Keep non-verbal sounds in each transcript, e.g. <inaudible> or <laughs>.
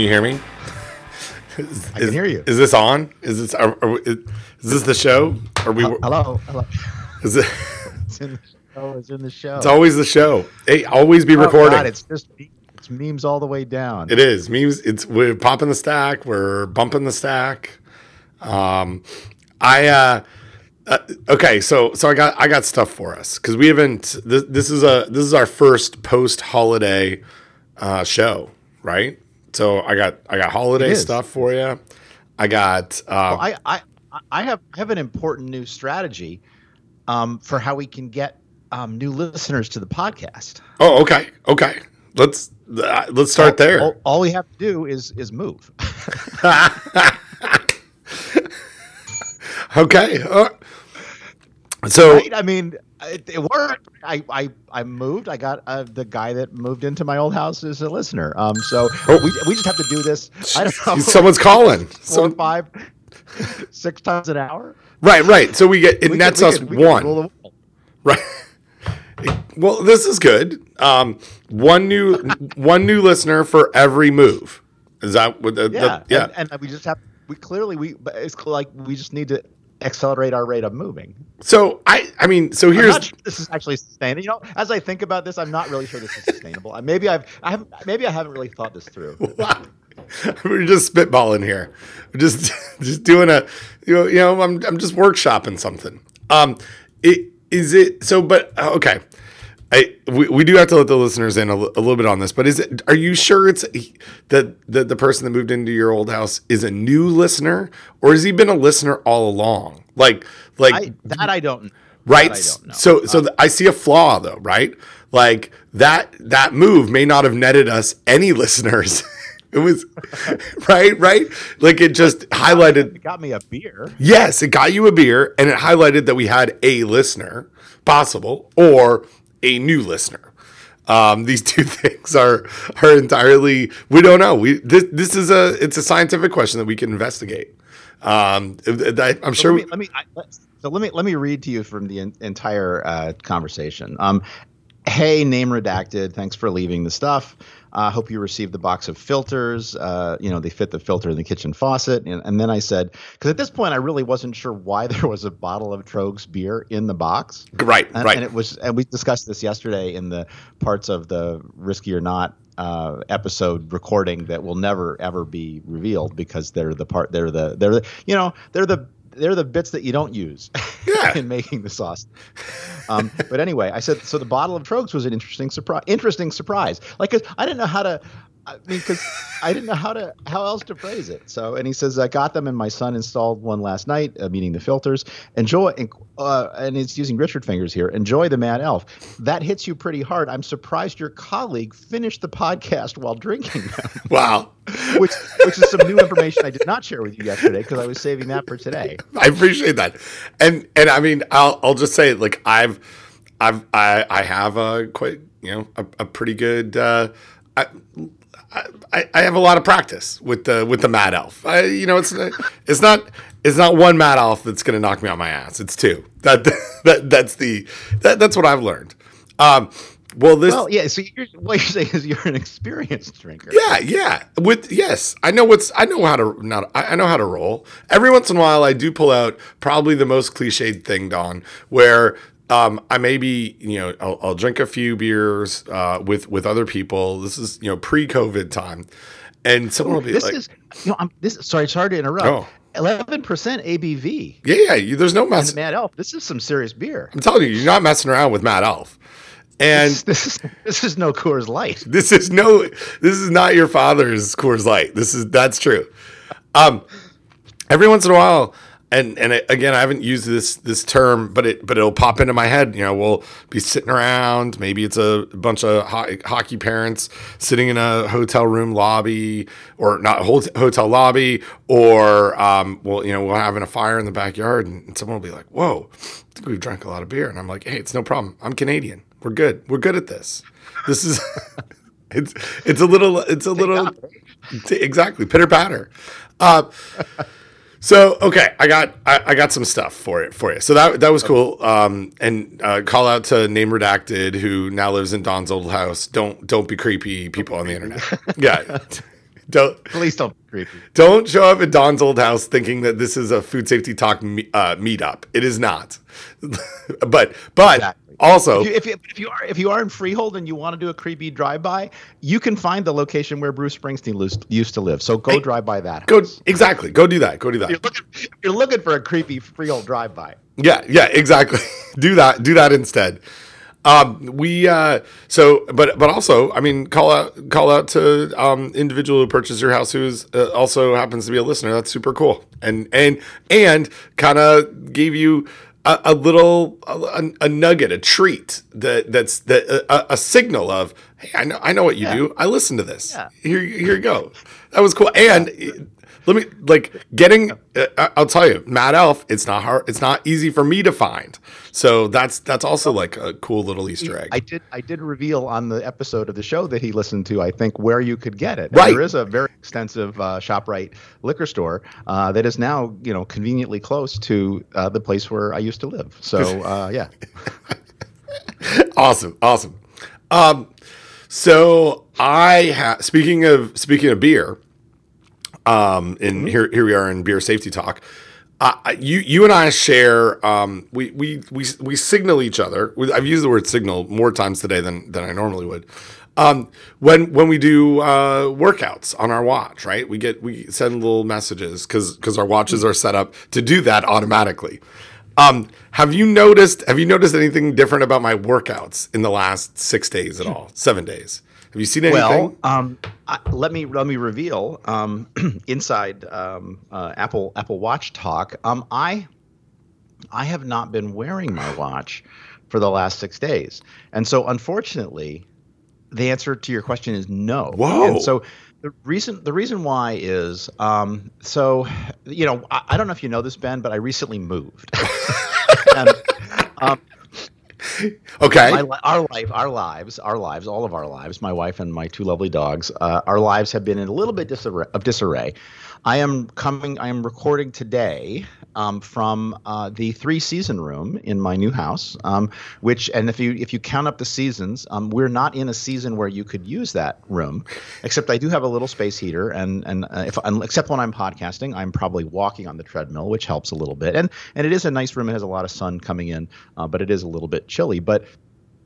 you hear me? <laughs> I can hear you. Is this on? Is this are, are we- is this the show? Are we? Hello. Hello. <laughs> Is it? It's in the show. It's in the show. It's always the show. Hey, always be Oh, recording. God, it's just it's memes all the way down. It is memes. It's we're popping the stack. We're bumping the stack. Um, I uh, uh okay. So so I got I got stuff for us because we haven't. This, this is a this is our first post holiday uh, show, right? So I got I got holiday stuff for you. I got uh, Well, I, I I have I have an important new strategy um, for how we can get um, new listeners to the podcast. oh okay okay. Let's uh, let's start there. All, all we have to do is is move. <laughs> <laughs> okay. Uh, so right? I mean, it, it worked. I, I I moved. I got uh, the guy that moved into my old house is a listener. Um, so Oh. we, we just have to do this. I don't <laughs> know. someone's calling. <laughs> four, Someone, five, six times an hour. right, right. So we get it We nets could- us could- one. Right. <laughs> Well, this is good. Um, one new one new listener for every move. Is that what? The, the- Yeah, yeah. And, and we just have we clearly we but it's like we just need to accelerate our rate of moving. so I, I mean, so here's not sure this is actually sustainable. You know, as I think about this, I'm not really sure this is sustainable. Maybe I've I haven't maybe I haven't really thought this through. <laughs> we're just spitballing here. We're just <laughs> just doing a you know, you know I'm I'm just workshopping something. Um, it is it so, but uh, okay. I, we, we do have to let the listeners in a, little bit on this, but is it? Are you sure it's that the, the person that moved into your old house is a new listener, or has he been a listener all along? Like, like I, that I don't. know. right? I don't. So, so um, th- I see a flaw though, right? Like that that move may not have netted us any <laughs> listeners. it was <laughs> right, right. Like it just highlighted. It got me a beer. Yes, it got you a beer, and it highlighted that we had a listener, possible, or a new listener. Um, <laughs> these two things are are entirely we don't know. We this this is a it's a scientific question that we can investigate. Um, I, I'm So sure. let me, let me I, so let me let me read to you from the en- entire uh, conversation. Um, hey, name redacted. Thanks for leaving the stuff. I uh, hope you received the box of filters. Uh, you know they fit the filter in the kitchen faucet. And, and then I said, because at this point I really wasn't sure why <laughs> there was a bottle of Tröegs beer in the box. right, And, right. and it was, and we discussed this yesterday in the parts of the risky or not uh, episode recording that will never ever be revealed because they're the part, they're the, they're the, you know, they're the, they're the bits that you don't use Yeah. <laughs> in making the sauce. Um, but anyway, I said so. The bottle of Tröegs was an interesting surprise. Interesting surprise. Like 'cause I didn't know how to. I mean, because I didn't know how to how else to phrase it. So, and he says I got them, and my son installed one last night, uh, meaning the filters. Enjoy, and, uh, and it's using Richard fingers here. Enjoy the Mad Elf. That hits you pretty hard. I'm surprised your colleague finished the podcast while drinking them, <laughs> wow. which which is some new information I did not share with you yesterday because I was saving that for today. I appreciate that, and and I mean, I'll I'll just say, like I've I've I I have a quite you know a, a pretty good. Uh, I, I, I have a lot of practice with the with the Mad Elf. I, you know, it's it's not it's not one Mad Elf that's going to knock me on my ass. It's two. That <laughs> that that's the that, that's what I've learned. Um, well, this Well, yeah. So you're, what you're saying is you're an experienced drinker. yeah, yeah. With yes, I know what's I know how to not I I know how to roll. Every once in a while, I do pull out probably the most cliched thing, Don, where um, I maybe you know I'll, I'll drink a few beers uh, with with other people. This is you know pre-COVID time, and someone will be this like, is you know I'm this sorry sorry to interrupt. Oh. Eleven percent ABV. "Yeah, yeah, there's no mess." Mad Elf. This is some serious beer. I'm telling you, you're not messing around with Mad Elf, and This, this is this is no Coors Light. This is no. This is not your father's Coors Light. This is that's true. Um, every once in a while, and and it, again, I haven't used this this term, but it but it'll pop into my head. You know, we'll be sitting around. Maybe it's a bunch of ho- hockey parents sitting in a hotel room lobby, or not hot- hotel lobby, or um, well, you know, we're having a fire in the backyard, and, and someone will be like, "Whoa, I think we've drank a lot of beer," and I'm like, "Hey, it's no problem. I'm Canadian. We're good. We're good at this. This is." <laughs> It's it's a little it's a little exactly pitter patter. Uh, So okay, I got I, I, got some stuff for it for you. So that that was cool. Um, and uh, call out to name redacted who now lives in Don's old house. Don't don't be creepy people on the internet. <laughs> Yeah. don't please don't be creepy. Don't show up at Don's old house thinking that this is a food safety talk me, uh, meetup. It is not. <laughs> but but. Also, if you, if you, if, you, are if you are in Freehold and you want to do a creepy drive by, you can find the location where Bruce Springsteen used to live. So go hey, drive by that. Go exactly. Go do that. Go do that. If you're looking, you're looking for a creepy Freehold drive by. Yeah, yeah, exactly. <laughs> do that. Do that instead. Um, we uh, so, but but also, I mean, call out call out to um, individual who purchased your house who's uh, also happens to be a listener. That's super cool, and and and kind of gave you a, a little a, a, nugget, a treat that that's that a, a, signal of hey, I know I know what you yeah. do. I listen to this. Yeah. Here here you go. That was cool. And let me like getting. Uh, I'll tell you, Mad Elf. It's not hard. It's not easy for me to find. So that's that's also like a cool little Easter egg. I did I did reveal on the episode of the show that he listened to. I think where you could get it. Right. there is a very extensive uh, Shoprite liquor store uh, that is now you know conveniently close to uh, the place where I used to live. So uh, <laughs> yeah. awesome. Awesome. Um, so I have speaking of speaking of beer. Um, and mm-hmm. here here we are in beer safety talk. Uh, you you and I share um, we, we we we signal each other. I've used the word signal more times today than than I normally would. Um, when when we do uh, workouts on our watch, right? We get we send little messages because because our watches are set up to do that automatically. Um, have you noticed? Have you noticed anything different about my workouts in the last six days at all? Seven days? Have you seen anything? Well, um, I, let me let me reveal um, <clears throat> inside um, uh, Apple Apple Watch talk. Um, I I have not been wearing my watch for the last six days, and so unfortunately, the answer to your question is no. Whoa! And so the reason the reason why is um, so you know I, I, don't know if you know this Ben, but I recently moved. <laughs> and, um, <laughs> okay. My, our life, our lives, our lives, all of our lives, my wife and my two lovely dogs, uh, our lives have been in a little bit disarray, of disarray. I am coming. I am recording today um, from uh, the three season room in my new house. Um, which, and if you if you count up the seasons, um, we're not in a season where you could use that room. Except I do have a little space heater, and and uh, if except when I'm podcasting, I'm probably walking on the treadmill, which helps a little bit. And and it is a nice room. It has a lot of sun coming in, uh, but it is a little bit chilly. But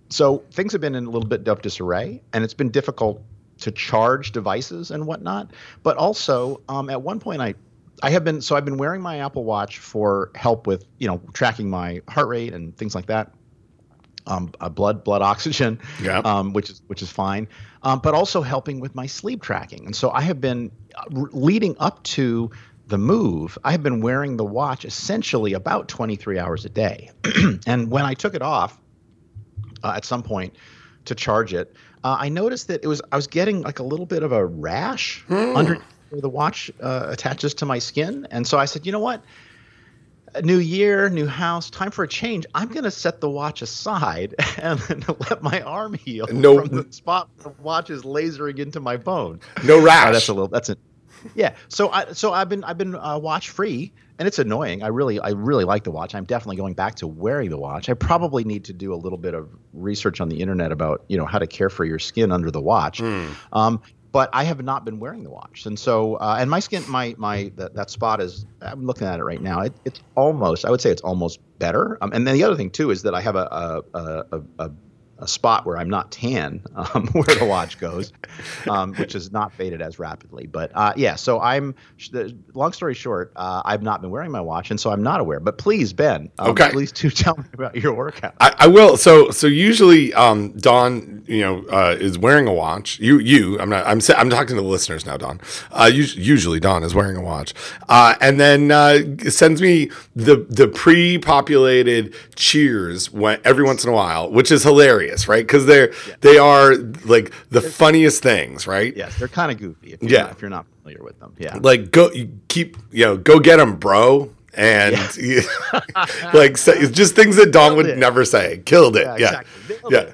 so things have been in a little bit of disarray, and it's been difficult to charge devices and whatnot. But also, um, at one point, I I have been so I've been wearing my Apple Watch for help with you know tracking my heart rate and things like that. Um, uh, blood blood <laughs> oxygen, yeah. um, which is which is fine, um, but also helping with my sleep tracking. And so I have been uh, leading up to the move. I have been wearing the watch essentially about 23 hours a day, <clears throat> and when I took it off uh, at some point to charge it, uh, I noticed that it was I was getting like a little bit of a rash <gasps> hmm. under where the watch uh, attaches to my skin, and so I said, you know what? New year, new house, time for a change. I'm going to set the watch aside <laughs> and let my arm heal no, from the spot the watch is lasering into my bone. No rash. Oh, that's a little. That's it. Yeah. So I so I've been I've been uh, watch free and it's annoying. I really, I really like the watch. I'm definitely going back to wearing the watch. I probably need to do a little bit of research on the internet about, you know, how to care for your skin under the watch. Mm. Um, but I have not been wearing the watch, and so, uh, and my skin, my my that, that spot is. I'm looking at it right now. It, it's almost, I would say, it's almost better. Um, and then the other thing too is that I have a a, a, a a spot where I'm not tan, <laughs> um, where the watch goes, <laughs> um, which is not faded as rapidly. But uh, yeah, so I'm. Long story short, uh, I've not been wearing my watch, and so I'm not aware. But please, Ben, um, okay, please do <laughs> tell me about your workout. I, I will. So so usually, um, Don, you know, uh, is wearing a watch. You you, I'm not. I'm I'm talking to the listeners now, Don. Uh, usually, Don is wearing a watch, uh, and then uh, sends me the the pre-populated cheers when every once in a while, which is hilarious hilarious, right? Because they're yeah. they are like the they're, funniest things, right? Yes, they're kind of goofy. If yeah, not, if you're not familiar with them, yeah. Like go, keep you know, go get them, bro. And yeah. <laughs> like say, just things that Don would it. never say. Killed it. Yeah. Yeah. Exactly. yeah.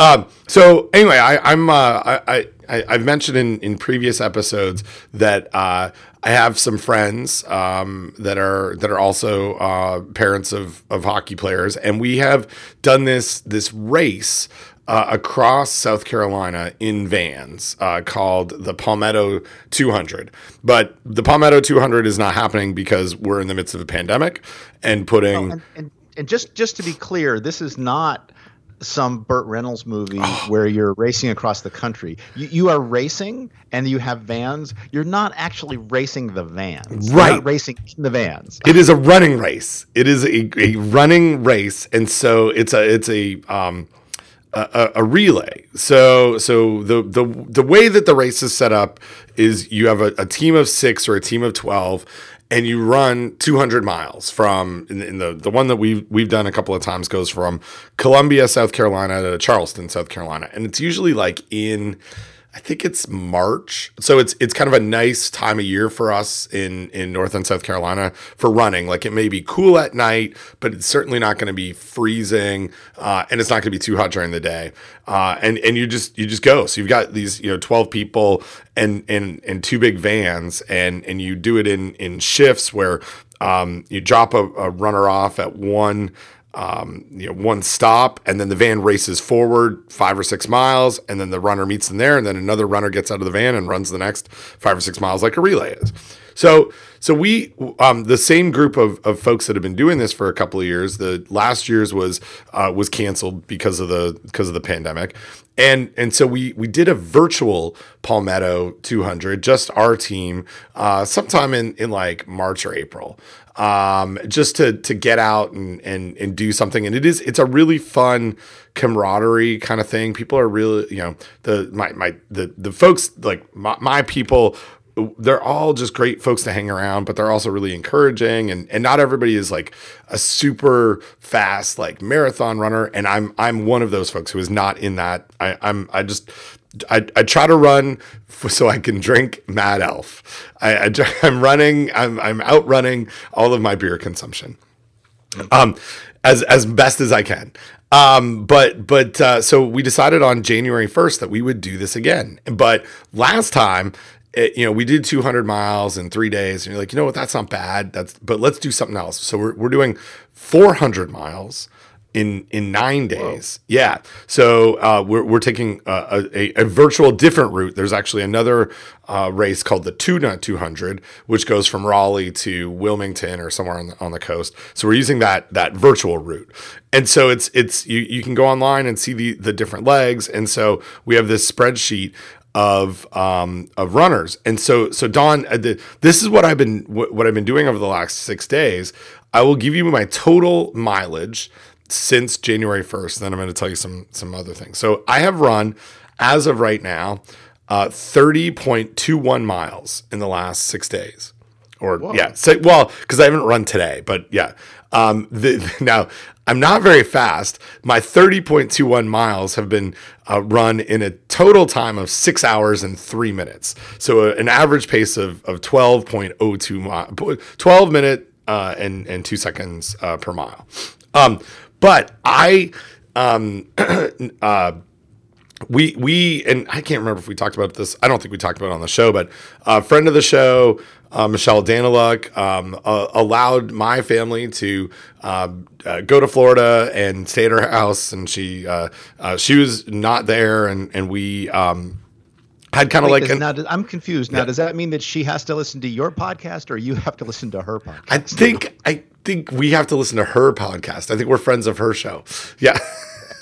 Um, so anyway, I, I'm uh, I, I I've mentioned in in previous episodes that uh, I have some friends um, that are that are also uh, parents of of hockey players, and we have done this this race. Uh, across South Carolina in vans uh, called the Palmetto 200. But the Palmetto 200 is not happening because we're in the midst of a pandemic and putting. Oh, and, and, and just just to be clear, this is not some Burt Reynolds movie <sighs> Oh. where you're racing across the country. You, you are racing and you have vans. You're not actually racing the vans. You're Right. not racing in the vans. It is a running race. It is a, a running race, and so it's a it's a um a, a- a relay. So so the the the way that the race is set up is you have a, a team of six or a team of twelve. And you run 200 miles from in, in the the one that we've we've done a couple of times goes from Columbia, South Carolina to Charleston, South Carolina, and it's usually like in I think it's March. So it's it's kind of a nice time of year for us in in North and South Carolina for running. Like it may be cool at night, but it's certainly not going to be freezing, uh, and it's not going to be too hot during the day. Uh, and and you just you just go. So you've got these you know twelve people and and and two big vans, and and you do it in in shifts where um, you drop a, a runner off at one um, you know, one stop, and then the van races forward five or six miles, and then the runner meets them there, and then another runner gets out of the van and runs the next five or six miles like a relay is. So, so we, um, the same group of, of folks that have been doing this for a couple of years. The last year's was uh, was canceled because of the because of the pandemic, and and so we we did a virtual Palmetto 200, just our team, uh, sometime in in like March or April um, just to to get out and and and do something. And it is it's a really fun camaraderie kind of thing. People are really you know the my my the the folks like my, my people. They're all just great folks to hang around, but they're also really encouraging. And and not everybody is like a super fast like marathon runner. And I'm I'm one of those folks who is not in that. I, I'm I just I, I try to run f- so I can drink Mad Elf. I, I <laughs> I'm running. I'm I'm outrunning all of my beer consumption, um, as as best as I can. Um, but but uh, so we decided on January 1st that we would do this again. But last time. It, you know, we did 200 miles in three days, and you're like, you know what, that's not bad. That's, but let's do something else. So we're, we're doing 400 miles in in nine days. Yeah. So uh, we're we're taking uh, a, a virtual different route. There's actually another uh, race called the Tuna 200, which goes from Raleigh to Wilmington or somewhere on the, on the coast. So we're using that that virtual route, and so it's it's you you can go online and see the the different legs, and so we have this spreadsheet of um of runners. And so so Don uh, this is what I've been what, I've been doing over the last 6 days. I will give you my total mileage since January 1st then I'm going to tell you some some other things. So I have run as of right now uh 30.21 miles in the last 6 days. Or yeah say well because I haven't run today but yeah. Um the, <laughs> now I'm not very fast. My 30.21 miles have been uh, run in a total time of six hours and three minutes. So uh, an average pace of, of 12.02 mile, 12 minute uh, and, and two seconds uh, per mile. Um, but I, um, <clears throat> uh, we we and I can't remember if we talked about this. I don't think we talked about it on the show, but a friend of the show, uh, Michelle Danyluk, um, uh, allowed my family to uh, uh, go to Florida and stay at her house, and she uh, uh, she was not there, and and we um, had kind of like an, now, I'm confused. Now, does that mean that she has to listen to your podcast, or you have to listen to her podcast? I think I think we have to listen to her podcast. I think we're friends of her show. Yeah.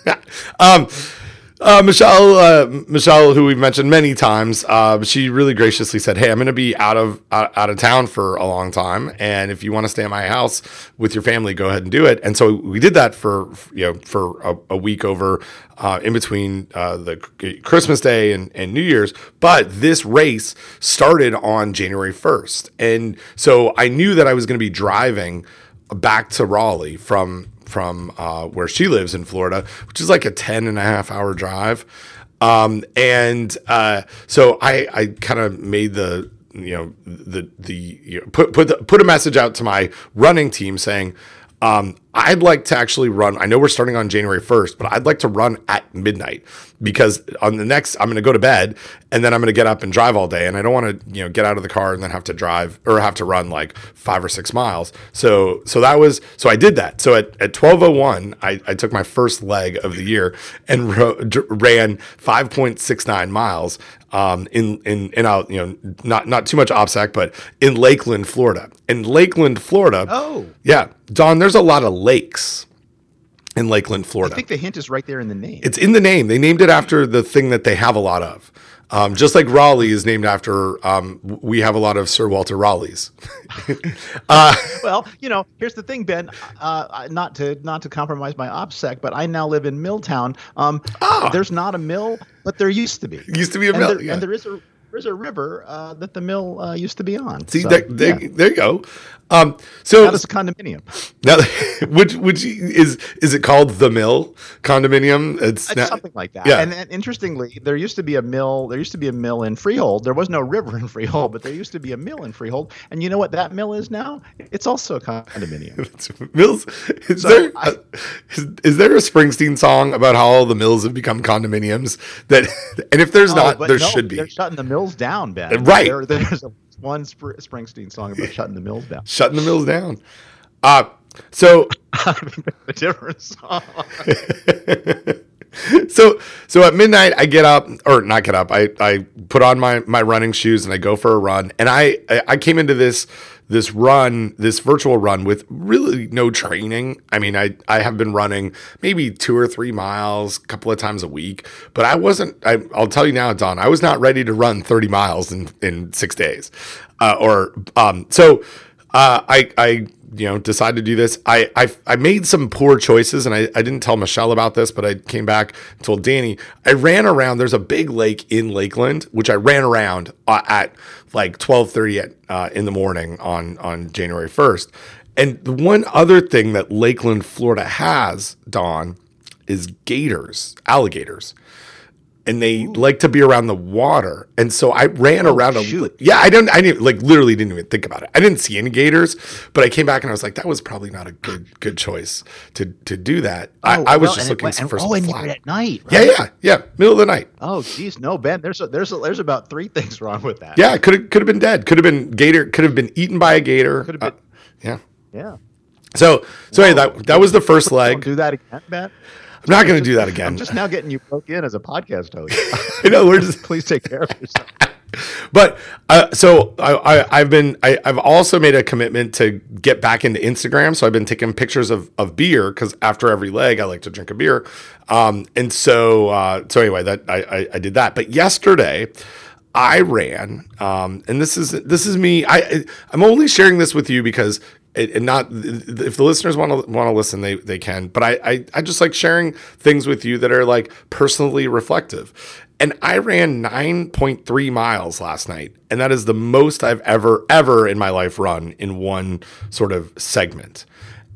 <laughs> um, uh, Michelle, uh, Michelle, who we've mentioned many times, uh, she really graciously said, "Hey, I'm going to be out of out, out of town for a long time, and if you want to stay at my house with your family, go ahead and do it." And so we did that for you know for a, a week over uh, in between uh, the Christmas Day and, and New Year's. But this race started on January 1st, and so I knew that I was going to be driving back to Raleigh from from uh, where she lives in Florida, which is like a 10 and a half hour drive. Um, and uh, so I, I kind of made the you know the the you know, put put the, put a message out to my running team saying Um, I'd like to actually run. I know we're starting on January 1st, but I'd like to run at midnight because on the next, I'm going to go to bed and then I'm going to get up and drive all day. And I don't want to, you know, get out of the car and then have to drive or have to run like five or six miles. So, so that was, so I did that. So at, at 1201, I, I took my first leg of the year and <laughs> ro- ran 5.69 miles um, in in in out you know not not too much OPSEC, but in Lakeland, Florida. In Lakeland, Florida. Oh, yeah, Don. There's a lot of lakes in Lakeland, Florida. I think the hint is right there in the name. It's in the name. They named it after the thing that they have a lot of. Um, just like Raleigh is named after, um, we have a lot of Sir Walter Raleighs. <laughs> uh, well, you know, here's the thing, Ben. Uh, not to not to compromise my OPSEC, but I now live in Milltown. Um, ah. There's not a mill, but there used to be. Used to be a and mill, there, yeah. and there is a there's a river uh, that the mill uh, used to be on. See, so, yeah. there, you go. Um, so that is a condominium. Now, <laughs> which which is is it called the mill condominium? It's, it's something like that. Yeah. And, and, interestingly, there used to be a mill. There used to be a mill in Freehold. There was no river in Freehold, but there used to be a mill in Freehold. And you know what that mill is now? It's also a condominium. <laughs> mills. Is so there I, is, is, there a Springsteen song about how all the mills have become condominiums? That <laughs> and if there's not, there no, should be. They're shutting the mills down, Ben. Right. There, there's a one Spr- Springsteen song about shutting the mills down. <laughs> Shutting the mills down. Uh, so <laughs> a different song. <laughs> so so at midnight I get up or not get up I I put on my my running shoes and I go for a run and I I came into this this run this virtual run with really no training. I mean I I have been running maybe 2 or 3 miles a couple of times a week but I wasn't I, I'll tell you now Don I was not ready to run 30 miles in in 6 days uh, or um so uh, I I you know decide to do this. I, I i made some poor choices and I, I didn't tell michelle about this but i came back and told danny. I ran around. There's a big lake in lakeland which i ran around uh, at like 12.30 at, uh, in the morning on on january 1st and the one other thing that lakeland florida has don is gators alligators and they Ooh. like to be around the water. And so I ran oh, around a yeah, I didn't I didn't like literally didn't even think about it. I didn't see any gators, but I came back and I was like, that was probably not a good good choice to to do that. Oh, I, I, was well, just looking it, for and, some oh, and fly. at night. Right? Yeah, yeah, yeah, middle of the night. Oh, geez, no, Ben. There's a, there's a, there's about three <laughs> things wrong with that. Yeah, could have could have been dead. Could have been gator. Could have been eaten by a gator. Could have been. Uh, yeah. Yeah. So so hey, that that was the first <laughs> leg. Do that again, Ben. I'm not going to do that again. I'm just now getting you broke in as a podcast host. <laughs> <laughs> I know we're just please take care of yourself. <laughs> But uh, so I, I, have been I, have also made a commitment to get back into Instagram. So I've been taking pictures of, of beer because after every leg I like to drink a beer. Um, and so uh, so anyway that I, I, I did that. But yesterday I ran, um, and this is this is me. I I'm only sharing this with you because and not if the listeners want to want to listen they they can but I, I i just like sharing things with you that are like personally reflective and i ran 9.3 miles last night and that is the most i've ever ever in my life run in one sort of segment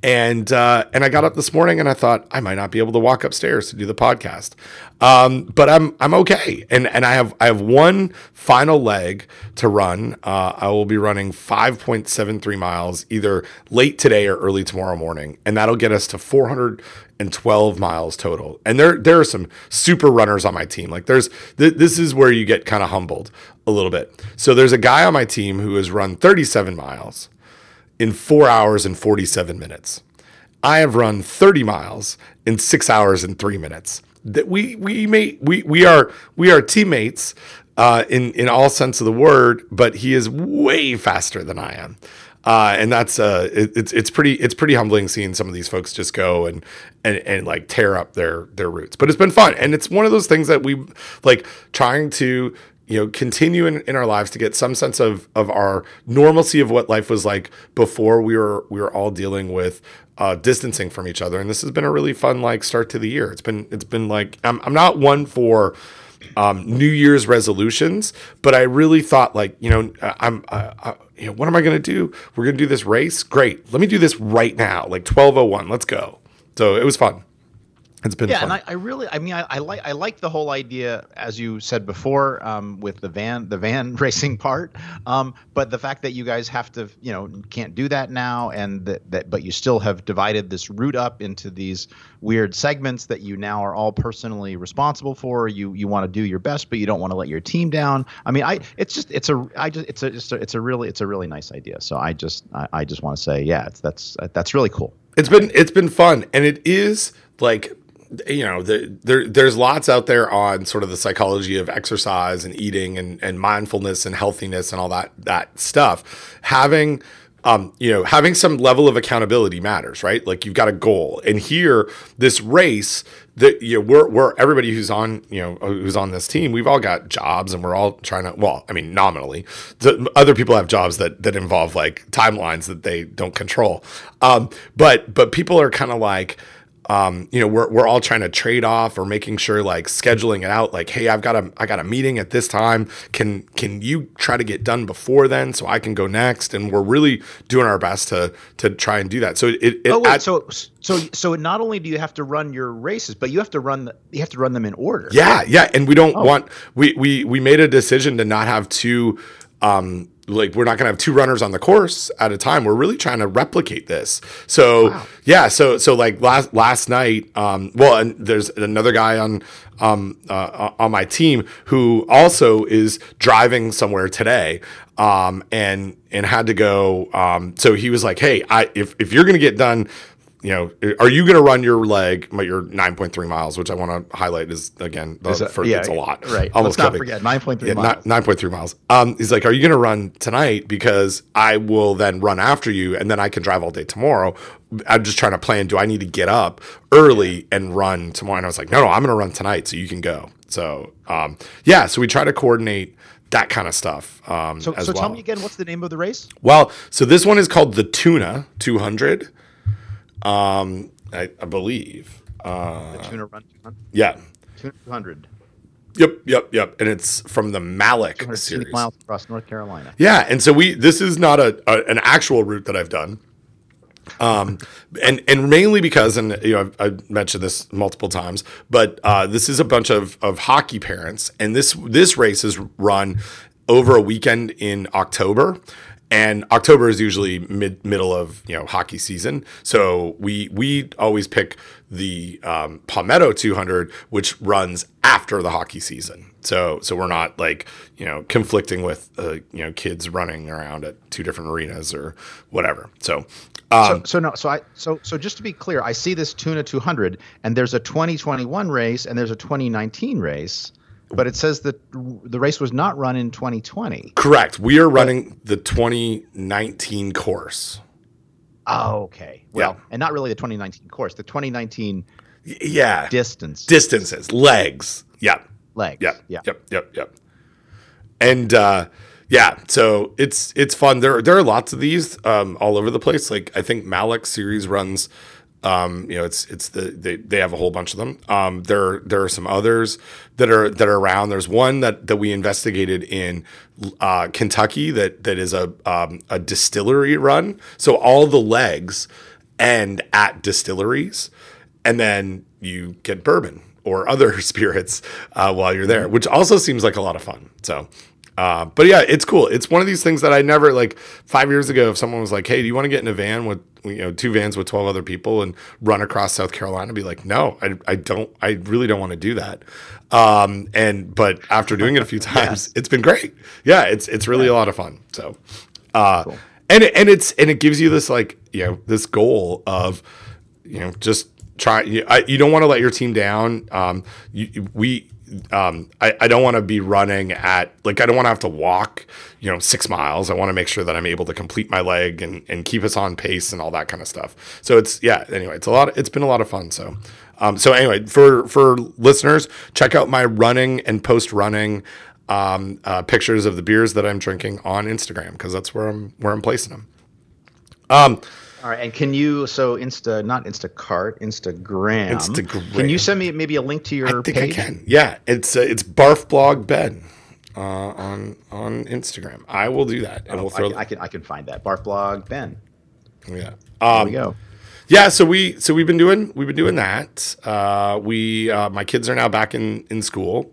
and uh, and I got up this morning and I thought I might not be able to walk upstairs to do the podcast, um, but I'm I'm okay. And and I have I have one final leg to run. Uh, I will be running 5.73 miles either late today or early tomorrow morning, and that'll get us to 412 miles total. And there there are some super runners on my team. Like there's th- this is where you get kind of humbled a little bit. So there's a guy on my team who has run 37 miles in four hours and 47 minutes. I have run 30 miles in six hours and three minutes. That we we may we we are we are teammates uh, in in all sense of the word, but he is way faster than I am. Uh, and that's uh, it, it's it's pretty it's pretty humbling seeing some of these folks just go and and and like tear up their their routes. But it's been fun, and it's one of those things that we like trying to you know continue in, in our lives to get some sense of of our normalcy of what life was like before we were we were all dealing with uh, distancing from each other. And this has been a really fun like start to the year. It's been it's been like i'm, I'm not one for um, new year's resolutions but i really thought like you know i'm I, I, you know what am i going to do? We're going to do this race? Great. Let me do this right now like 1201 let's go. So it was fun It's been yeah, fun. and I, I really, I mean, I, I like, I like the whole idea, as you said before, um, with the van, the van <laughs> racing part. Um, but the fact that you guys have to, you know, can't do that now, and that, that, but you still have divided this route up into these weird segments that you now are all personally responsible for. You, you want to do your best, but you don't want to let your team down. I mean, I, it's just, it's a, I just, it's a, it's a, it's a really, it's a really nice idea. So I just, I, I just want to say, yeah, it's, that's, that's really cool. it's been it's been fun and it is like you know the, there there's lots out there on sort of the psychology of exercise and eating and, and mindfulness and healthiness and all that that stuff. Having um, you know having some level of accountability matters right? Like you've got a goal. And here this race that you know we're, we're everybody who's on you know who's on this team we've all got jobs and we're all trying to well i mean nominally the, other people have jobs that that involve like timelines that they don't control. Um, but but people are kind of like um, you know, we're, we're all trying to trade off or making sure like scheduling it out. Like, hey, I've got a I got a meeting at this time. Can can you try to get done before then so I can go next? And we're really doing our best to to try and do that. So it, it Oh wait, at- so so so not only do you have to run your races, but you have to run the, you have to run them in order. Yeah, yeah, and we don't Oh. want we we we made a decision to not have two um like we're not going to have two runners on the course at a time. We're really trying to replicate this. So Wow. yeah, so so like last last night um well and there's another guy on um uh, on my team who also is driving somewhere today um and and had to go um so he was like, "Hey, I if if you're going to get done you know, are you going to run your leg, your 9.3 miles, which I want to highlight is again, the, Is that- for, yeah, it's a lot. right. <laughs> Almost Let's not forget, 9.3 Yeah, miles. Nine point three miles. Um, he's like, are you going to run tonight? Because I will then run after you, and then I can drive all day tomorrow. I'm just trying to plan. Do I need to get up early and run tomorrow? And I was like, no, no, I'm going to run tonight, so you can go. So, um, yeah, so we try to coordinate that kind of stuff. Um, So, so well. tell me again, what's the name of the race? Well, so this one is called the Tuna 200. Um, I, I believe. Uh, The Tuna Run 200. yeah. Tuna 200. Yep, yep, yep. And it's from the Malik series. miles across North Carolina. Yeah, and so we this is not a, a an actual route that I've done. Um, <laughs> and and mainly because, and you know, I've, I've mentioned this multiple times, but uh, this is a bunch of of hockey parents, and this this race is run over a weekend in October, and October is usually mid middle of you know hockey season, so we we always pick the um, Palmetto 200, which runs after the hockey season. So so we're not like you know conflicting with uh, you know kids running around at two different arenas or whatever. So. Um, So, so no, so I so so just to be clear, I see this Tuna 200, and there's a 2021 race and there's a 2019 race, but it says that the race was not run in 2020. Correct. We are running the 2019 course. Oh, okay. Well, Yeah. and not really the 2019 course, the 2019 Yeah. distance Distances, legs. Yep. legs. Yep. Yeah. Yep. Yep. Yep. And uh, yeah, so it's it's fun. There there are lots of these um, all over the place. Like I think Malik series runs. Um, you know, it's it's the they, they have a whole bunch of them. Um, there there are some others that are that are around. There's one that that we investigated in uh, Kentucky that that is a um, a distillery run. So all the legs end at distilleries, and then you get bourbon or other <laughs> spirits uh, while you're there, which also seems like a lot of fun. So. Uh, but yeah, it's cool. It's one of these things that I never like five years ago. If someone was like, "Hey, do you want to get in a van with you know two vans with twelve other people and run across South Carolina?" I'd be like, "No, I, I don't. I really don't want to do that." Um, and but after doing it a few <laughs> times, it's been great. Yeah, it's it's really a lot of fun. So, uh, and and it's and it gives you this like you know this goal of you know just try. You, I, you don't want to let your team down. Um, you- we um, I, I don't want to be running at like I don't want to have to walk, you know, six miles. I want to make sure that I'm able to complete my leg and, and keep us on pace and all that kind of stuff. So it's yeah. Anyway, it's a lot. It's been a lot of fun. So um, so anyway, for for listeners, check out my running and post running um, uh, pictures of the beers that I'm drinking on Instagram because that's where I'm where I'm placing them. Um, All right, and can you so Insta not Instacart, Instagram? Instagram. Can you send me maybe a link to your I think page? I can. Yeah, it's uh, it's barf blog Ben uh, on on Instagram. I will do that, and we'll I throw. can, I can I can find that. Barf blog Ben. yeah. There Um, we go. Yeah, so we so we've been doing we've been doing that. Uh, we uh, my kids are now back in in school,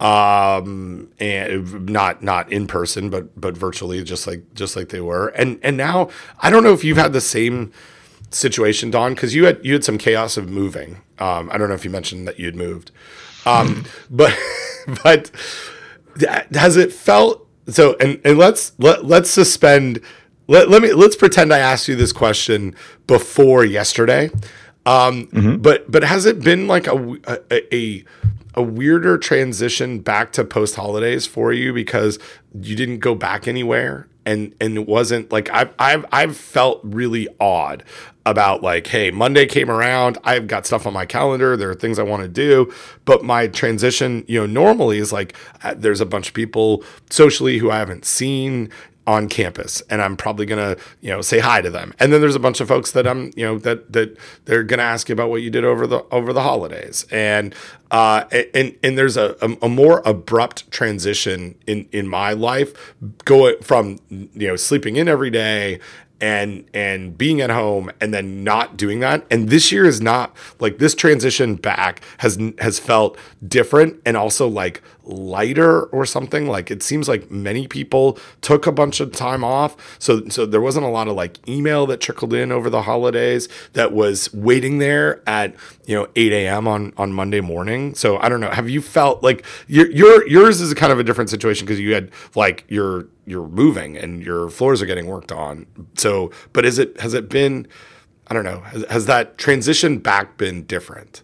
um, and not not in person, but but virtually, just like just like they were. And and now I don't know if you've had the same situation, Don, because you had you had some chaos of moving. Um, I don't know if you mentioned that you'd moved, um, <laughs> but but has it felt so? And and let's let let's suspend. Let, let me let's pretend I asked you this question before yesterday. Um, mm-hmm. But but has it been like a a, a a weirder transition back to post holidays for you because you didn't go back anywhere and and it wasn't like I've I've I've felt really odd about like hey Monday came around I've got stuff on my calendar there are things I want to do but my transition you know normally is like uh, there's a bunch of people socially who I haven't seen on campus and I'm probably going to, you know, say hi to them. And then there's a bunch of folks that I'm, you know, that that they're going to ask you about what you did over the over the holidays. And uh and and there's a a, a more abrupt transition in in my life going from you know sleeping in every day and and being at home and then not doing that and this year is not like this transition back has has felt different and also like lighter or something. Like it seems like many people took a bunch of time off. So so there wasn't a lot of like email that trickled in over the holidays that was waiting there at you know 8 a.m on on monday morning. So i don't know. Have you felt like your, your yours is kind of a different situation because you had like your you're moving and your floors are getting worked on. So but is it has it been i don't know has, has that transition back been different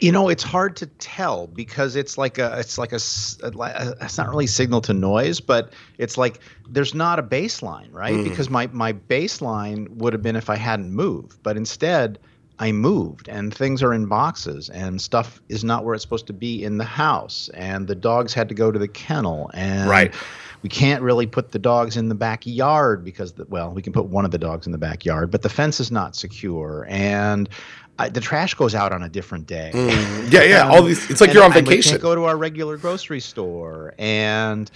you know, it's hard to tell because it's like a, it's like a, a, it's not really signal to noise, but it's like there's not a baseline, right? Mm. Because my my baseline would have been if I hadn't moved, but instead I moved and things are in boxes and stuff is not where it's supposed to be in the house and the dogs had to go to the kennel and right. we can't really put the dogs in the backyard because the, well we can put one of the dogs in the backyard but the fence is not secure and I, the trash goes out on a different day. Mm. Yeah, yeah. all these. It's like you're on vacation. we can't go to our regular grocery store, and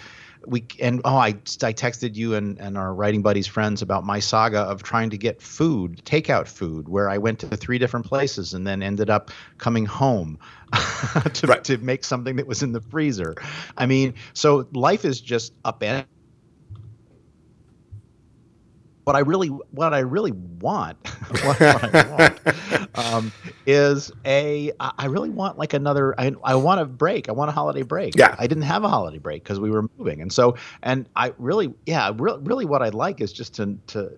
we and oh, I I texted you and and our writing buddies friends about my saga of trying to get food, takeout food, where I went to three different places and then ended up coming home <laughs> to right. to make something that was in the freezer. I mean, so life is just upended what I really what I really want, what, <laughs> what I <laughs> want um, is a I really want like another I, I want a break. I want a holiday break. Yeah. I didn't have a holiday break because we were moving. And so and I really yeah, re- really what I'd like is just to to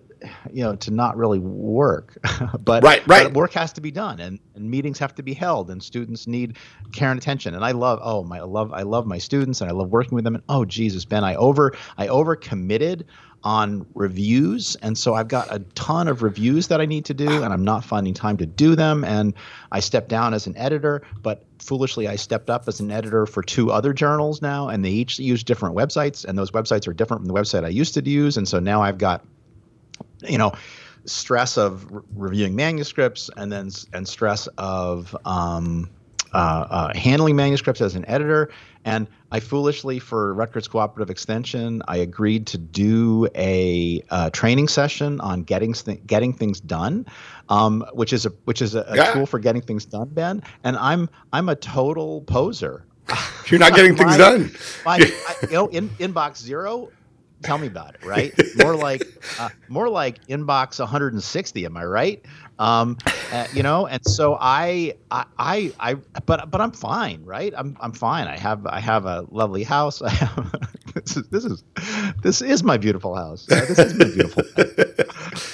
you know to not really work <laughs> but, right, right. But work has to be done and, and meetings have to be held and students need care and attention and i love oh my I love i love my students and i love working with them and oh jesus ben i over i over committed on reviews. And so I've got a ton of reviews that I need to do, and I'm not finding time to do them. And I stepped down as an editor, but foolishly, I stepped up as an editor for two other journals now, and they each use different websites, and those websites are different from the website I used to use. And so now I've got, you know, stress of re- reviewing manuscripts and then and stress of um, uh, uh, handling manuscripts as an editor and I foolishly, for Rutgers Cooperative Extension, I agreed to do a uh, training session on getting th- getting things done, um, which is a which is a, a yeah. tool for getting things done, Ben. And I'm I'm a total poser. <laughs> You're not getting <laughs> things done. My, <laughs> I, you know, in, inbox zero. Tell me about it, right? More like uh, more like inbox 160. Am I right? Um, uh, you know and so I, I i i but but i'm fine right? I'm i'm fine. I have i have a lovely house. <laughs> I have this is this is this is my beautiful house. Uh, this is my beautiful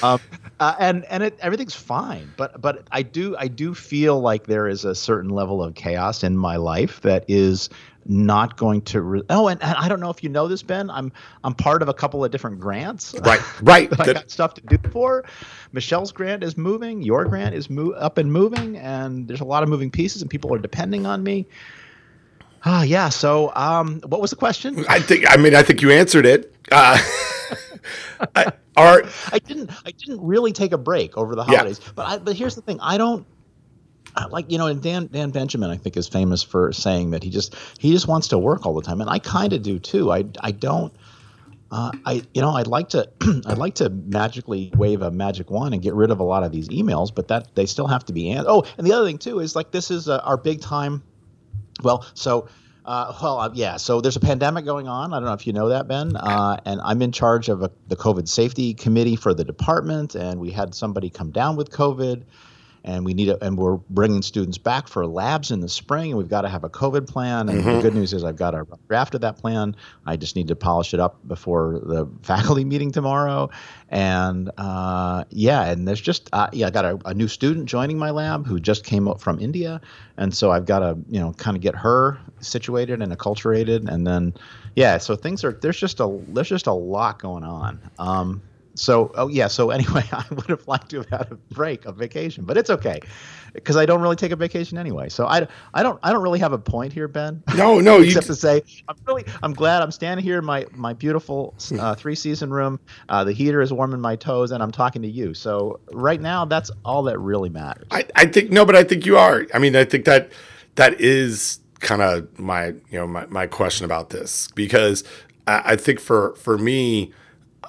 <laughs> um, uh, and and it, everything's fine. But but i do i do feel like there is a certain level of chaos in my life that is not going to re- oh and, and, i don't know if you know this ben i'm i'm part of a couple of different grants. Right right. <laughs> I got stuff to do for. Michelle's grant is moving your grant is mo- up and moving and there's a lot of moving pieces and people are depending on me. Ah uh, yeah so um what was the question? I think i mean i think you answered it. Uh <laughs> I, are I didn't I didn't really take a break over the holidays, yeah. but I, but here's the thing I don't like you know and dan dan benjamin i think is famous for saying that he just he just wants to work all the time and i kind of do too i i don't uh, I, you know, I'd like to, <clears throat> I'd like to magically wave a magic wand and get rid of a lot of these emails, but that they still have to be. An- oh, and the other thing too is like this is uh, our big time. Well, so uh, well, uh, yeah. So there's a pandemic going on. I don't know if you know that, Ben. Uh, and I'm in charge of a, the COVID safety committee for the department. And we had somebody come down with COVID and we need a, and we're bringing students back for labs in the spring and we've got to have a covid plan and mm-hmm. the good news is i've got a draft of that plan. I just need to polish it up before the <laughs> faculty meeting tomorrow. And uh, yeah and there's just uh, yeah i got a, a, new student joining my lab who just came up from india. And so i've got to you know kind of get her situated and acculturated and then yeah so things are there's just a there's just a lot going on. Um, so oh yeah so anyway <laughs> i would have liked to have had a break a vacation but it's okay because i don't really take a vacation anyway. So i, I don't i don't really have a point here ben. <laughs> No no <laughs> except you... to say i'm really i'm glad i'm standing here in my my beautiful uh, three season room. Uh, the heater is warming my toes and i'm talking to you. So right now that's all that really matters. I, I think no but i think you are. I mean i think that that is kind of my you know my, my question about this because I, I think for for me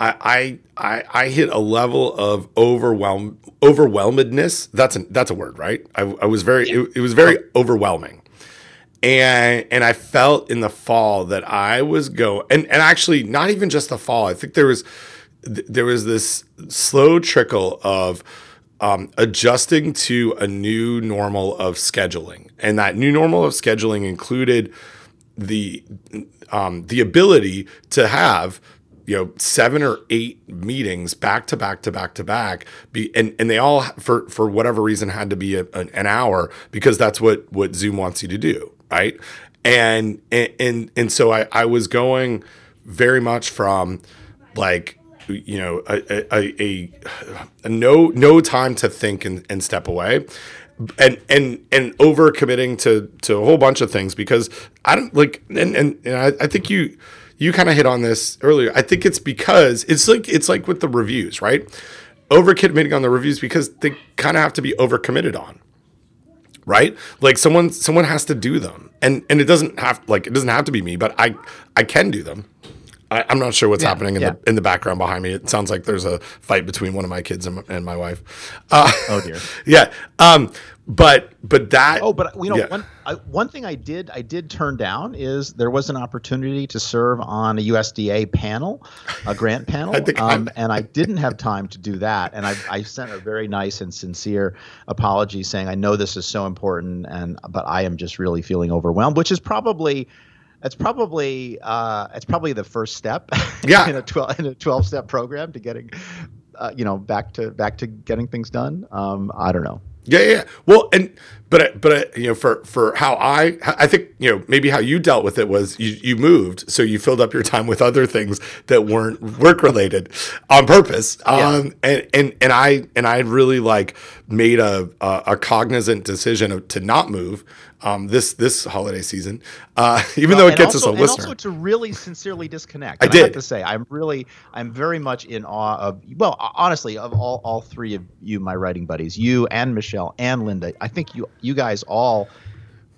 I, I I hit a level of overwhelm overwhelmedness. That's a that's a word, right? I, I was very yeah. it, it, was very overwhelming, and and I felt in the fall that I was go and and actually not even just the fall. I think there was there was this slow trickle of um, adjusting to a new normal of scheduling, and that new normal of scheduling included the um, the ability to have you know seven or eight meetings back to back to back to back be and and they all for for whatever reason had to be a, an hour because that's what what zoom wants you to do right? And and and, and so i i was going very much from like you know a a, a, a no no time to think and, and step away. And and and over committing to to a whole bunch of things because i don't like and and, and I, I think you you kind of hit on this earlier. I think it's because it's like it's like with the reviews, right? Overcommitting on the reviews because they kind of have to be overcommitted on. Right? Like someone someone has to do them. And and it doesn't have like it doesn't have to be me, but I I can do them. I, am not sure what's yeah, happening in yeah. the in the background behind me. It sounds like there's a fight between one of my kids and, and my wife. Uh, oh dear. <laughs> yeah. Um, but but that. Oh, but you know yeah. one I, one thing I did I did turn down is there was an opportunity to serve on a USDA panel, a grant <laughs> panel, I um, and I didn't have time to do that. And I, I sent a very nice and sincere apology saying I know this is so important, and but I am just really feeling overwhelmed, which is probably it's probably uh, it's probably the first step <laughs> yeah. in a 12 in a 12 step program to getting uh, you know back to back to getting things done um, i don't know yeah yeah well and but but you know for for how i i think you know maybe how you dealt with it was you you moved so you filled up your time with other things that weren't work related on purpose yeah. um and and and i and i really like made a a, a cognizant decision of, to not move um, this this holiday season, uh, <laughs> even well, though it gets also, us a listener. And also to really sincerely disconnect. I did. I have to say, I'm really, I'm very much in awe of. Well, honestly, of all all three of you, my writing buddies, you and Michelle and Linda. I think you you guys all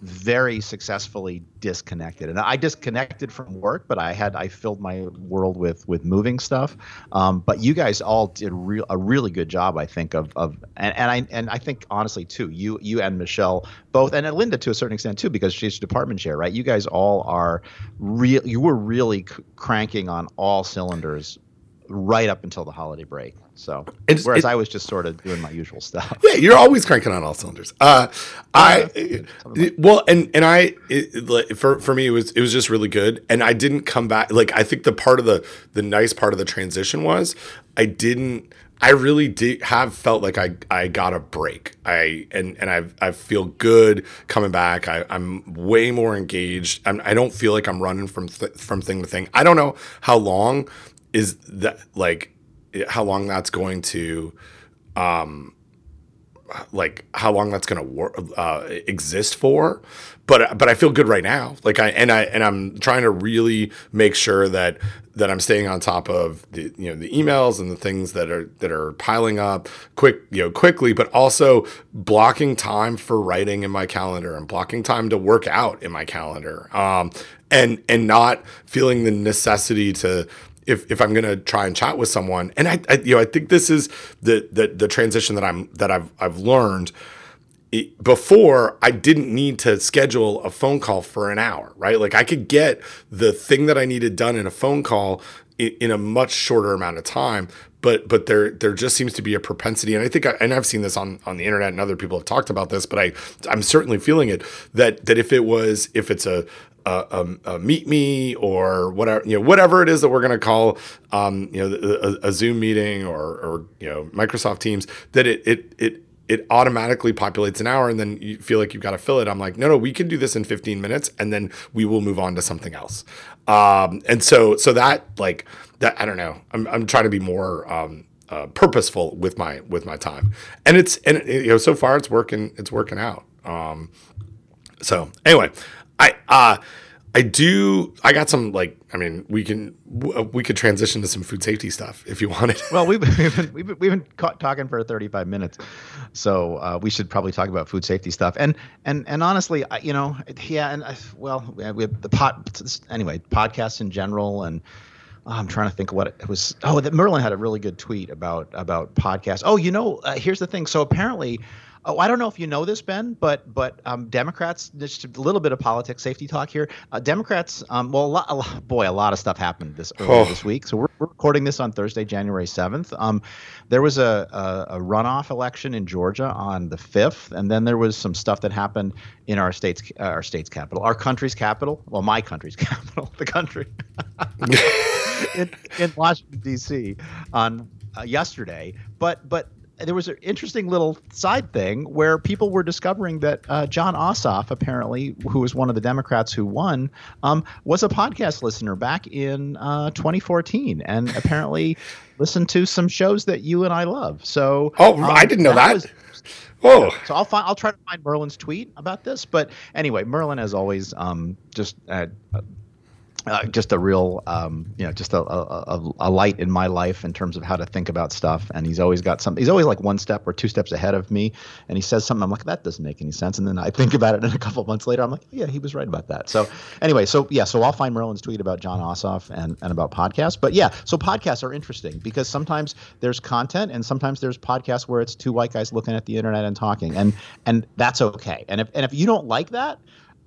very successfully disconnected. And i disconnected from work but i had i filled my world with with moving stuff. Um, but you guys all did real, a really good job i think of of and, and i and i think honestly too you you and michelle both and linda to a certain extent too because she's department chair right? You guys all are real you were really c- cranking on all cylinders right up until the holiday break. So it's, whereas I was just sort of doing my usual stuff. <laughs> Yeah, you're always cranking on all cylinders. Uh, I it, well, and and I it, for for me it was it was just really good, and I didn't come back. Like I think the part of the the nice part of the transition was I didn't. I really did have felt like I, I got a break. I and and I I feel good coming back. I, I'm way more engaged. I'm, I do not feel like I'm running from th- from thing to thing. I don't know how long is that like how long that's going to um like how long that's going to wor- uh, exist for. But but I feel good right now. Like I and I and I'm trying to really make sure that that I'm staying on top of the you know the emails and the things that are that are piling up quick you know quickly but also blocking time for writing in my calendar and blocking time to work out in my calendar. Um and and not feeling the necessity to if if I'm going to try and chat with someone, and I, I, you know I think this is the the the transition that I'm that I've I've learned. Before I didn't need to schedule a phone call for an hour, right? Like I could get the thing that I needed done in a phone call in, in a much shorter amount of time but but there there just seems to be a propensity, and I think, I, and I've seen this on on the internet, and other people have talked about this, but I I'm certainly feeling it that that if it was if it's a a, a, meet me or whatever you know whatever it is that we're going to call um, you know a, a, Zoom meeting or or you know Microsoft Teams that it it it it automatically populates an hour and then you feel like you've got to fill it. I'm like, no, no, we can do this in 15 minutes and then we will move on to something else. Um, and so, so that like that, I don't know, I'm, I'm trying to be more, um, uh, purposeful with my, with my time. And it's, and you know, so far it's working, it's working out. Um, so anyway, I, uh, I do. I got some like. I mean, we can we could transition to some food safety stuff if you wanted. <laughs> Well, we've been, we've been, we've been, talking for 35 minutes, so uh, we should probably talk about food safety stuff. And and and honestly, you know, yeah, and I, well, we have the pot anyway, podcasts in general, and oh, I'm trying to think what it was. Oh, that Merlin had a really good tweet about about podcasts. Oh, you know, uh, here's the thing. So apparently Oh, I don't know if you know this, Ben, but but um, Democrats. Just a little bit of politics, safety talk here. Uh, Democrats. Um, well, a lot, a lot, boy, a lot of stuff happened this <sighs> earlier oh. this week. So we're, we're, recording this on Thursday, January seventh. Um, there was a, a, a runoff election in Georgia on the fifth, and then there was some stuff that happened in our state's uh, our state's capital, our country's capital. Well, my country's <laughs> capital, the country, <laughs> <laughs> in, in Washington D.C. on uh, yesterday. But but there was an interesting little side thing where people were discovering that uh, Jon Ossoff, apparently, who was one of the Democrats who won, um, was a podcast listener back in uh, 2014, and apparently <laughs> listened to some shows that you and I love. So, oh, um, I didn't know that. that. Was, <laughs> So I'll find. I'll try to find Merlin's tweet about this. But anyway, Merlin, as always, um, just uh, uh, just a real, um, you know, just a, a, a, light in my life in terms of how to think about stuff. And he's always got some. He's always like one step or two steps ahead of me. And he says something. I'm like, that doesn't make any sense. And then I think about it, and a couple months later, I'm like, yeah, he was right about that. So anyway, so yeah, so I'll find Merlin's tweet about Jon Ossoff and and about podcasts. But yeah, so podcasts are interesting because sometimes there's content, and sometimes there's podcasts where it's two white guys looking at the internet and talking, and and that's okay. And if and if you don't like that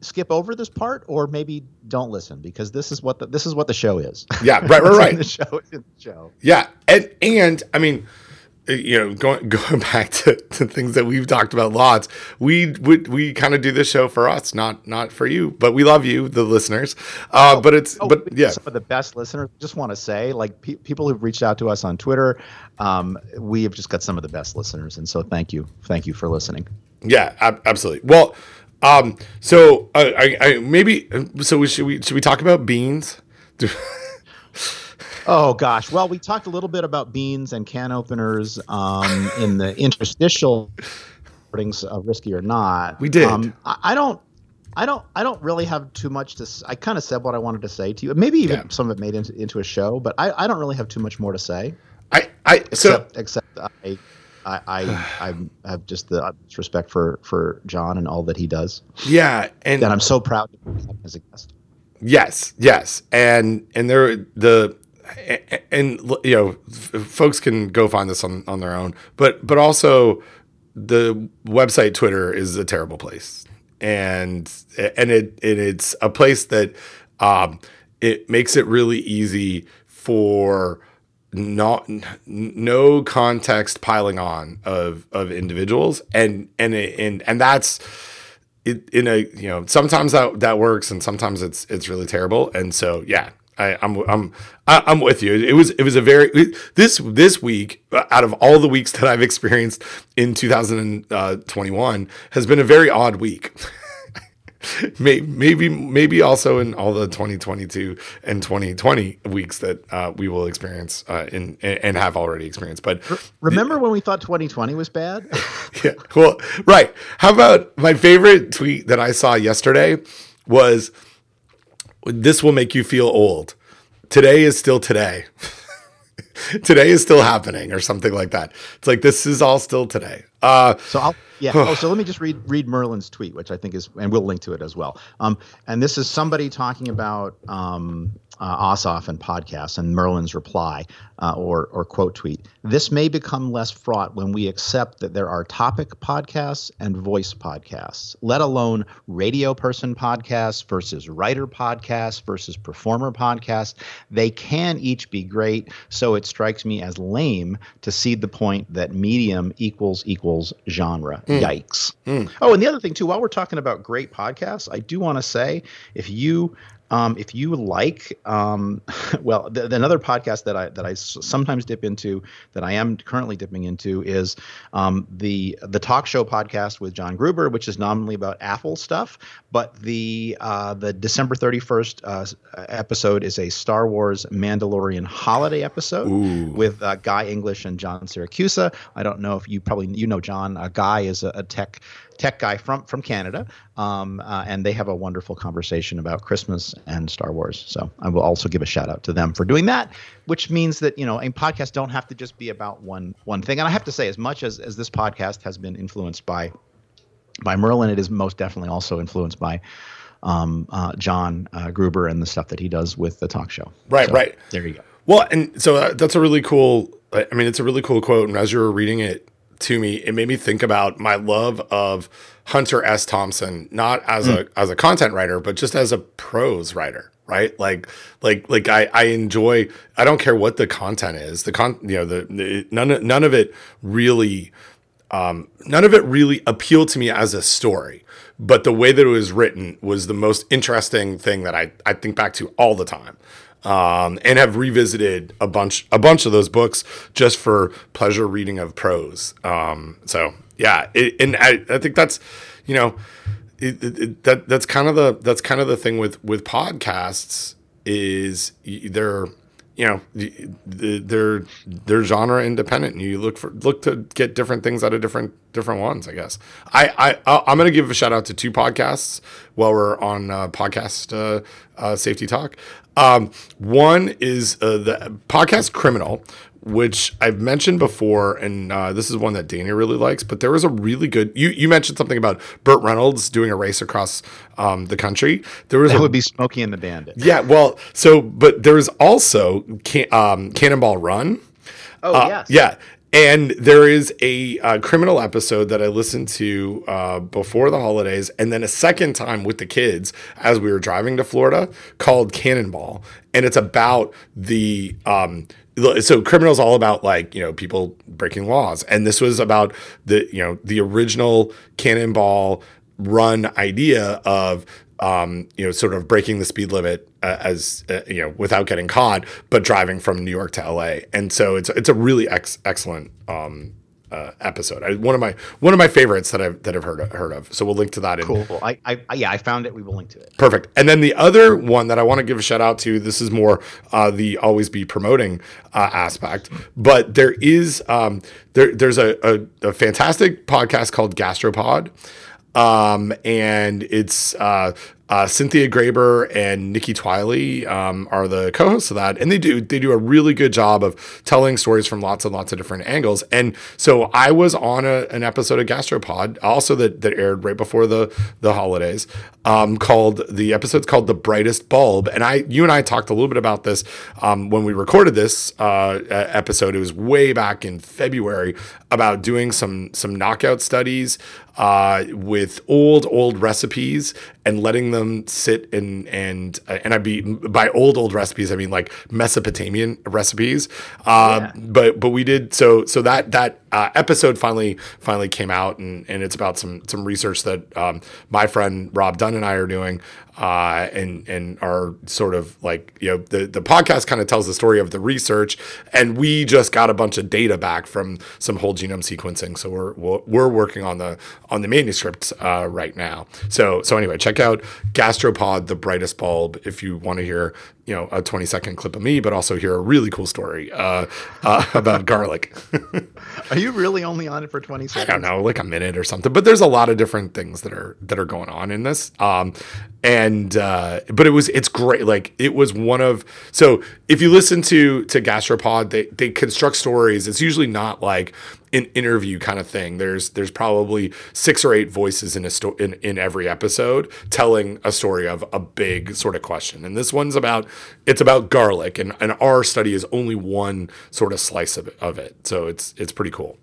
skip over this part or maybe don't listen because this is what the, this is what the show is. Yeah, right, right, right. <laughs> the show the show. Yeah, and and I mean, you know, going <laughs> going back to, to things that we've talked about lots, we would we, we kind of do this show for us, not not for you, but we love you, the listeners. Uh, oh, but it's oh, but yeah, some of the best listeners. Just want to say, like pe- people who've reached out to us on Twitter, um, we have just got some of the best listeners, and so thank you, thank you for listening. Yeah, ab- absolutely. Well um, so uh, I, I maybe so we should we should we talk about beans? <laughs> oh gosh, well we talked a little bit about beans and can openers um, in the interstitial recordings of risky or not. We did. Um, I, I, don't. I don't. I don't really have too much to. I kind of said what I wanted to say to you. Maybe even yeah. some of it made into, into a show, but I, I don't really have too much more to say. I I so except, except I I, I, <sighs> I have just the utmost respect for for John and all that he does. Yeah, and that I'm so proud to have him as a guest. Yes, yes, and and there the and you know folks can go find this on on their own, but but also the website Twitter is a terrible place, and and it and it's a place that um, it makes it really easy for not no context piling on of of individuals and and and and that's it, in a you know sometimes that that works and sometimes it's it's really terrible and so yeah I, I'm I'm I'm with you. It was it was a very this this week out of all the weeks that I've experienced in 2021 uh, has been a very odd week. <laughs> <laughs> maybe maybe also in all the 2022 and 2020 weeks that uh, we will experience uh, in and have already experienced. But remember the, when we thought 2020 was bad? <laughs> yeah. Well, right. How about my favorite tweet that I saw yesterday was this will make you feel old. Today is still today. <laughs> today is still happening or something like that. It's like this is all still today. Uh, so I'll Yeah. <sighs> oh, so let me just read read Merlin's tweet, which I think is, and we'll link to it as well. Um, and this is somebody talking about um, uh, Ossoff and podcasts, and Merlin's reply uh, or or quote tweet. This may become less fraught when we accept that there are topic podcasts and voice podcasts, let alone radio person podcasts versus writer podcasts versus performer podcasts. They can each be great, so it strikes me as lame to see the point that medium equals equals genre. Mm. Yikes. Mm. Oh, and the other thing too, while we're talking about great podcasts, I do want to say if you um, if you like, um, <laughs> well, th- another podcast that I that I s- sometimes dip into, that I am currently dipping into, is um, the the talk show podcast with John Gruber, which is nominally about Apple stuff, but the uh, the December thirty first uh, episode is a Star Wars Mandalorian holiday episode Ooh. with uh, Guy English and John Siracusa. I don't know if you probably you know John. Uh, Guy is a, a tech tech guy from from Canada, um, uh, and they have a wonderful conversation about Christmas and Star Wars. So I will also give a shout out to them for doing that, which means that you know, a podcast don't have to just be about one one thing. And I have to say, as much as as this podcast has been influenced by by Merlin, it is most definitely also influenced by um, uh, John uh, Gruber and the stuff that he does with the talk show. Right, so, right. There you go. Well, and so uh, that's a really cool. I mean, it's a really cool quote. And as you were reading it, to me, it made me think about my love of Hunter S. Thompson, not as mm. a as a content writer, but just as a prose writer, right? Like like like I I enjoy I don't care what the content is. The con you know, the, the none none of it really um, none of it really appealed to me as a story, but the way that it was written was the most interesting thing that I, I think back to all the time um, and have revisited a bunch a bunch of those books just for pleasure reading of prose. Um, so yeah, it, and I, I think that's you know it, it, that that's kind of the that's kind of the thing with with podcasts is they're you know they're they're genre independent and you look for look to get different things out of different different ones i guess. I i i'm gonna give a shout out to two podcasts while we're on uh, podcast uh, uh, safety talk. Um, one is uh, the podcast criminal which I've mentioned before, and uh, this is one that Danny really likes. But there was a really good. You you mentioned something about Burt Reynolds doing a race across um, the country. There was that a, would be Smokey and the Bandit. Yeah, well, so but there is also can, um, Cannonball Run. Oh uh, yes, yeah. And there is a uh, criminal episode that I listened to uh, before the holidays, and then a second time with the kids as we were driving to Florida called Cannonball, and it's about the um, so criminals all about like you know people breaking laws. And this was about the you know the original cannonball run idea of um, you know sort of breaking the speed limit uh, as uh, you know without getting caught but driving from new york to la and so it's it's a really ex- excellent um, uh, episode. I, one of my one of my favorites that I've that I've heard of, heard of. So we'll link to that. In, cool. I, I, yeah, I found it. We will link to it. Perfect. And then the other one that I want to give a shout out to. This is more uh, the always be promoting uh, aspect, but there is um, there there's a, a, a fantastic podcast called Gastropod. Um, and it's uh, uh, Cynthia Graber and Nikki Twilley um, are the co-hosts of that, and they do they do a really good job of telling stories from lots and lots of different angles. And so I was on a, an episode of Gastropod, also that that aired right before the the holidays, um, called the episode's called "The Brightest Bulb," and I you and I talked a little bit about this um, when we recorded this uh, episode. It was way back in February about doing some some knockout studies uh, with old old recipes and letting them sit and and uh, and I'd be by old old recipes I mean like Mesopotamian recipes. Uh, yeah. But but we did so so that that uh, episode finally finally came out and and it's about some some research that um, my friend Rob Dunn and I are doing uh, and and are sort of like you know the the podcast kind of tells the story of the research, and we just got a bunch of data back from some whole genome sequencing. So we're we're working on the on the manuscript uh, right now. So so anyway, check out Gastropod, the brightest bulb, if you want to hear you know a 20 second clip of me but also hear a really cool story uh, uh, <laughs> about garlic <laughs> are you really only on it for 20 seconds i don't know like a minute or something but there's a lot of different things that are that are going on in this um, and uh, but it was it's great. Like it was one of so if you listen to to Gastropod, they they construct stories. It's usually not like an interview kind of thing. There's there's probably six or eight voices in a sto- in, in every episode telling a story of a big sort of question. And this one's about it's about garlic, and, and our study is only one sort of slice of it, of it. So it's it's pretty cool.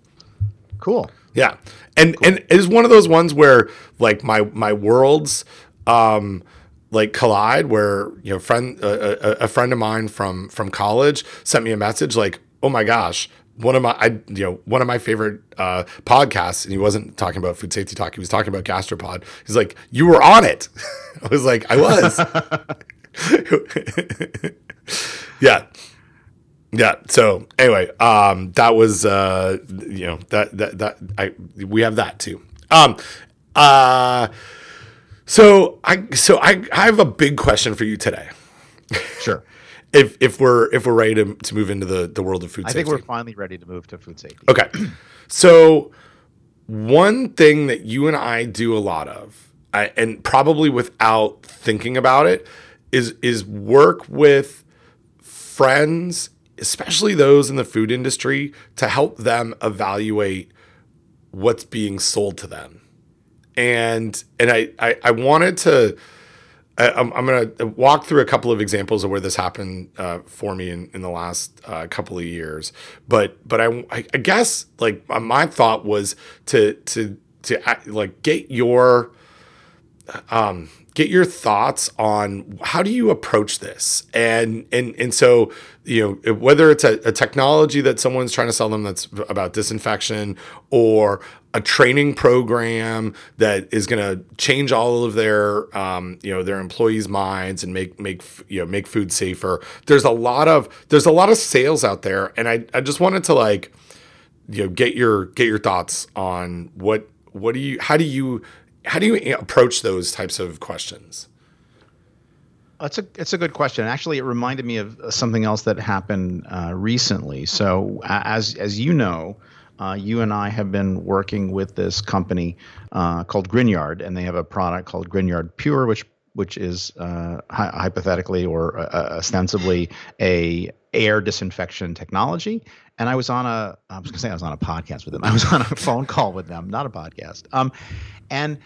Cool. Yeah, and cool. and it is one of those ones where like my my worlds um, like collide where you know friend a, a, friend of mine from from college sent me a message like oh my gosh one of my I, you know one of my favorite uh, podcasts and he wasn't talking about food safety talk he was talking about gastropod. He's like you were on it. <laughs> I was like i was. <laughs> Yeah. Yeah so anyway um that was uh you know that that that i we have that too. Um uh so I so I, I have a big question for you today. Sure. If if we're if we're ready to, to move into the, the world of food I safety. I think we're finally ready to move to food safety. Okay. So one thing that you and I do a lot of, I, and probably without thinking about it, is is work with friends, especially those in the food industry, to help them evaluate what's being sold to them and and I I, I wanted to. I, am I'm going to walk through a couple of examples of where this happened uh, for me in, in the last uh, couple of years, but but I, I guess like my thought was to to to like get your um, get your thoughts on how do you approach this? And and and so you know whether it's a, a, technology that someone's trying to sell them that's about disinfection or a training program that is going to change all of their um, you know their employees minds and make make you know make food safer there's a lot of there's a lot of sales out there and i, I just wanted to like you know get your get your thoughts on what what do you how do you how do you approach those types of questions? It's a it's a good question. Actually, it reminded me of something else that happened uh, recently. So, as as you know, uh, you and I have been working with this company uh, called Grignard, and they have a product called Grignard Pure, which which is uh, hi- hypothetically or uh, ostensibly a air disinfection technology. And I was on a I was going to say I was on a podcast with them. I was on a phone call with them, not a podcast. Um, and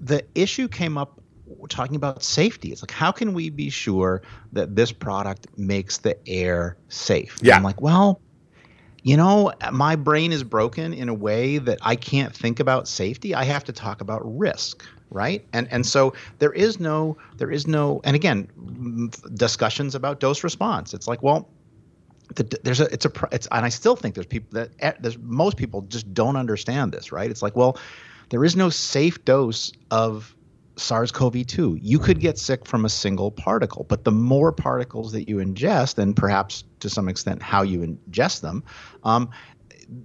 the issue came up talking about safety. It's like, how can we be sure that this product makes the air safe? Yeah. I'm like, well, you know, my brain is broken in a way that I can't think about safety. I have to talk about risk, right? And and so there is no there is no and again discussions about dose response. It's like, well, the, there's a it's a it's and I still think there's people that eh, there's most people just don't understand this, right? It's like, well, there is no safe dose of SARS-CoV-2. You could get sick from a single particle, but the more particles that you ingest, and perhaps to some extent how you ingest them, um,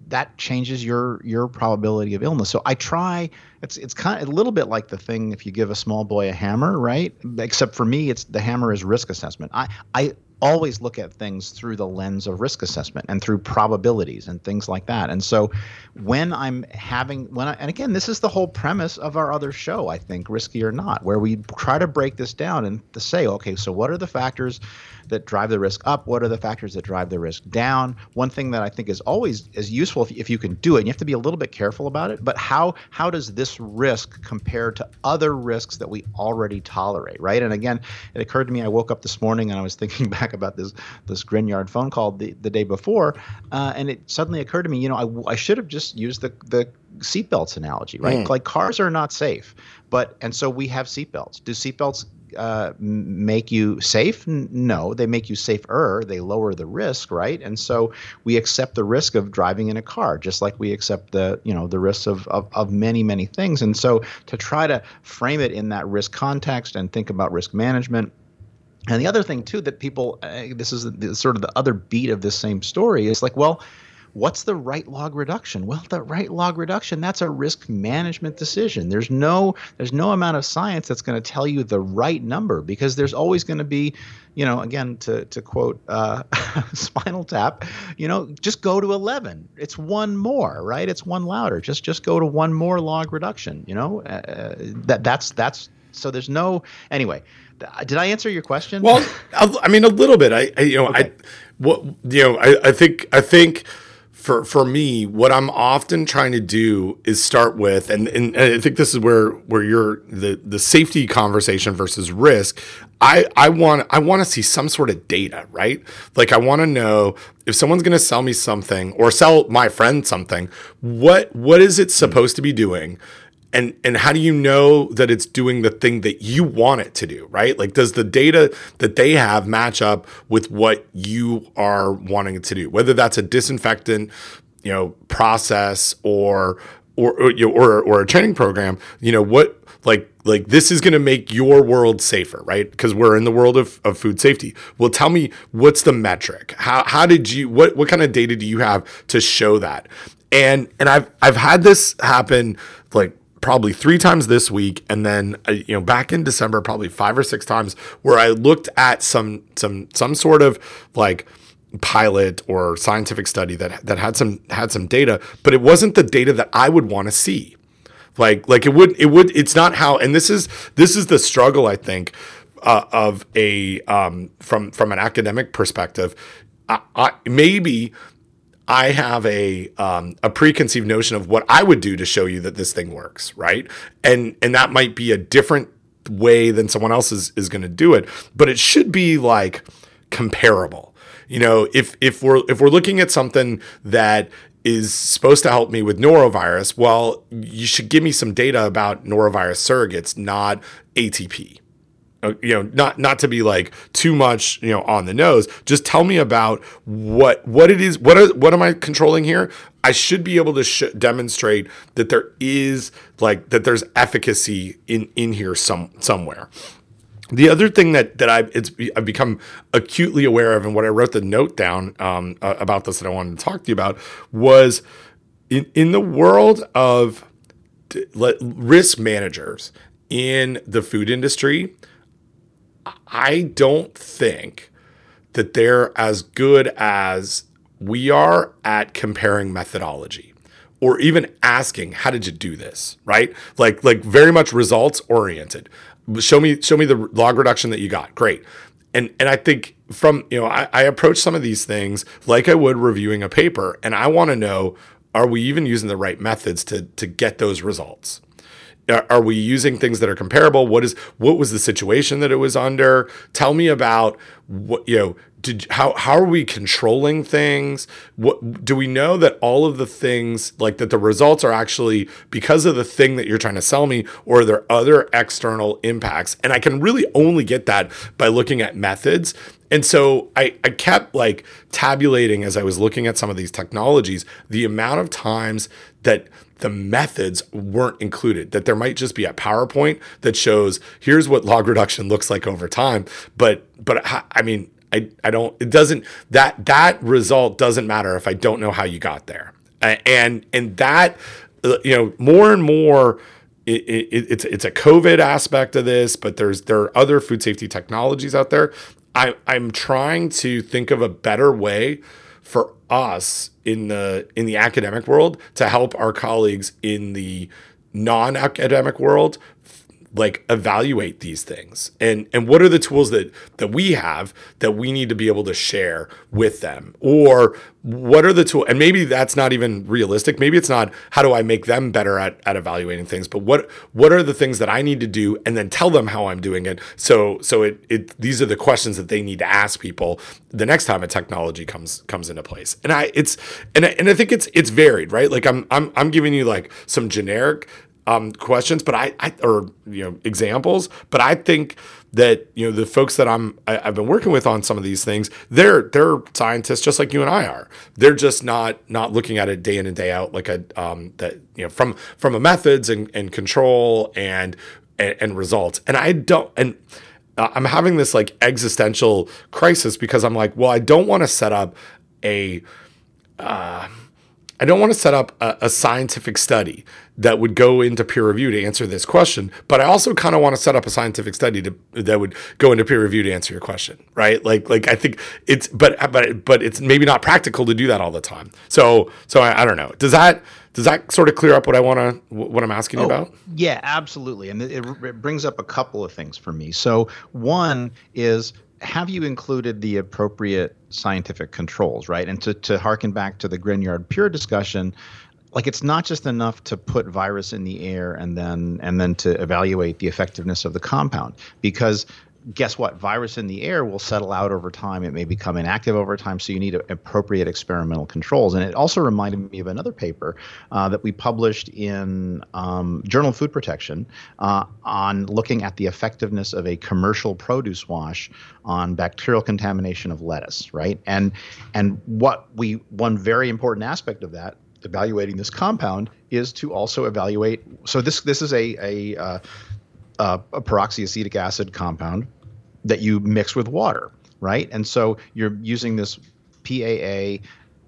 that changes your your probability of illness. So I try. It's it's kind of a little bit like the thing if you give a small boy a hammer, right? Except for me, it's the hammer is risk assessment. I I always look at things through the lens of risk assessment and through probabilities and things like that. And so when I'm having when I and again this is the whole premise of our other show, I think, risky or not, where we try to break this down and to say, okay, so what are the factors that drive the risk up? What are the factors that drive the risk down? One thing that I think is always is useful if, if you can do it, and you have to be a little bit careful about it, but how how does this risk compare to other risks that we already tolerate, right? And again, it occurred to me, I woke up this morning and I was thinking <laughs> back about this this Grignard phone call the, the day before, uh, and it suddenly occurred to me, you know, I, I should have just used the the seatbelts analogy, right? Mm. Like cars are not safe, but and so we have seatbelts. Do seatbelts uh, make you safe? No, they make you safer. They lower the risk, right? And so we accept the risk of driving in a car, just like we accept the you know the risks of, of, of many many things. And so to try to frame it in that risk context and think about risk management. And the other thing too that people, uh, this is the, sort of the other beat of this same story is like, well, What's the right log reduction? Well, the right log reduction, that's a risk management decision. There's no there's no amount of science that's going to tell you the right number because there's always going to be, you know, again to to quote uh, <laughs> Spinal Tap, you know, just go to 11. It's one more, right? It's one louder. Just just go to one more log reduction, you know? Uh, that that's that's so there's no anyway. Did I answer your question? Well, I I mean, a little bit. I, I you know, Okay. I, what you know, I, I think, I think, for for me, what I'm often trying to do is start with, and and I think this is where where you're the the safety conversation versus risk. I I want I want to see some sort of data, right? Like I want to know if someone's going to sell me something or sell my friend something, what what is it supposed to be doing? And and how do you know that it's doing the thing that you want it to do right? Like does the data that they have match up with what you are wanting it to do? Whether that's a disinfectant you know process or or or, or, or a training program you know what like like this is going to make your world safer right? Because we're in the world of, of food safety. Well tell me what's the metric? How, how did you what what kind of data do you have to show that? And and i've i've had this happen like probably three times this week and then uh, you know back in december probably five or six times where i looked at some some some sort of like pilot or scientific study that that had some had some data but it wasn't the data that i would want to see. Like like it would it would it's not how and this is this is the struggle i think uh, of a um, from from an academic perspective. I, I, maybe I have a um, a preconceived notion of what I would do to show you that this thing works, right? And and that might be a different way than someone else is, is going to do it, but it should be like comparable. You know, if if we're if we're looking at something that is supposed to help me with norovirus, well, you should give me some data about norovirus surrogates, not ATP you know not not to be like too much you know on the nose just tell me about what what it is what are, what am i controlling here i should be able to sh- demonstrate that there is like that there's efficacy in in here some somewhere the other thing that that I've it's I've become acutely aware of, and what I wrote the note down um, uh, about this that I wanted to talk to you about was in in the world of risk managers in the food industry. I don't think that they're as good as we are at comparing methodology or even asking how did you do this? Right? Like like very much results oriented. Show me show me the log reduction that you got. Great. And and i think from you know i, I approach some of these things like i would reviewing a paper and i want to know are we even using the right methods to to get those results are we using things that are comparable? What is what was the situation that it was under? Tell me about what you know did how how are we controlling things? What do we know that all of the things like that the results are actually because of the thing that you're trying to sell me or are there other external impacts? And i can really only get that by looking at methods. And so I, I kept like tabulating as I was looking at some of these technologies, the amount of times that the methods weren't included, that there might just be a PowerPoint that shows here's what log reduction looks like over time. But but I mean, I, I don't it doesn't that that result doesn't matter if I don't know how you got there. And and that uh, you know, more and more it, it, it's it's a COVID aspect of this, but there's there are other food safety technologies out there. I, I'm trying to think of a better way for us in the in the academic world to help our colleagues in the non-academic world like evaluate these things? And and what are the tools that that we have that we need to be able to share with them? Or what are the tools and maybe that's not even realistic. Maybe it's not how do i make them better at, at evaluating things? But what what are the things that i need to do and then tell them how i'm doing it? So so it, it these are the questions that they need to ask people the next time a technology comes comes into place. And i it's and I, and i think it's it's varied right? Like i'm i'm i'm giving you like some generic um, questions, but I, I or you know examples, but I think that you know the folks that I'm I, I've been working with on some of these things, they're they're scientists just like you and I are. They're just not not looking at it day in and day out like a um, that you know from from a methods and, and control and, and and results. And I don't and uh, I'm having this like existential crisis because I'm like, well, I don't want to set up a I don't want to set up a, a, scientific study that would go into peer review to answer this question, but I also kind of want to set up a scientific study to, that would go into peer review to answer your question, right? Like, like I think it's, but, but, but it's maybe not practical to do that all the time. So, so I, I don't know. Does that, does that sort of clear up what I want to what I'm asking oh, you about? Yeah, absolutely. And it, it brings up a couple of things for me. So one is have you included the appropriate scientific controls, right? And to, to harken back to the Grignard Pure discussion, like it's not just enough to put virus in the air and then and then to evaluate the effectiveness of the compound because guess what? Virus in the air will settle out over time. It may become inactive over time. So you need appropriate experimental controls. And it also reminded me of another paper uh, that we published in um, Journal of Food Protection uh, on looking at the effectiveness of a commercial produce wash on bacterial contamination of lettuce. Right. And and what we one very important aspect of that evaluating this compound is to also evaluate. So this this is a a, uh, uh, a peroxyacetic acid compound that you mix with water, right? And so you're using this PAA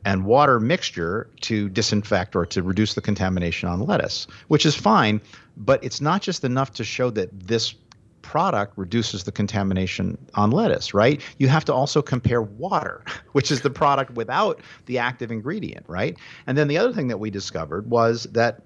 and water mixture to disinfect or to reduce the contamination on lettuce, which is fine, but it's not just enough to show that this product reduces the contamination on lettuce, right? You have to also compare water, <laughs> which is the product without the active ingredient, right? And then the other thing that we discovered was that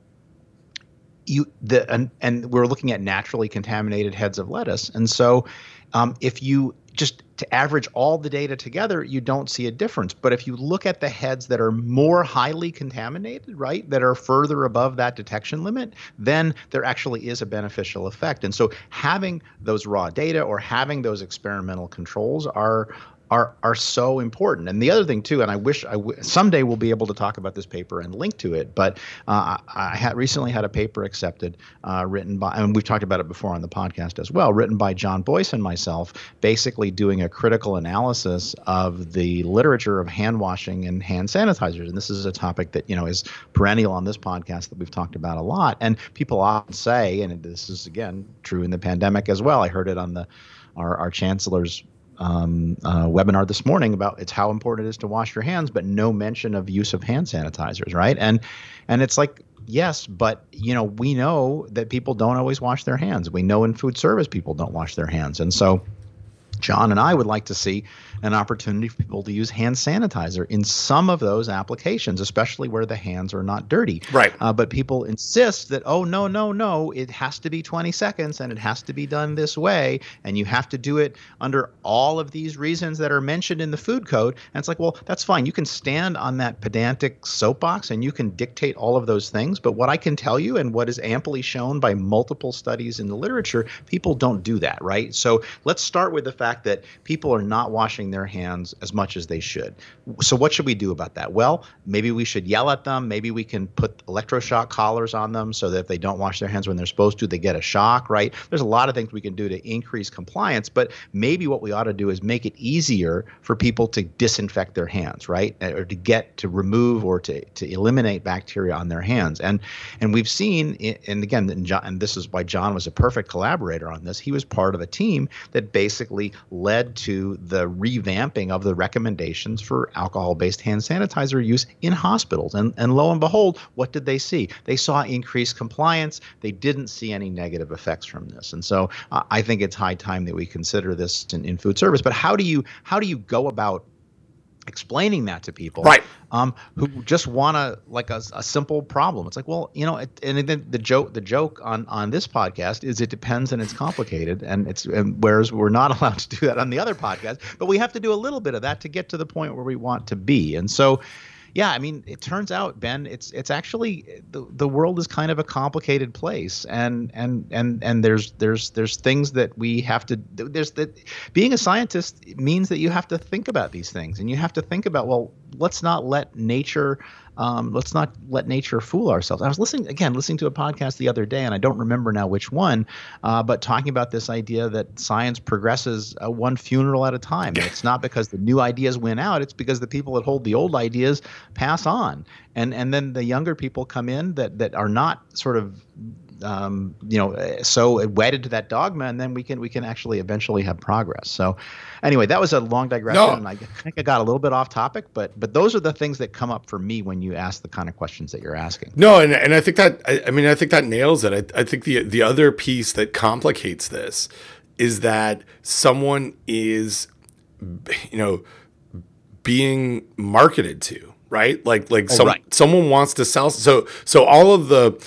you the and, and we're looking at naturally contaminated heads of lettuce, and so um, if you just to average all the data together, you don't see a difference. But if you look at the heads that are more highly contaminated, right, that are further above that detection limit, then there actually is a beneficial effect. And so having those raw data or having those experimental controls are are are so important. And the other thing too, and I wish I w- someday we'll be able to talk about this paper and link to it. But uh, I had recently had a paper accepted, uh, written by, and we've talked about it before on the podcast as well, written by John Boyce and myself, basically doing a critical analysis of the literature of hand washing and hand sanitizers. And this is a topic that you know is perennial on this podcast that we've talked about a lot. And people often say, and this is again true in the pandemic as well. I heard it on the our, our chancellor's um, uh, webinar this morning about it's how important it is to wash your hands, but no mention of use of hand sanitizers, right? And and it's like yes, but you know we know that people don't always wash their hands. We know in food service people don't wash their hands, and so John and I would like to see an opportunity for people to use hand sanitizer in some of those applications, especially where the hands are not dirty. Right. Uh, but people insist that, oh, no, no, no, it has to be 20 seconds and it has to be done this way. And you have to do it under all of these reasons that are mentioned in the food code. And it's like, well, that's fine. You can stand on that pedantic soapbox and you can dictate all of those things. But what I can tell you, and what is amply shown by multiple studies in the literature, people don't do that, right? So let's start with the fact that people are not washing their hands as much as they should. So, what should we do about that? Well, maybe we should yell at them. Maybe we can put electroshock collars on them so that if they don't wash their hands when they're supposed to, they get a shock, right? There's a lot of things we can do to increase compliance, but maybe what we ought to do is make it easier for people to disinfect their hands, right? Eh, or to get to remove or to, to eliminate bacteria on their hands. And and we've seen, and again, and this is why John was a perfect collaborator on this. He was part of a team that basically led to the revamping of the recommendations for alcohol based hand sanitizer use in hospitals. And, and lo and behold, what did they see? They saw increased compliance. They didn't see any negative effects from this. And so uh, I think it's high time that we consider this in, in food service. But how do you how do you go about explaining that to people right. um, who just want to like a, a, simple problem. It's like well you know it, and then the joke the joke on on this podcast is it depends and it's complicated and it's and whereas we're not <laughs> allowed to do that on the other podcast but we have to do a little bit of that to get to the point where we want to be. And so yeah, I mean, it turns out, Ben, it's it's actually the, the world is kind of a complicated place, and and and and there's there's there's things that we have to there's that being a scientist means that you have to think about these things, and you have to think about well, let's not let nature um, let's not let nature fool ourselves. I was listening again, listening to a podcast the other day, and I don't remember now which one, uh, but talking about this idea that science progresses uh, one funeral at a time. And it's not because the new ideas win out; it's because the people that hold the old ideas pass on, and and then the younger people come in that that are not sort of um, you know so wedded to that dogma, and then we can we can actually eventually have progress. So anyway, that was a long digression, no. and I think I got a little bit off topic, but but those are the things that come up for me when you ask the kind of questions that you're asking. No, and and I think that I, I mean I think that nails it. I, I think the the other piece that complicates this is that someone is you know being marketed to right? Like like Oh, some, right. someone wants to sell. So so all of the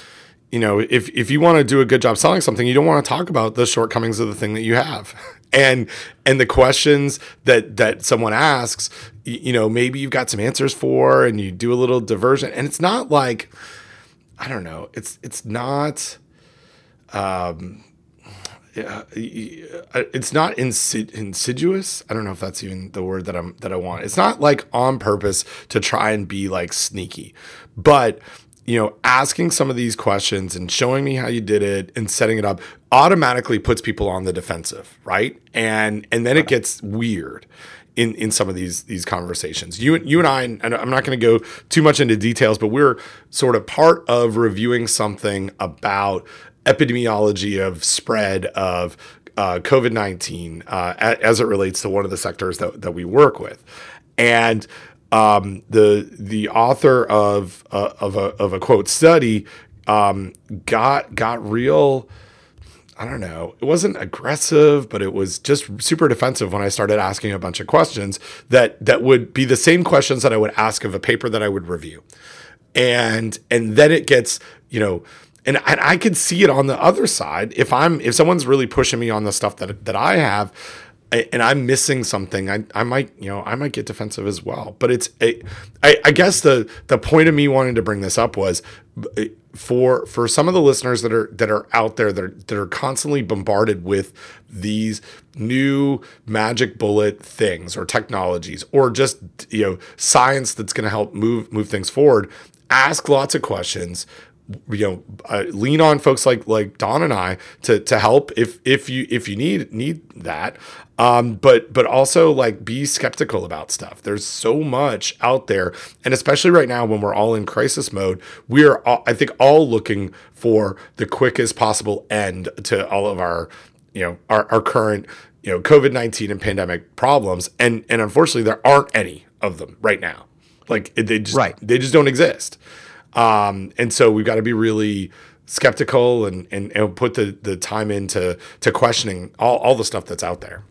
you know if if you want to do a good job selling something, you don't want to talk about the shortcomings of the thing that you have. <laughs> And and the questions that that someone asks, you know, maybe you've got some answers for, and you do a little diversion. And it's not like I don't know. It's it's not. Um, yeah, y- it's not insid- insidious. I don't know if that's even the word that I'm that I want. It's not like on purpose to try and be like sneaky, but you know, asking some of these questions and showing me how you did it and setting it up automatically puts people on the defensive, right? And and then it gets weird in in some of these these conversations. You you and I, and I'm not going to go too much into details, but we're sort of part of reviewing something about epidemiology of spread of uh, COVID 19 uh, as it relates to one of the sectors that, that we work with. And um, the the author of uh, of a of a quote study um, got got real. I don't know. It wasn't aggressive, but it was just super defensive when I started asking a bunch of questions that that would be the same questions that I would ask of a paper that I would review. And and then it gets, you know, and, I could see it on the other side. If I'm if someone's really pushing me on the stuff that that I have and I'm missing something, I, I might, you know, I might get defensive as well. But it's, a, I, I guess the the point of me wanting to bring this up was uh, for for some of the listeners that are that are out there that are, that are constantly bombarded with these new magic bullet things or technologies or just you know science that's going to help move move things forward. Ask lots of questions you know uh, lean on folks like like Don and I to to help if if you if you need need that. Um but but also like be skeptical about stuff. There's so much out there and especially right now when we're all in crisis mode we're all, I think all looking for the quickest possible end to all of our you know our, our current you know COVID-19 and pandemic problems and and unfortunately there aren't any of them right now. Like they just Right. they just don't exist um, and so we've got to be really skeptical and, and, and put the, the time into to questioning all, all the stuff that's out there.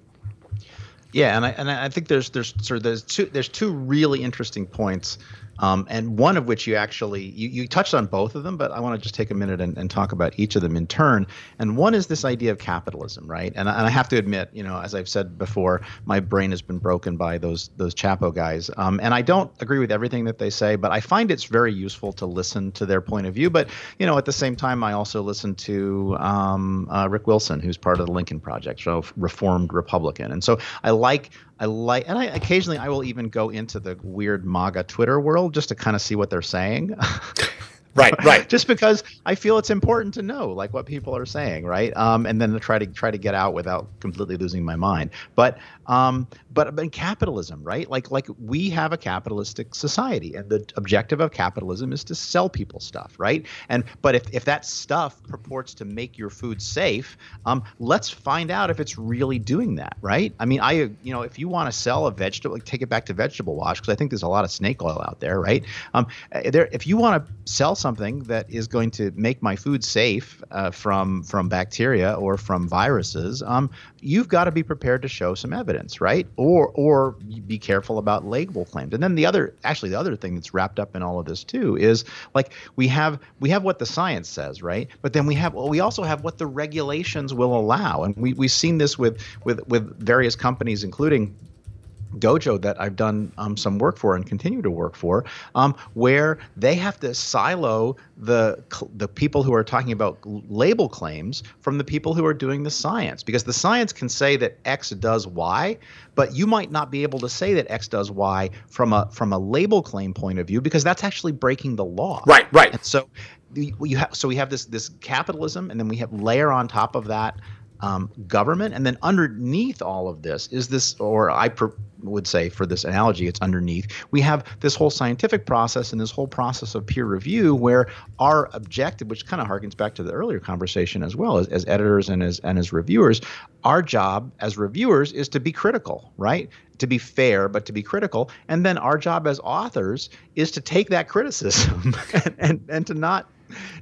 Yeah, and I and I think there's there's sort of there's two there's two really interesting points, um, and one of which you actually you, you touched on both of them, but I want to just take a minute and, and talk about each of them in turn. And one is this idea of capitalism, right? And, and I have to admit, you know, as I've said before, my brain has been broken by those those Chapo guys, um, and I don't agree with everything that they say, but I find it's very useful to listen to their point of view. But you know, at the same time, I also listen to um, uh, Rick Wilson, who's part of the Lincoln Project, so Reformed Republican, and so I like I like, and I occasionally I will even go into the weird MAGA Twitter world just to kind of see what they're saying. <laughs> Right, <laughs> right. just because I feel it's important to know like what people are saying, right? Um, and then to try to try to get out without completely losing my mind. But um, but but in capitalism, right? Like like we have a capitalistic society, and the objective of capitalism is to sell people stuff, right? And but if if that stuff purports to make your food safe, um, let's find out if it's really doing that, right? I mean, I you know if you want to sell a vegetable, like take it back to vegetable wash because I think there's a lot of snake oil out there, right? Um, uh, there if you want to sell something that is going to make my food safe uh, from from bacteria or from viruses, um, you've got to be prepared to show some evidence, right? Or or be careful about label claims. And then the other, actually, the other thing that's wrapped up in all of this too is like we have we have what the science says, right? But then we have well, we also have what the regulations will allow, and we we've seen this with with with various companies, including dojo that I've done um, some work for and continue to work for, um, where they have to silo the the people who are talking about label claims from the people who are doing the science, because the science can say that X does Y, but you might not be able to say that X does Y from a from a label claim point of view because that's actually breaking the law. Right, right. And so you have so we have this this capitalism, and then we have layer on top of that um, government, and then underneath all of this is this, or I would say for this analogy, it's underneath. We have this whole scientific process and this whole process of peer review, where our objective, which kind of harkens back to the earlier conversation as well, as, as editors and as and as reviewers, our job as reviewers is to be critical, right? To be fair, but to be critical, and then our job as authors is to take that criticism <laughs> and and, and to not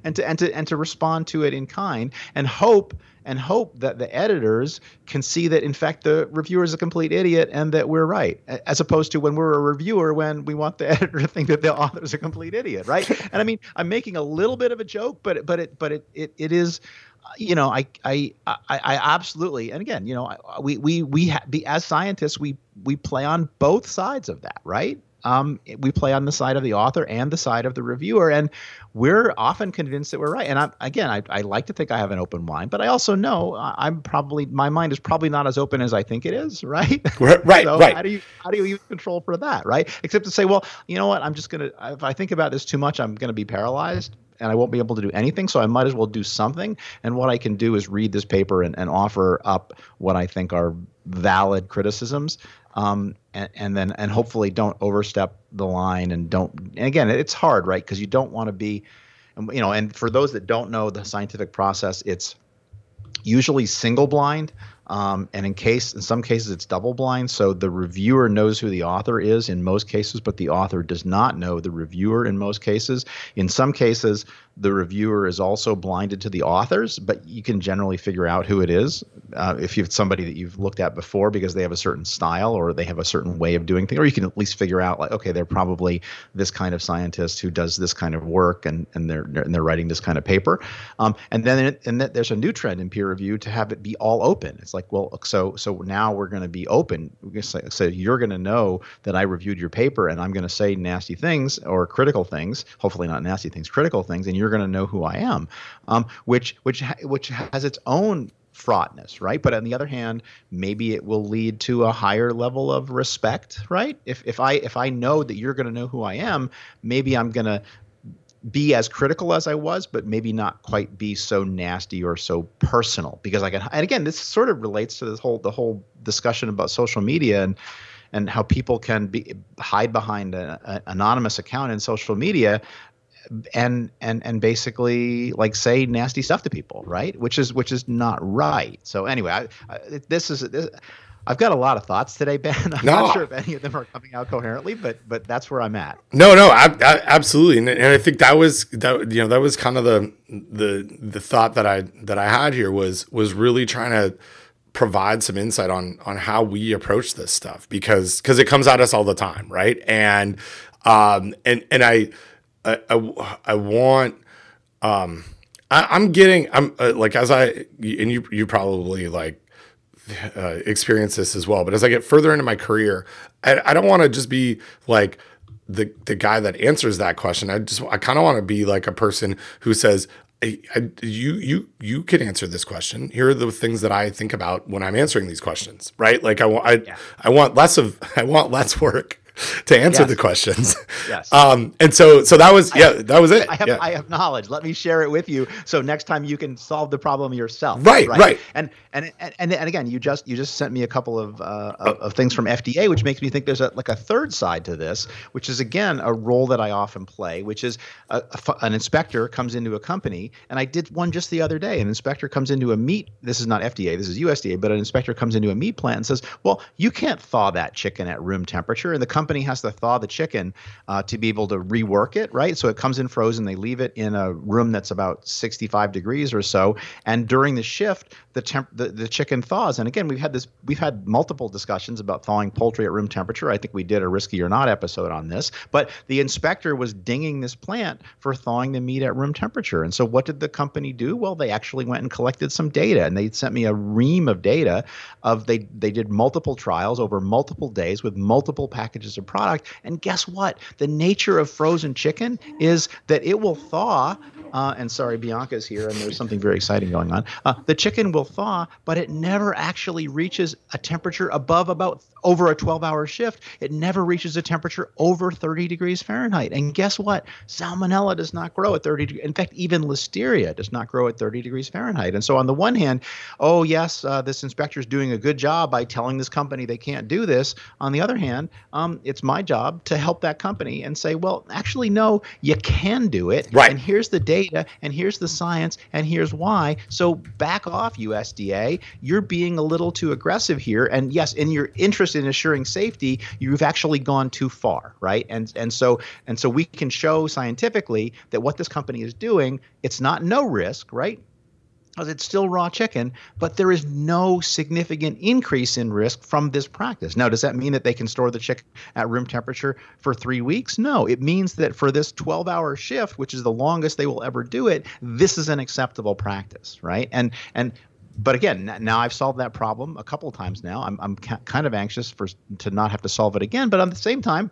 and to and to and to respond to it in kind and hope and hope that the editors can see that in fact the reviewer is a complete idiot and that we're right as opposed to when we're a reviewer when we want the <laughs> editor to think that the author is a complete idiot right? <laughs> And i mean i'm making a little bit of a joke but but it but it it, it is uh, you know I, I i i absolutely and again you know we we we ha- be as scientists we we play on both sides of that right um, we play on the side of the author and the side of the reviewer, and we're often convinced that we're right. And I, again, I, I like to think I have an open mind, but I also know I'm probably my mind is probably not as open as I think it is. <laughs> Right. Right. so right. How do you how do you use control for that? Right. Except to say, well, you know what? I'm just gonna if I think about this too much, I'm gonna be paralyzed and I won't be able to do anything. So I might as well do something. And what I can do is read this paper and, and offer up what I think are valid criticisms um, and, and, then and hopefully don't overstep the line and don't and again it's hard right? Because you don't want to be you know and for those that don't know the scientific process it's usually single blind um, and in case in some cases it's double blind. So the reviewer knows who the author is in most cases but the author does not know the reviewer in most cases. In some cases the reviewer is also blinded to the authors, but you can generally figure out who it is uh, if you've somebody that you've looked at before because they have a certain style or they have a certain way of doing things, or you can at least figure out like, okay, they're probably this kind of scientist who does this kind of work and and they're and they're writing this kind of paper. Um, and then and then there's a new trend in peer review to have it be all open. It's like, well, so so now we're going to be open. So you're going to know that I reviewed your paper and I'm going to say nasty things or critical things, hopefully not nasty things, critical things, and you're going to know who I am, um, which which which has its own fraughtness, right? But on the other hand, maybe it will lead to a higher level of respect, right? If if I if I know that you're going to know who I am, maybe I'm going to be as critical as I was, but maybe not quite be so nasty or so personal because I can. And again, this sort of relates to this whole the whole discussion about social media and and how people can be hide behind an anonymous account in social media and and and basically like say nasty stuff to people, right? Which is which is not right. So anyway, I, I, this is this, I've got a lot of thoughts today, Ben. <laughs> I'm no. not sure if any of them are coming out coherently, but but that's where I'm at. No, no, I, I, absolutely, and, and I think that was that you know that was kind of the the the thought that I that I had here was was really trying to provide some insight on on how we approach this stuff because because it comes at us all the time, right? And um and and I I, I, I want, um, I, am getting, I'm uh, like, as I, and you, you probably like, uh, experience this as well. But as I get further into my career, I, I don't want to just be like the the guy that answers that question. I just I kind of want to be like a person who says, I, I, you you you can answer this question. Here are the things that I think about when I'm answering these questions, right? Like I want I, yeah. I want less of <laughs> I want less work <laughs> to answer yes. the questions. <laughs> Yes. Um, and so so that was yeah, have, that was it. I have yeah. I have knowledge. Let me share it with you. So next time you can solve the problem yourself. Right, right. right. And, and and and again, you just you just sent me a couple of uh, of, of things from FDA, which makes me think there's a, like a third side to this, which is again a role that I often play, which is a, a, an inspector comes into a company, and I did one just the other day. An inspector comes into a meat. This is not FDA. This is USDA, but an inspector comes into a meat plant and says, "Well, you can't thaw that chicken at room temperature," and the company has to thaw the chicken uh, to be able to rework it, right? So it comes in frozen. They leave it in a room that's about 65 degrees or so, and during the shift, the temp the, the chicken thaws. And again, we've had this we've had multiple discussions about thawing poultry at room temperature. I think we did a risky or not episode on this, but the inspector was dinging this plant for thawing the meat at room temperature. And so what did the company do? Well, they actually went and collected some data, and they sent me a ream of data of they they did multiple trials over multiple days with multiple packages of product and guess what? The nature of frozen chicken is that it will thaw. Uh, and sorry, Bianca's here, and there's something very exciting going on. Uh, the chicken will thaw, but it never actually reaches a temperature above about over a 12 hour shift. It never reaches a temperature over 30 degrees Fahrenheit. And guess what? Salmonella does not grow at 30 degrees. In fact, even Listeria does not grow at 30 degrees Fahrenheit. And so, on the one hand, oh, yes, uh, this inspector is doing a good job by telling this company they can't do this. On the other hand, um, it's my job to help that company and say, well, actually, no, you can do it. Right. And here's the data data and here's the science and here's why. So back off, USDA. You're being a little too aggressive here. And yes, in your interest in assuring safety, you've actually gone too far, right? And and so and so we can show scientifically that what this company is doing, it's not no risk, right? Because it's still raw chicken, but there is no significant increase in risk from this practice. Now, does that mean that they can store the chicken at room temperature for three weeks? No, it means that for this 12 hour shift, which is the longest they will ever do it, this is an acceptable practice, right? And and but again, now I've solved that problem a couple times now. I'm, I'm kind of anxious for to not have to solve it again. But at the same time,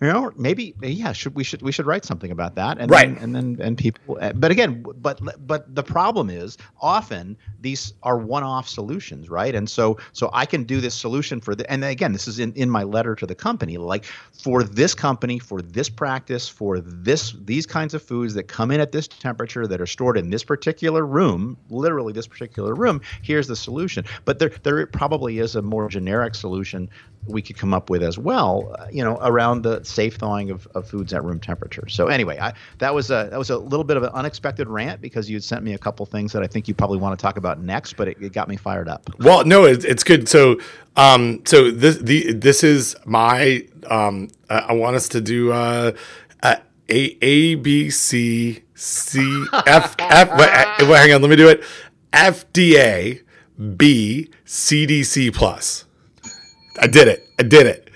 you know maybe yeah should we should we should write something about that. And right. then, and then and people eh, but again but but the problem is often these are one-off solutions right? And so so i can do this solution for the and again this is in in my letter to the company like for this company for this practice for this these kinds of foods that come in at this temperature that are stored in this particular room literally this particular room here's the solution. But there there probably is a more generic solution we could come up with as well, you know, around the safe thawing of, of foods at room temperature. So anyway, I, that was a that was a little bit of an unexpected rant because you sent me a couple things that I think you probably want to talk about next, but it, it got me fired up. Well, no, it, it's good. So, um, so this the this is my um, I want us to do uh, a A B C C F F. Wait, wait, hang on, let me do it. FDA B CDC plus. I did it. I did it.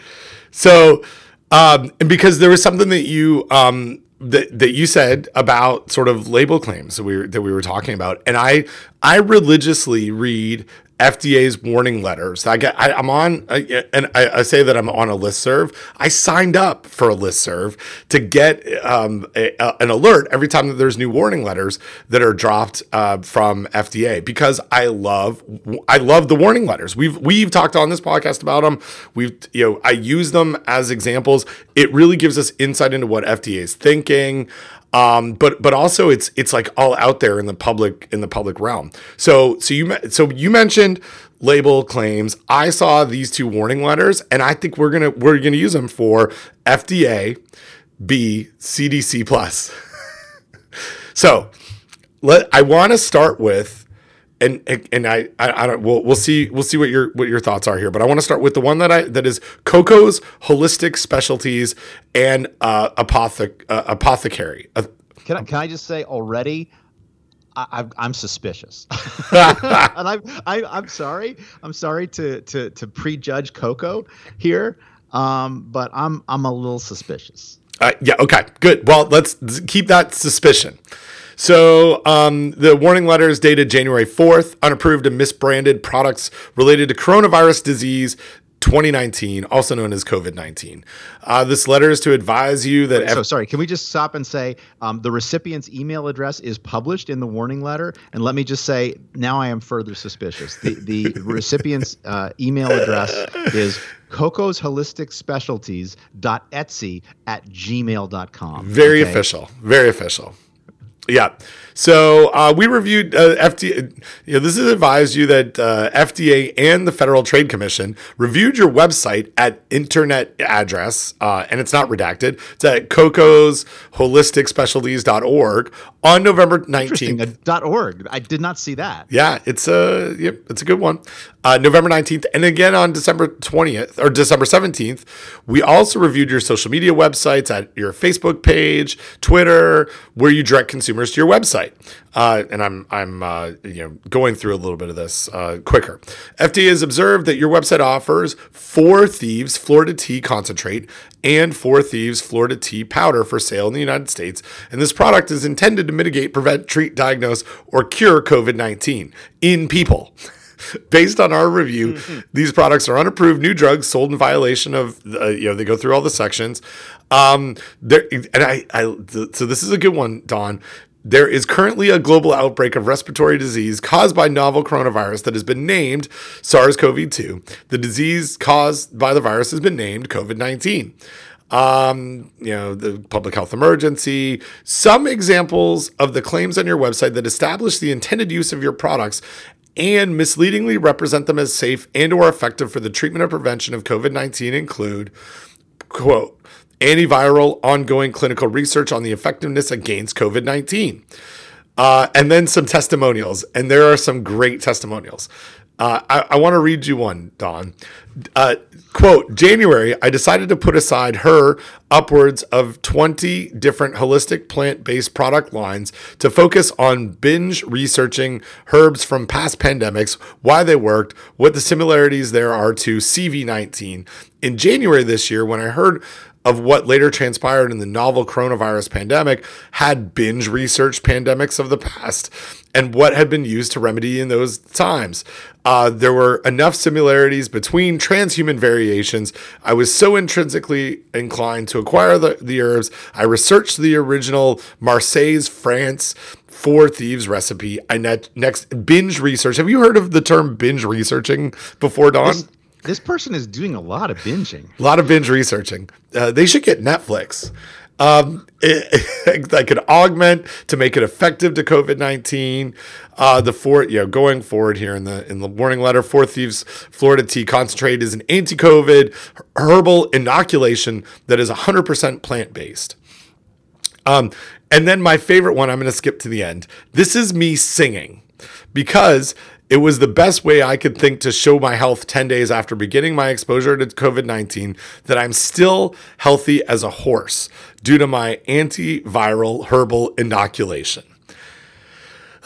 So, um, and because there was something that you um, that that you said about sort of label claims that we were, that we were talking about, and I I religiously read FDA's warning letters. I get, I, am on, I, and I, I, say that I'm on a list serve. I signed up for a list serve to get um, a, a, an alert every time that there's new warning letters that are dropped uh, from FDA because I love, I love the warning letters. We've we've talked on this podcast about them. We've you know I use them as examples. It really gives us insight into what FDA is thinking. Um, but but also it's it's like all out there in the public in the public realm. So so you so you mentioned label claims. I saw these two warning letters, and I think we're gonna we're gonna use them for FDA, B, CDC plus. <laughs> so let I want to start with. And, and I, I, I don't we'll, we'll see we'll see what your what your thoughts are here but I want to start with the one that I that is Coco's holistic specialties and uh, uh, apothecary. Uh, can I, can I just say already I, am suspicious, <laughs> and I'm I, I'm sorry. I'm sorry to to to prejudge Coco here, um, but I'm I'm a little suspicious. Uh, yeah. Okay. Good. Well, let's keep that suspicion. So um, the warning letter is dated January 4th. Unapproved and misbranded products related to coronavirus disease 2019, also known as COVID 19. Uh, this letter is to advise you that. Wait, so, sorry, can we just stop and say um, the recipient's email address is published in the warning letter? And let me just say, now I am further suspicious. The, the <laughs> recipient's uh, email address is Coco's Holistic Specialties Etsy at gmail.com. Very okay? official. Very official. Yeah. So uh, we reviewed uh, FDA. You know, this has advised you that uh, FDA and the Federal Trade Commission reviewed your website at internet address, uh, and it's not redacted. It's at Coco's Holistic Specialties.org on November 19th. Dot .org. I did not see that. Yeah, it's a yep, it's a good one. Uh, November 19th, and again on December 20th or December 17th, we also reviewed your social media websites at your Facebook page, Twitter, where you direct consumers to your website. Uh, and I'm I'm uh, you know going through a little bit of this uh, quicker. FDA has observed that your website offers Four Thieves Florida tea concentrate and Four Thieves Florida tea powder for sale in the United States, and this product is intended to mitigate, prevent, treat, diagnose, or cure COVID 19 in people. <laughs> Based on our review, mm-hmm. these products are unapproved new drugs sold in violation of, uh, you know, they go through all the sections. Um, there, and I, I, so this is a good one, Don. There is currently a global outbreak of respiratory disease caused by novel coronavirus that has been named SARS CoV 2. The disease caused by the virus has been named COVID 19. Um, you know, the public health emergency, some examples of the claims on your website that establish the intended use of your products and misleadingly represent them as safe and or effective for the treatment or prevention of COVID-19 include quote antiviral ongoing clinical research on the effectiveness against COVID 19. Uh, and then some testimonials. And there are some great testimonials. Uh, I, I want to read you one, Don. Uh, quote January, I decided to put aside her upwards of 20 different holistic plant based product lines to focus on binge researching herbs from past pandemics, why they worked, what the similarities there are to CV19. In January this year, when I heard of what later transpired in the novel coronavirus pandemic had binge researched pandemics of the past and what had been used to remedy in those times. Uh, there were enough similarities between transhuman variations. I was so intrinsically inclined to acquire the, the herbs. I researched the original Marseilles, France Four Thieves recipe. I net, next binge research. Have you heard of the term binge researching before, Don? This, this person is doing a lot of binging. A lot of binge researching. Uh, they should get Netflix. Um, <laughs> it, that could augment to make it effective to COVID nineteen. Uh, the four, you know, going forward here in the in the warning letter, Four Thieves Florida Tea Concentrate is an anti-COVID herbal inoculation that is 100% plant based. Um, and then my favorite one, I'm going to skip to the end. This is me singing because it was the best way I could think to show my health 10 days after beginning my exposure to COVID 19 that I'm still healthy as a horse due to my antiviral herbal inoculation.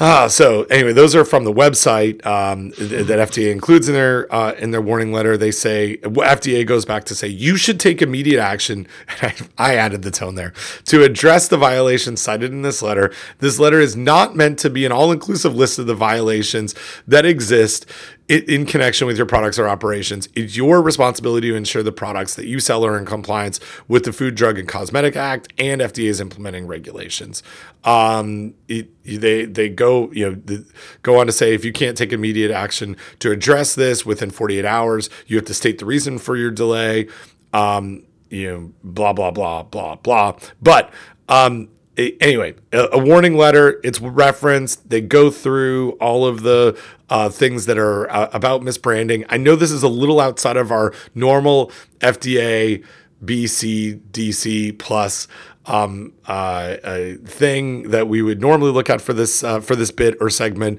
Ah, so anyway, those are from the website um, that FDA includes in their uh, in their warning letter. They say FDA goes back to say you should take immediate action. <laughs> I, I added the tone there to address the violations cited in this letter. This letter is not meant to be an all-inclusive list of the violations that exist in connection with your products or operations. It's your responsibility to ensure the products that you sell are in compliance with the Food, Drug, and Cosmetic Act and FDA's implementing regulations. Um, it, they they go you know the, go on to say if you can't take immediate action to address this within 48 hours, you have to state the reason for your delay. Um, you know, blah blah blah blah blah. But um, anyway, a, warning letter. It's referenced. They go through all of the uh, things that are uh, about misbranding. I know this is a little outside of our normal FDA, BC, DC plus um, uh, thing that we would normally look at for this uh, for this bit or segment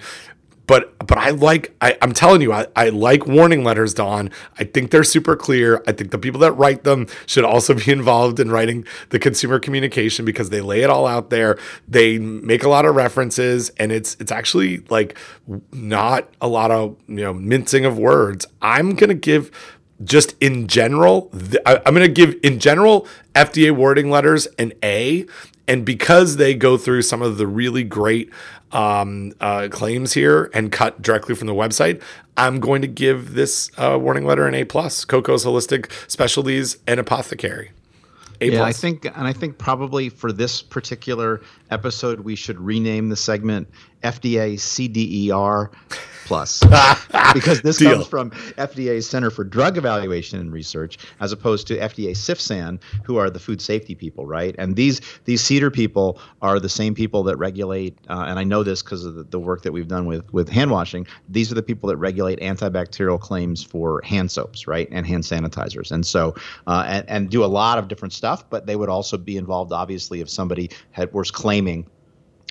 but but I like I, am telling you I, I like warning letters, Don. I think they're super clear. I think the people that write them should also <laughs> be involved in writing the consumer communication because they lay it all out there. They make a lot of references, and it's it's actually like not a lot of you know mincing of words. I'm gonna give just in general. I, I'm gonna give in general FDA wording letters an A and because they go through some of the really great um, uh, claims here and cut directly from the website, I'm going to give this uh, warning letter an A plus. Coco's Holistic Specialties and Apothecary. A yeah, I think, and I think probably for this particular episode, we should rename the segment FDA CDER plus <laughs> because this Deal. comes from FDA's Center for Drug Evaluation and Research as opposed to FDA CFSAN, who are the food safety people, right? And these these CDER people are the same people that regulate, uh, and I know this because of the, the, work that we've done with with hand washing. These are the people that regulate antibacterial claims for hand soaps, right, and hand sanitizers, and so uh, and, and do a lot of different stuff. But they would also be involved, obviously, if somebody had was claiming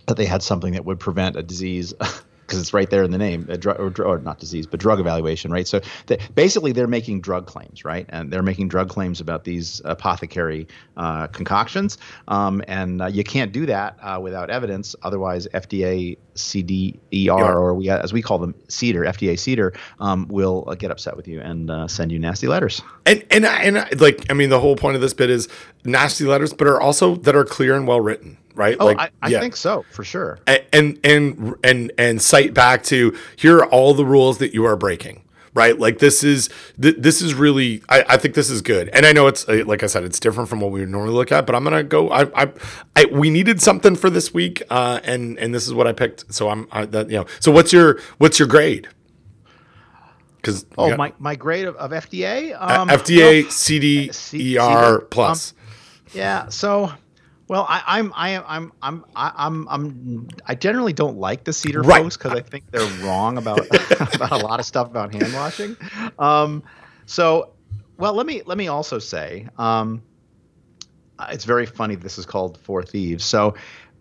that they had something that would prevent a disease <laughs> because it's right there in the name, drug, or, or, not disease, but drug evaluation, right? So the, basically, they're making drug claims, right? And they're making drug claims about these apothecary uh, concoctions, um, and uh, you can't do that uh, without evidence. Otherwise, FDA CDER, yeah. or we as we call them, CDER, FDA CDER, um, will uh, get upset with you and uh, send you nasty letters. And and and like I mean, the whole point of this bit is nasty letters, but are also that are clear and well written right? Oh, like, I, I yeah. think so for sure. And and and and cite back to here are all the rules that you are breaking. Right, like this is th- this is really. I, I think this is good, and I know it's uh, like I said, it's different from what we would normally look at. But I'm gonna go. I, I, I we needed something for this week, uh, and and this is what I picked. So I'm I, that you know. So what's your what's your grade? Because oh got, my my grade of, of FDA um, FDA well, CDER plus. Um, yeah, so well, I, I'm I am I'm I'm I'm I'm I generally don't like the CDER right. folks because I think they're wrong about <laughs> about a lot of stuff about hand washing. Um, so, well, let me let me also say, um, it's very funny. This is called Four Thieves. So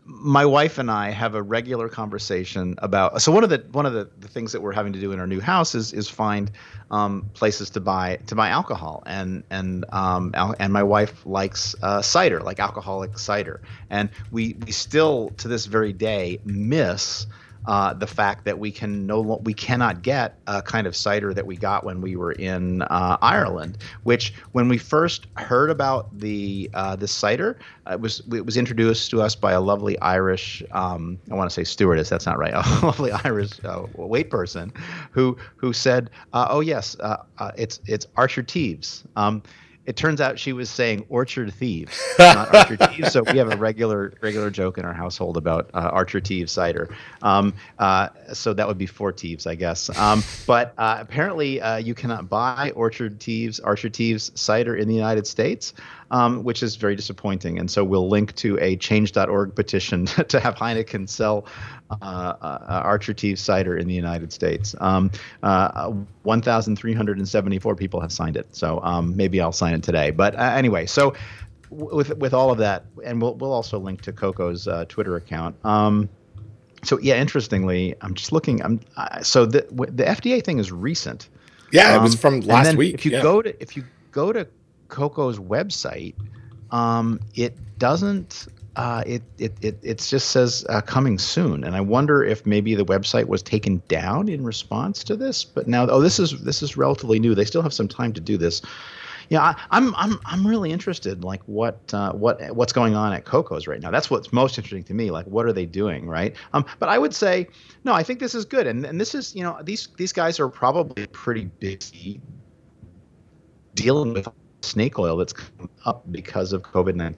my wife and I have a regular conversation about. So one of the one of the, the things that we're having to do in our new house is is find um, places to buy to buy alcohol, and and um, al- and my wife likes uh, cider, like alcoholic cider, and we we still to this very day miss uh, the fact that we can no we cannot get a kind of cider that we got when we were in uh, Ireland. Which when we first heard about the uh, cider, it was it was introduced to us by a lovely Irish um, I want to say stewardess. That's not right. <laughs> A lovely Irish uh, wait person who who said, uh, "Oh yes, uh, it's it's Archer Teeves." Um, it turns out she was saying orchard thieves, <laughs> not Archer Thieves. So we have a regular regular joke in our household about uh, Archer Teeves cider. Um, uh, so that would be four Teeves, I guess. Um, but uh, apparently, uh, you cannot buy Orchard Teeves, Archer Teeves cider in the United States, um, which is very disappointing. And so we'll link to a Change.org petition <laughs> to have Heineken sell uh, uh, Archer Teeves cider in the United States. Um, 1,374 people have signed it. So um, maybe I'll sign today. But anyway, so with with all of that, and we'll we'll also link to Coco's uh, Twitter account. Um, so yeah, interestingly, I'm just looking. I'm uh, so the the FDA thing is recent. Yeah, it was from last week. If you yeah. go to if you go to Coco's website, um, it doesn't. Uh, it, it it it just says uh, coming soon, and I wonder if maybe the website was taken down in response to this. But now, oh, this is this is relatively new. They still have some time to do this. Yeah, I, I'm I'm I'm really interested. in, Like what uh, what what's going on at Coco's right now? That's what's most interesting to me. Like what are they doing, right? Um, but I would say no. I think this is good, and and this is you know these these guys are probably pretty busy dealing with snake oil that's come up because of COVID nineteen.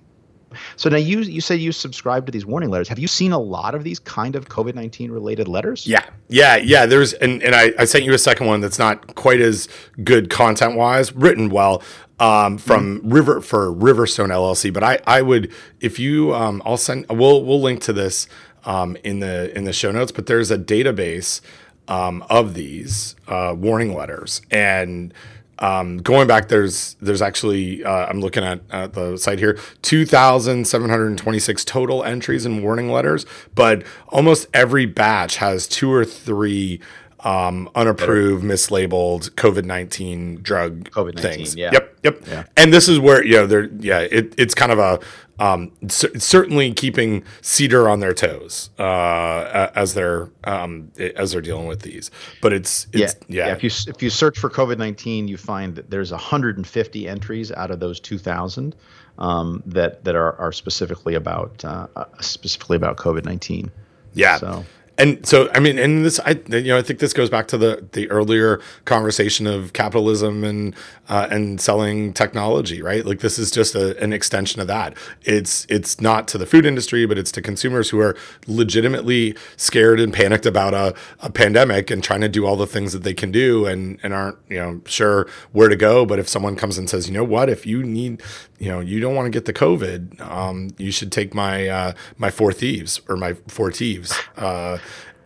So now you you say you subscribe to these warning letters. Have you seen a lot of these kind of COVID nineteen related letters? Yeah, yeah, yeah. There's and and I, I sent you a second one that's not quite as good content wise, written well. Um, from mm-hmm. River for Riverstone LLC, but I I would if you um I'll send we'll we'll link to this um in the in the show notes, but there's a database um of these uh warning letters and um, going back, there's there's actually uh, I'm looking at, at the site here, 2,726 total entries and warning letters, but almost every batch has two or three um, unapproved, mislabeled COVID nineteen drug COVID-19, things. yeah. Yep, yep. Yeah. And this is where you know they're yeah it, it's kind of a um, cer- certainly keeping CDER on their toes uh, as they're um, as they're dealing with these. But it's, it's yeah, If you if you search for COVID nineteen, you find that there's 150 entries out of those 2,000 um, that that are, are specifically about uh, uh, specifically about COVID nineteen. Yeah. So And so, I mean, and this, I, you know, I think this goes back to the the earlier conversation of capitalism and uh, and selling technology, right? Like this is just a, an extension of that. It's it's not to the food industry, but it's to consumers who are legitimately scared and panicked about a, a pandemic and trying to do all the things that they can do and and aren't you know sure where to go. But if someone comes and says, you know what, if you need, you know, you don't want to get the COVID, um, you should take my uh, my four thieves or my four thieves. Uh,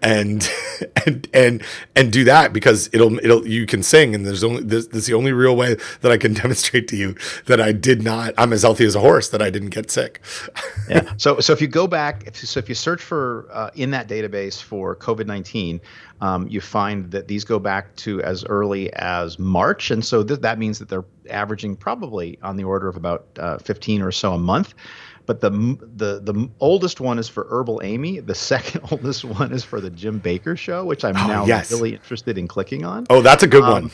and <laughs> and and and do that because it'll it'll you can sing and there's only this, this is the only real way that I can <laughs> demonstrate to you that I did not I'm as healthy as a horse that I didn't get sick. yeah. <laughs> So so if you go back, if, so if you search for uh, in that database for COVID nineteen, um, you find that these go back to as early as March, and so th- that means that they're averaging probably on the order of about uh, fifteen or so a month. But the the the oldest one is for Herbal Amy. The second <laughs> oldest one is for the Jim Bakker Show, which I'm Oh, now yes. really interested in clicking on. Oh, that's a good Um, one.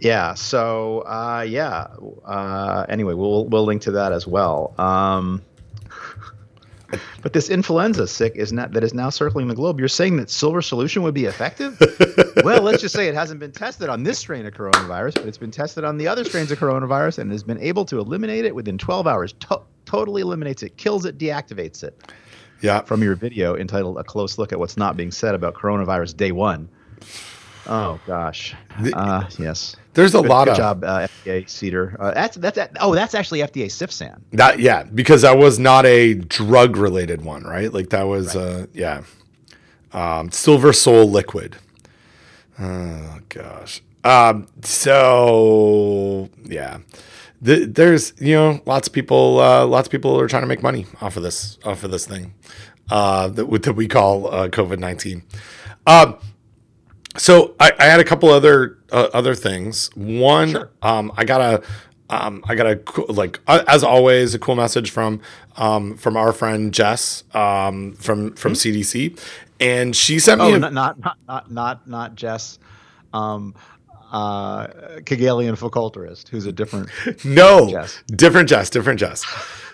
Yeah. So uh, yeah. Uh, anyway, we'll we'll link to that as well. Um, but this influenza sick is not that is now circling the globe. You're saying that silver solution would be effective? <laughs> well, let's just say it hasn't been tested on this strain of coronavirus, but it's been tested on the other strains of coronavirus and has been able to eliminate it within 12 hours. To- totally eliminates it, kills it, deactivates it. Yeah. From your video entitled "A Close Look at What's Not Being Said About Coronavirus Day One." Oh gosh. Uh, yes. There's a Good, lot good of job, uh, FDA CDER. Uh, that's that's oh, that's actually FDA CFSAN. that. Yeah, because that was not a drug related one, right? Like that was uh yeah. Um, Silver Sol Liquid. Oh gosh. Um, so yeah. The, there's you know lots of people uh, lots of people are trying to make money off of this off of this thing uh, that, that we call uh, COVID nineteen. Um, so I, I, had a couple other uh, other things. One, sure. um, I got a um, I got a like uh, as always a cool message from um, from our friend Jess um, from from mm-hmm. CDC, and she sent me oh, a, not, not not not not Jess. Um, uh, Kegelian Foucaulturist, who's a different <laughs> no Jess. different Jess, different Jess.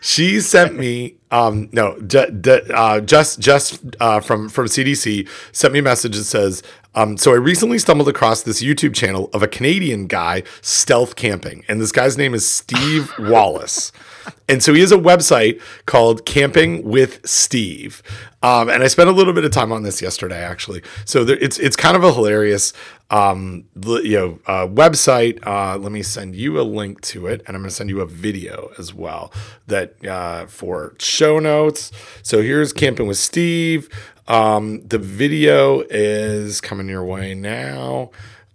She sent me um, no d- d- uh, just just uh, from from CDC sent me a message that says um, so I recently stumbled across this YouTube channel of a Canadian guy stealth camping, and this guy's name is Steve <laughs> Wallis. And so he has a website called Camping with Steve. Um, and I spent a little bit of time on this yesterday, actually. So there, it's it's kind of a hilarious, um, you know, uh, website. Uh, let me send you a link to it, and I'm going to send you a video as well that uh, for show notes. So here's Camping with Steve. Um, the video is coming your way now.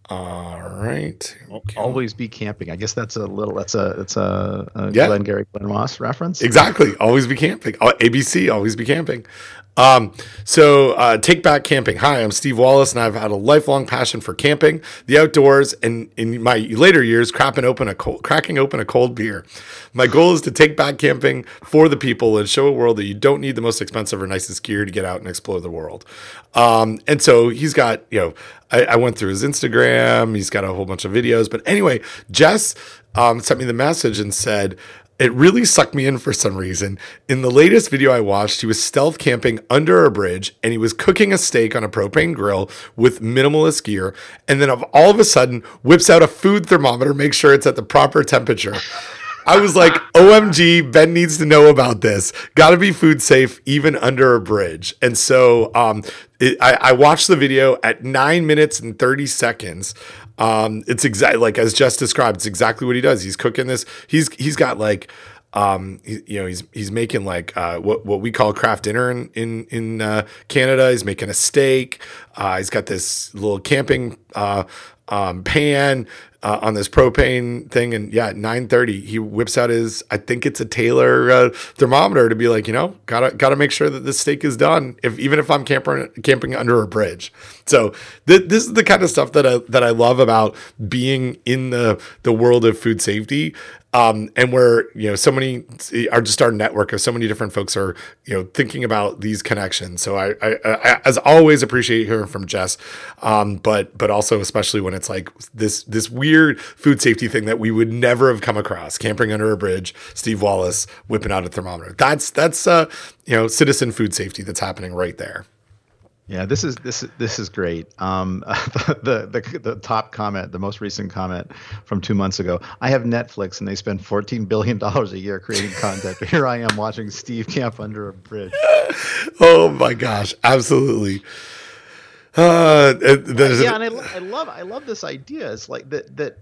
All right. Okay. Always be camping. I guess that's a little. That's a. That's a, a yeah. Glengarry Glen Ross reference. Exactly. Always be camping. ABC. Always be camping. Um, so, uh, take back camping. Hi, I'm Steve Wallis, and I've had a lifelong passion for camping, the outdoors, and in my later years, cracking open a cold, cracking open a cold beer. My goal is to take back camping for the people and show a world that you don't need the most expensive or nicest gear to get out and explore the world. Um, and so he's got, you know, I, I, went through his Instagram. He's got a whole bunch of videos. But anyway, Jess um, sent me the message and said, it really sucked me in for some reason. In the latest video I watched, he was stealth camping under a bridge and he was cooking a steak on a propane grill with minimalist gear. And then all of a sudden whips out a food thermometer, make sure it's at the proper temperature. I was like, OMG, Ben needs to know about this. Got to be food safe even under a bridge. And so um, it, I, I, watched the video at nine minutes and 30 seconds. Um, it's exactly like as just described. It's exactly what he does. He's cooking this. He's he's got like um, he, you know, he's he's making like uh, what what we call craft dinner in in in uh, Canada. He's making a steak. Uh, he's got this little camping uh, um, pan uh, on this propane thing, and yeah, nine thirty, he whips out his I think it's a Taylor uh, thermometer to be like, you know, gotta gotta make sure that this steak is done, if even if I'm camping camping under a bridge. So th- this is the kind of stuff that I that I love about being in the the world of food safety um, and where you know so many are just our network of so many different folks are you know thinking about these connections. So I, I, I as always appreciate hearing from Jess, um, but but also especially when it's like this this weird food safety thing that we would never have come across. Camping under a bridge, Steve Wallis whipping out a thermometer. That's that's uh, you know citizen food safety that's happening right there. Yeah, this is this this is great. Um, <laughs> the, the the top comment, the most recent comment from two months ago. I have Netflix, and they spend fourteen billion dollars a year creating content. But <laughs> here I am watching Steve Camp under a bridge. <laughs> oh my gosh, absolutely. Uh, yeah, and I, I love I love this idea. It's like that that,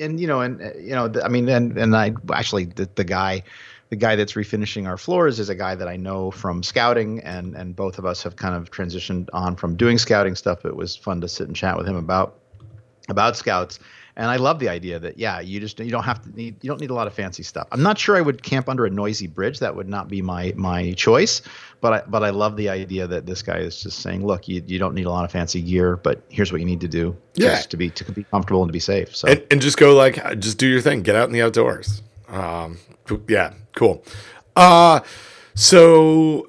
and you know, and you know, I mean, and and I actually the, the guy the guy that's refinishing our floors is a guy that I know from scouting, and and both of us have kind of transitioned on from doing scouting stuff. It was fun to sit and chat with him about about scouts. And I love the idea that yeah, you just you don't have to need you don't need a lot of fancy stuff. I'm not sure I would camp under a noisy bridge. That would not be my my choice. But I but I love the idea that this guy is just saying, look, you, you don't need a lot of fancy gear, but here's what you need to do yeah. to be to be comfortable and to be safe. So and, and just go like just do your thing, get out in the outdoors. Um, yeah, cool. Uh, so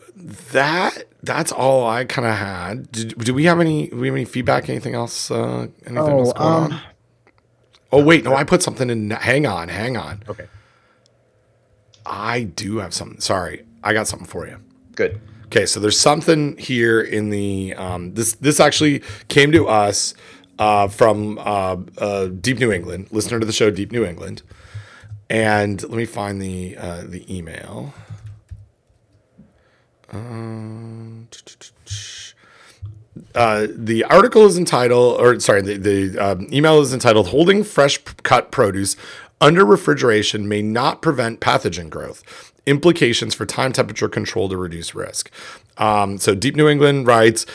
that that's all I kind of had. Did, do we have any? Do we have any feedback? Anything else? Uh, anything oh, else going um, on? Oh wait, no, I put something in. Hang on, hang on. Okay. I do have something. Sorry, I got something for you. Good. Okay, so there's something here in the um, this this actually came to us uh, from uh, uh, Deep New England, listener to the show Deep New England. And let me find the uh, the email. Um, uh, the article is entitled, or sorry, the, the um, email is entitled "Holding Fresh Cut Produce Under Refrigeration May Not Prevent Pathogen Growth." Implications for time temperature control to reduce risk. Um, so, Deep New England writes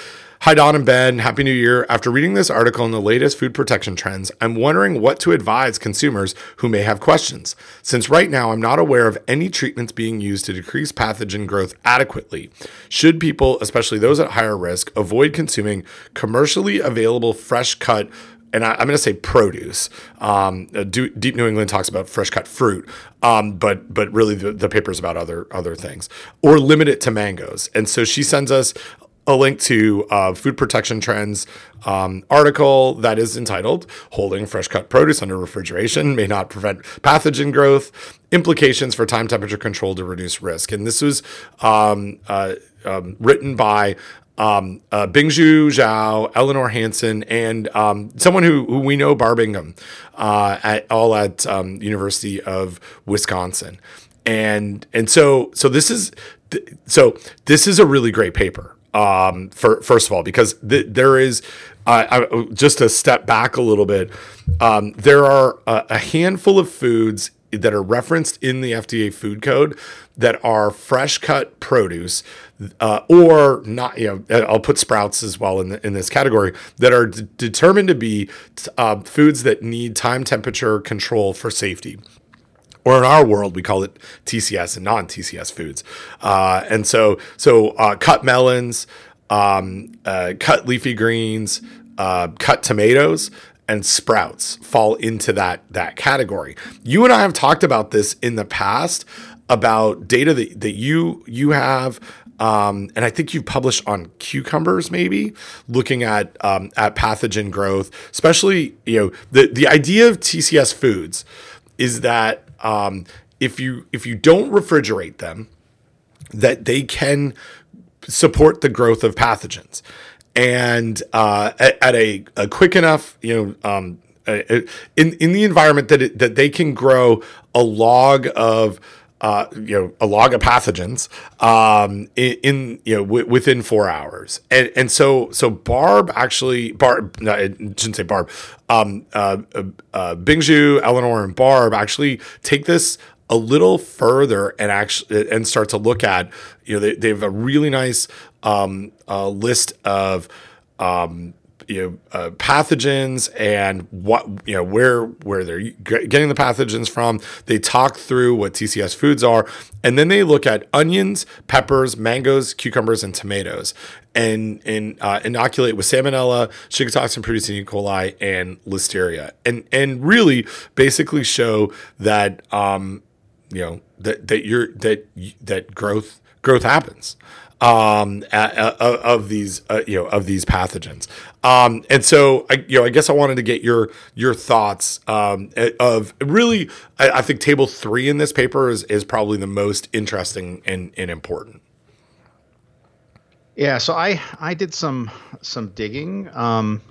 Hi, Don and Ben. Happy New Year. After reading this article on the latest food protection trends, I'm wondering what to advise consumers who may have questions. Since right now I'm not aware of any treatments being used to decrease pathogen growth adequately, should people, especially those at higher risk, avoid consuming commercially available fresh cut and I, am going to say produce. Um, Deep New England talks about fresh cut fruit, um, but but really the, the paper is about other other things, or limit it to mangoes. And so she sends us a link to uh, food protection trends um, article that is entitled holding fresh cut produce under refrigeration may not prevent pathogen growth implications for time temperature control to reduce risk and this was um, uh, um, written by um, uh, Bingju Zhao, Eleanor Hanson, and um, someone who, who we know, Barb Ingham, uh, at, all at um, University of Wisconsin, and and so so this is th- so this is a really great paper. Um, for first of all, because th- there is uh, I, just to step back a little bit, um, there are a, a handful of foods that are referenced in the FDA food code that are fresh cut produce uh, or not you know I'll put sprouts as well in the, in this category that are d- determined to be uh, foods that need time temperature control for safety or in our world we call it TCS and non TCS foods uh, and so so uh, cut melons um, uh, cut leafy greens uh, cut tomatoes and sprouts fall into that that category. You and I have talked about this in the past about data that, that you you have um, and I think you've published on cucumbers, maybe looking at um, at pathogen growth, especially you know the the idea of TCS foods is that um, if you if you don't refrigerate them, that they can support the growth of pathogens. And uh, at, at a, a, quick enough, you know, um, in in the environment that it, that they can grow a log of uh, you know a log of pathogens um, in, in, you know w- within four hours, and and so so Barb actually Barb no, I shouldn't say Barb, um, uh, uh, uh, Bingju, Eleanor, and Barb actually take this a little further and actually and start to look at you know they, they have a really nice um, uh, list of um, you know uh, pathogens and what you know where where they're getting the pathogens from. They talk through what TCS foods are, and then they look at onions, peppers, mangoes, cucumbers, and tomatoes, and and uh, inoculate with salmonella, Shiga toxin producing E. coli, and listeria, and and really basically show that um, you know that that you're that that growth growth happens um, of these uh, you know of these pathogens. Um, and so I you know I guess I wanted to get your your thoughts um, of really I, I, think table three in this paper is is probably the most interesting and, and important. Yeah, so I I did some some digging. Um,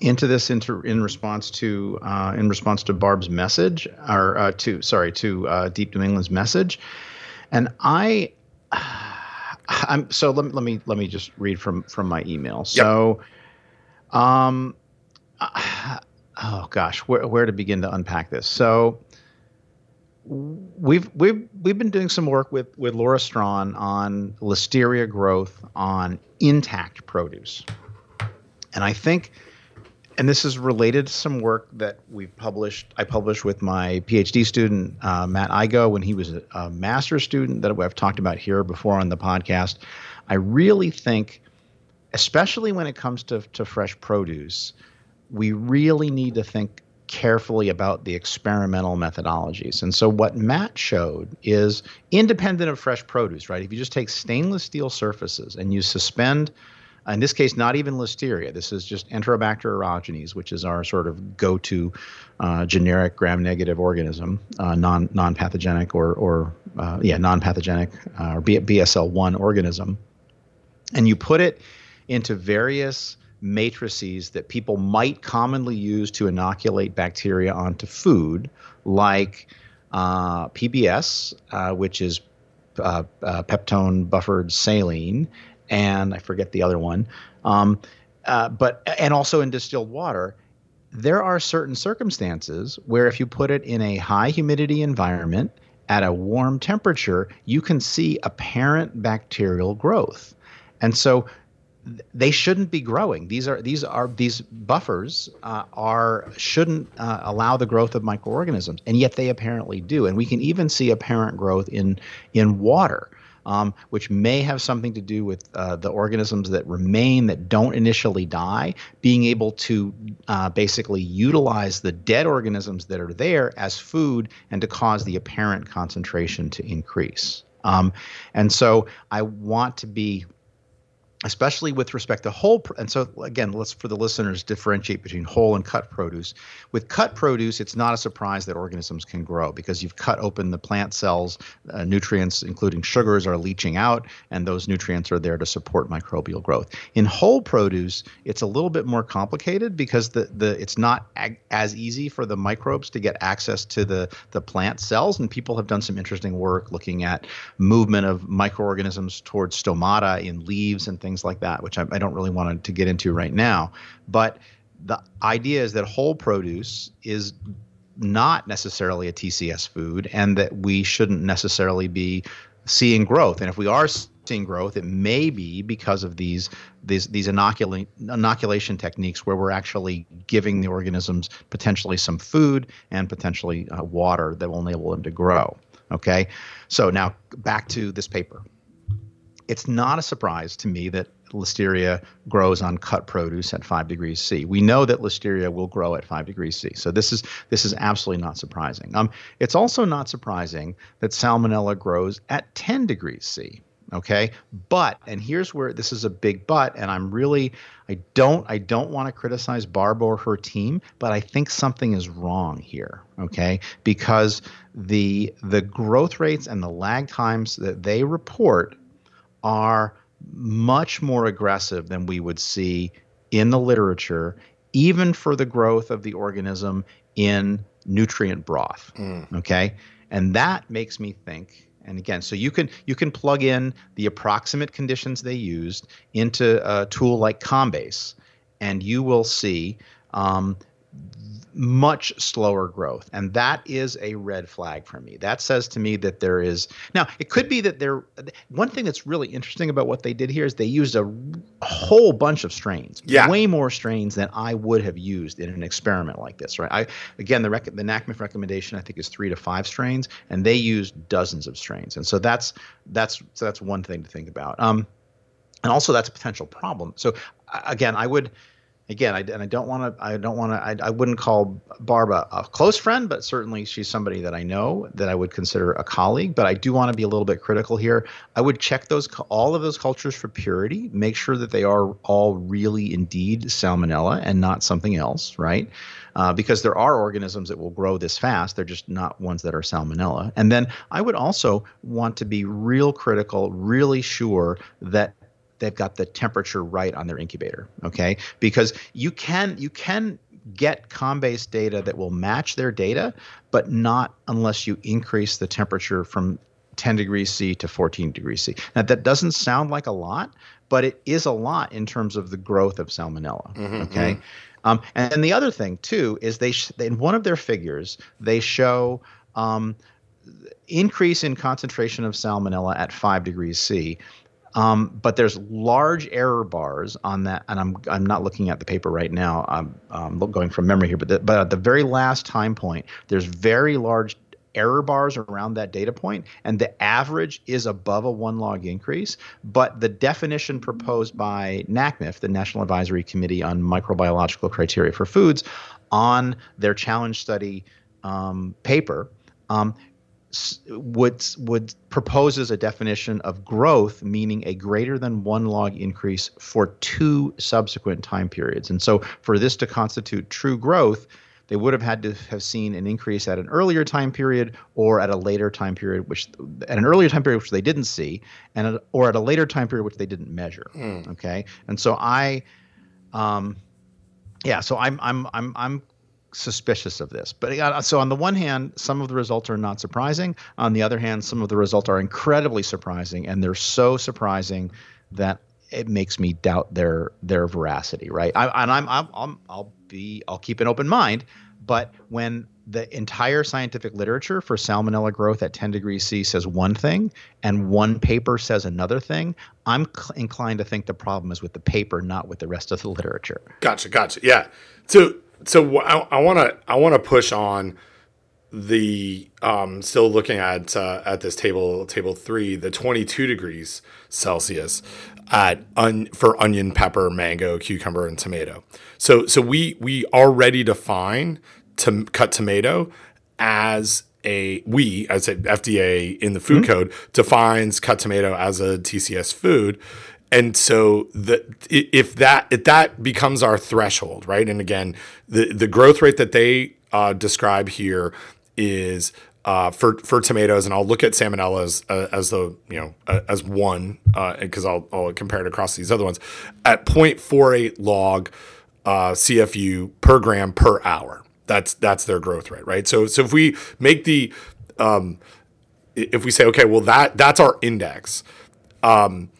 into this in response to uh, in response to Barb's message or uh, to sorry to uh, Deep New England's message, and I. I'm so let me let me let me just read from from my email. So, yep. um, oh gosh, where where to begin to unpack this? So, we've we've we've been doing some work with with Laura Strawn on listeria growth on intact produce, and I think and this is related to some work that we've published. I published with my PhD student uh, Matt Igo when he was a, a master's student that I've talked about here before on the podcast. I really think, especially when it comes to to fresh produce, we really need to think carefully about the experimental methodologies. And so what Matt showed is independent of fresh produce, right? If you just take stainless steel surfaces and you suspend in this case, not even listeria. This is just Enterobacter aerogenes, which is our sort of go-to uh, generic gram-negative organism, uh, non non-pathogenic or or uh, yeah non-pathogenic uh, or BSL1 organism, and you put it into various matrices that people might commonly use to inoculate bacteria onto food, like uh, PBS, uh, which is uh, uh, peptone buffered saline, and I forget the other one. Um, uh, but and also in distilled water, there are certain circumstances where if you put it in a high humidity environment at a warm temperature, you can see apparent bacterial growth. And so they shouldn't be growing. These are these are these buffers uh, are shouldn't uh, allow the growth of microorganisms, and yet they apparently do. And we can even see apparent growth in in water. Um, which may have something to do with uh, the organisms that remain that don't initially die, being able to uh, basically utilize the dead organisms that are there as food and to cause the apparent concentration to increase. Um, and so I want to be especially with respect to whole and so again let's for the listeners differentiate between whole and cut produce. With cut produce it's not a surprise that organisms can grow because you've cut open the plant cells uh, nutrients including sugars are leaching out and those nutrients are there to support microbial growth. In whole produce it's a little bit more complicated because the, the it's not ag- as easy for the microbes to get access to the the plant cells and people have done some interesting work looking at movement of microorganisms towards stomata in leaves and things things like that, which I, I don't really want to get into right now. But the idea is that whole produce is not necessarily a TCS food, and that we shouldn't necessarily be seeing growth. And if we are seeing growth, it may be because of these these these inocula- inoculation techniques where we're actually giving the organisms potentially some food and potentially uh, water that will enable them to grow. Okay, so now back to this paper it's not a surprise to me that listeria grows on cut produce at 5 degrees C. We know that listeria will grow at 5 degrees C. So this is this is absolutely not surprising. Um, it's also not surprising that salmonella grows at 10 degrees C. Okay? But and here's where this is a big but and I'm really I don't I don't want to criticize Barb or her team, but I think something is wrong here, okay? Because the the growth rates and the lag times that they report are much more aggressive than we would see in the literature, even for the growth of the organism in nutrient broth. Mm. Okay. And that makes me think, and again, so you can you can plug in the approximate conditions they used into a tool like Combase, and you will see um, much slower growth. And that is a red flag for me. That says to me that there is now, it could be that there, one thing that's really interesting about what they did here is they used a, whole bunch of strains, yeah. way more strains than I would have used in an experiment like this, right? I, again, the, rec- the NACMCF recommendation, I think, is three to five strains, and they used dozens of strains. And so that's, that's, so that's one thing to think about. Um, and also that's a potential problem. So again, I would, again, I, and I don't want to, I don't want to, I, I wouldn't call Barbara a, close friend, but certainly she's somebody that I know that I would consider a colleague. But I do want to be a little bit critical here. I would check those, all of those cultures for purity, make sure that they are all really indeed salmonella and not something else, right? Uh, because there are organisms that will grow this fast. They're just not ones that are salmonella. And then I would also want to be real critical, really sure that they've got the temperature right on their incubator okay because you can you can get Combase data that will match their data but not unless you increase the temperature from 10 degrees C to 14 degrees C. Now that doesn't sound like a lot, but it is a lot in terms of the growth of salmonella. Mm-hmm, okay. Mm-hmm. Um, and, the other thing too is they sh- in one of their figures they show um, increase in concentration of salmonella at five degrees C. Um, but there's large error bars on that, and I'm I'm not looking at the paper right now. I'm, going from memory here, but the, but at the very last time point, there's very large error bars around that data point, and the average is above a one log increase. But the definition proposed by NACMCF, the National Advisory Committee on Microbiological Criteria for Foods, on their challenge study um, paper, um, would would proposes a definition of growth meaning a greater than one log increase for two subsequent time periods. And so for this to constitute true growth, they would have had to have seen an increase at an earlier time period or at a later time period, which at an earlier time period which they didn't see, and at, or at a later time period which they didn't measure. Mm. Okay, and so I, um, yeah, so I'm I'm I'm I'm suspicious of this. But uh, so on the one hand, some of the results are not surprising. On the other hand, some of the results are incredibly surprising, and they're so surprising that it makes me doubt their their veracity. Right? I, and I'm, I'm, I'm I'll be I'll keep an open mind, but when the entire scientific literature for salmonella growth at 10 degrees C says one thing and one paper says another thing, I'm cl- inclined to think the problem is with the paper, not with the rest of the literature. Gotcha, gotcha. Yeah. So, so I want to I want to push on the um, still looking at uh, at this table table three the 22 degrees celsius at un, for onion pepper mango cucumber and tomato so so we we already define to cut tomato as a we as a fda in the food mm-hmm. code defines cut tomato as a tcs food and so if that if that becomes our threshold right and again the the growth rate that they uh, describe here is uh, for for tomatoes, and I'll look at salmonella as, uh, as the you know uh, as one because uh, I'll, I'll compare it across these other ones at 0.48 log uh, CFU per gram per hour. That's that's their growth rate, right? So so if we make the um, if we say okay, well that that's our index. Um,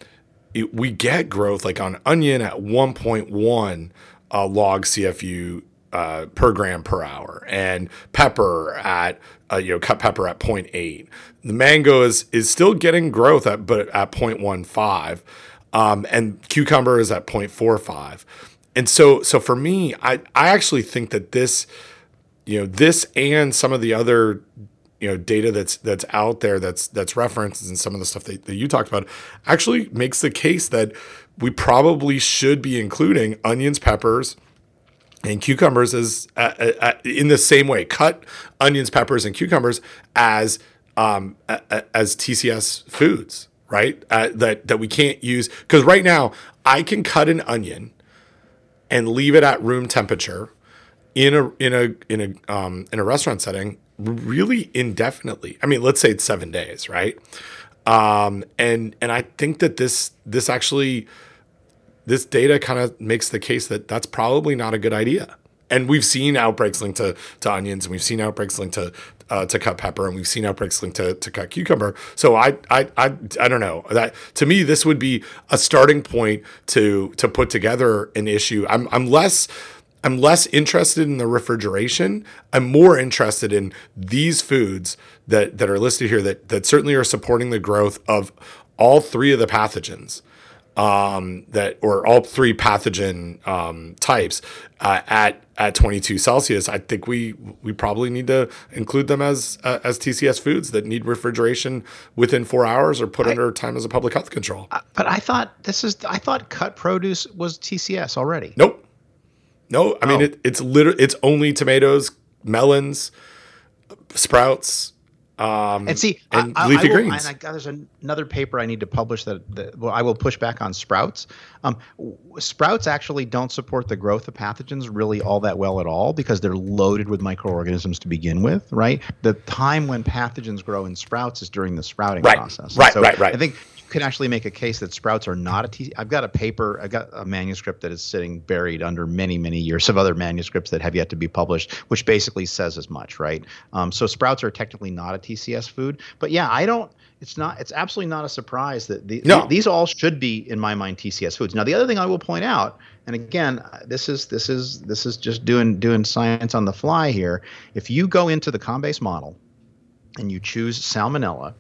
it, we get growth like on onion at 1.1 uh, log CFU uh, per gram per hour, and pepper at uh, you know cut pepper at 0.8. The mango is is still getting growth at but at 0.15, um, and cucumber is at 0.45. And so so for me, I I actually think that this you know this and some of the other you know data that's that's out there that's that's referenced and some of the stuff that, that you talked about actually makes the case that we probably should be including onions peppers and cucumbers as uh, uh, in the same way. Cut onions, peppers, and cucumbers as um, as TCS foods, right? Uh, that that we can't use because right now I can cut an onion and leave it at room temperature in a in a in a um, in a restaurant setting really indefinitely. I mean, let's say it's seven days, right? Um, and and I think that this this actually this data kind of makes the case that that's probably not a good idea. And we've seen outbreaks linked to, to onions, and we've seen outbreaks linked to uh, to cut pepper, and we've seen outbreaks linked to, to cut cucumber. So I, I I I don't know that to me this would be a starting point to to put together an issue. I'm I'm less I'm less interested in the refrigeration. I'm more interested in these foods that that are listed here that that certainly are supporting the growth of all three of the pathogens um, that or all three pathogen um, types uh, at at 22 Celsius, I think we we probably need to include them as uh, as TCS foods that need refrigeration within four hours or put I, under time as a public health control. Uh, but I thought this is I thought cut produce was TCS already. Nope. No, I mean oh. it, it's literally it's only tomatoes, melons, sprouts, um, and see, and I, leafy I will, greens. And I, there's another paper I need to publish that, that well, I will push back on sprouts. Um, sprouts actually don't support the growth of pathogens really all that well at all because they're loaded with microorganisms to begin with, right? The time when pathogens grow in sprouts is during the sprouting right. process. Right, so right, right. I think can actually make a case that sprouts are not a T. I've got a paper, I've got a manuscript that is sitting buried under many, many years of other manuscripts that have yet to be published, which basically says as much, right? Um, so sprouts are technically not a TCS food, but yeah, I don't. It's not. It's absolutely not a surprise that the, no. these all should be, in my mind, TCS foods. Now, the other thing I will point out, and again, this is this is this is just doing doing science on the fly here. If you go into the COM-base model and you choose salmonella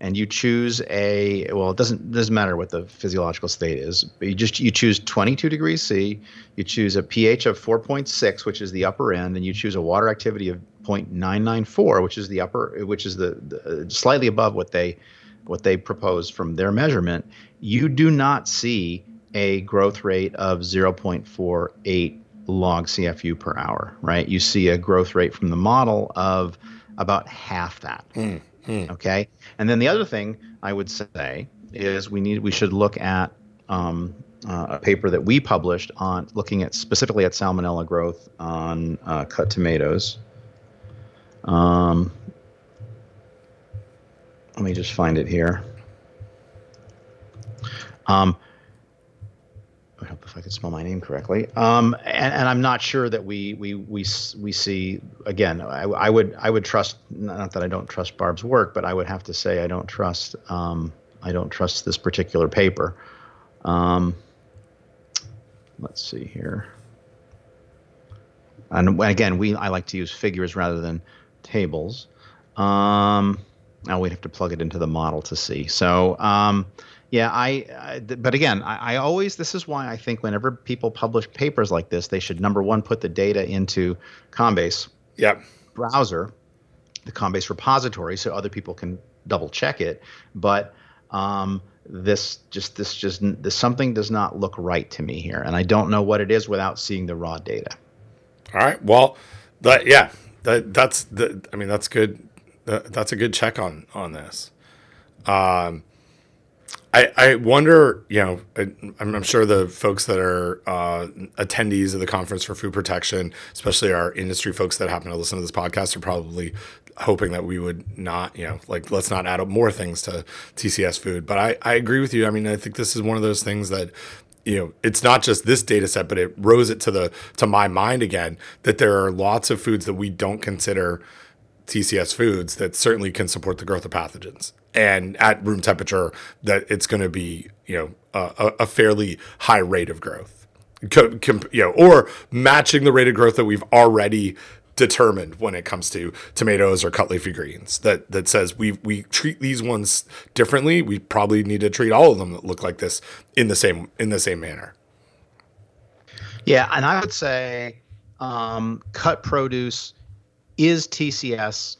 and you choose a well it doesn't doesn't matter what the physiological state is but you just you choose 22 degrees c you choose a ph of 4.6 which is the upper end and you choose a water activity of 0.994 which is the upper which is the, the slightly above what they what they propose from their measurement you do not see a growth rate of 0.48 log cfu per hour right you see a growth rate from the model of about half that mm. Hmm. Okay, and then the other thing I would say is we need we should look at um, uh, a paper that we published on looking at specifically at salmonella growth on uh, cut tomatoes. Um, let me just find it here. Um, I hope if I could spell my name correctly. Um, and, and, I'm not sure that we we we we see again. I, I, would I would trust not that I don't trust Barb's work, but I would have to say I don't trust um, I don't trust this particular paper. Um, let's see here. and again, we I like to use figures rather than tables. Um, now we'd have to plug it into the model to see. So um, yeah, I, I, but again, I, I, always this is why I think whenever people publish papers like this, they should number one put the data into Combase. Yep. Browser, the Combase repository, so other people can double check it. But um, this just this just this something does not look right to me here, and I don't know what it is without seeing the raw data. All right. Well, that yeah, that that's the. I mean, that's good. That, that's a good check on on this. Um, I, I wonder, you know, I, am sure the folks that are uh, attendees of the conference for food protection, especially our industry folks that happen to listen to this podcast, are probably hoping that we would not, you know, like let's not add up more things to TCS food. But I, I agree with you. I mean, I think this is one of those things that you know it's not just this data set but it rose it to the to my mind again that there are lots of foods that we don't consider TCS foods that certainly can support the growth of pathogens and at room temperature that it's going to be you know a, a, fairly high rate of growth. You know or matching the rate of growth that we've already determined when it comes to tomatoes or cut leafy greens. That that says we we treat these ones differently. We probably need to treat all of them that look like this in the same in the same manner. Yeah and i would say um, cut produce is tcs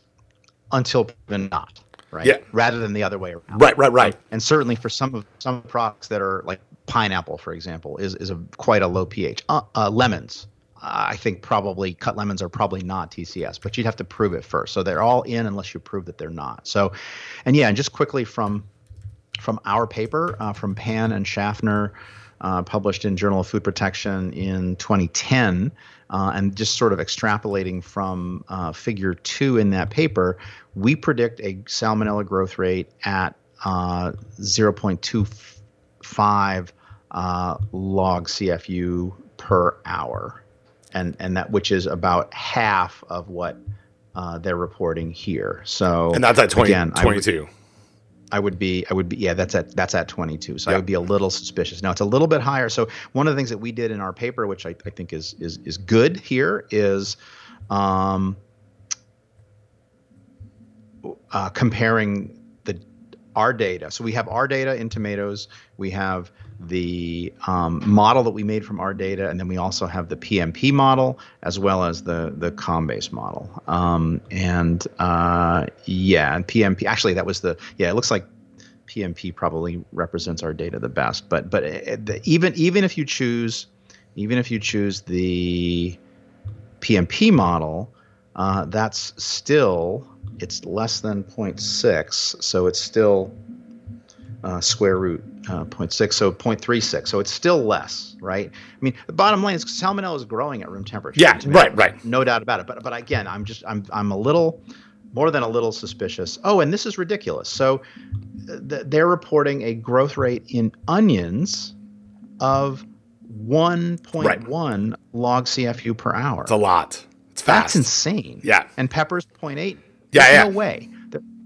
until proven not right? Yeah. Rather than the other way around. Right, right, right. And certainly for some of some products that are like pineapple, for example, is is a quite a low pH. Uh, uh, lemons, I think probably cut lemons are probably not TCS, but you'd have to prove it first. So they're all in unless you prove that they're not. So, and yeah, and just quickly from from our paper uh, from Pan and Schaffner, uh, published in Journal of Food Protection in 2010 uh, and just sort of extrapolating from uh, figure two in that paper, we predict a salmonella growth rate at uh, 0.25 uh, log CFU per hour, and and that which is about half of what uh, they're reporting here. So and that's at 20, again, 22. I would be I would be yeah that's at that's at 22 so yep. I would be a little suspicious. Now it's a little bit higher. So one of the things that we did in our paper which I, I think is is is good here is um, uh, comparing the our data. So we have our data in tomatoes. We have the um, model that we made from our data, and then we also have the PMP model as well as the the Combase model. Um, and uh, yeah, and PMP actually that was the yeah. It looks like PMP probably represents our data the best. But but uh, the, even even if you choose even if you choose the PMP model, uh, that's still it's less than 0.6, so it's still uh, square root uh, 0.6, so 0.36. So it's still less, right? I mean, the bottom line is salmonella is growing at room temperature. Yeah, right, right. No doubt about it. But but again, I'm just I'm I'm a little more than a little suspicious. Oh, and this is ridiculous. So th- they're reporting a growth rate in onions of 1.1 right. log CFU per hour. It's a lot. It's fast. That's insane. Yeah. And peppers 0.8. Yeah, yeah. No way.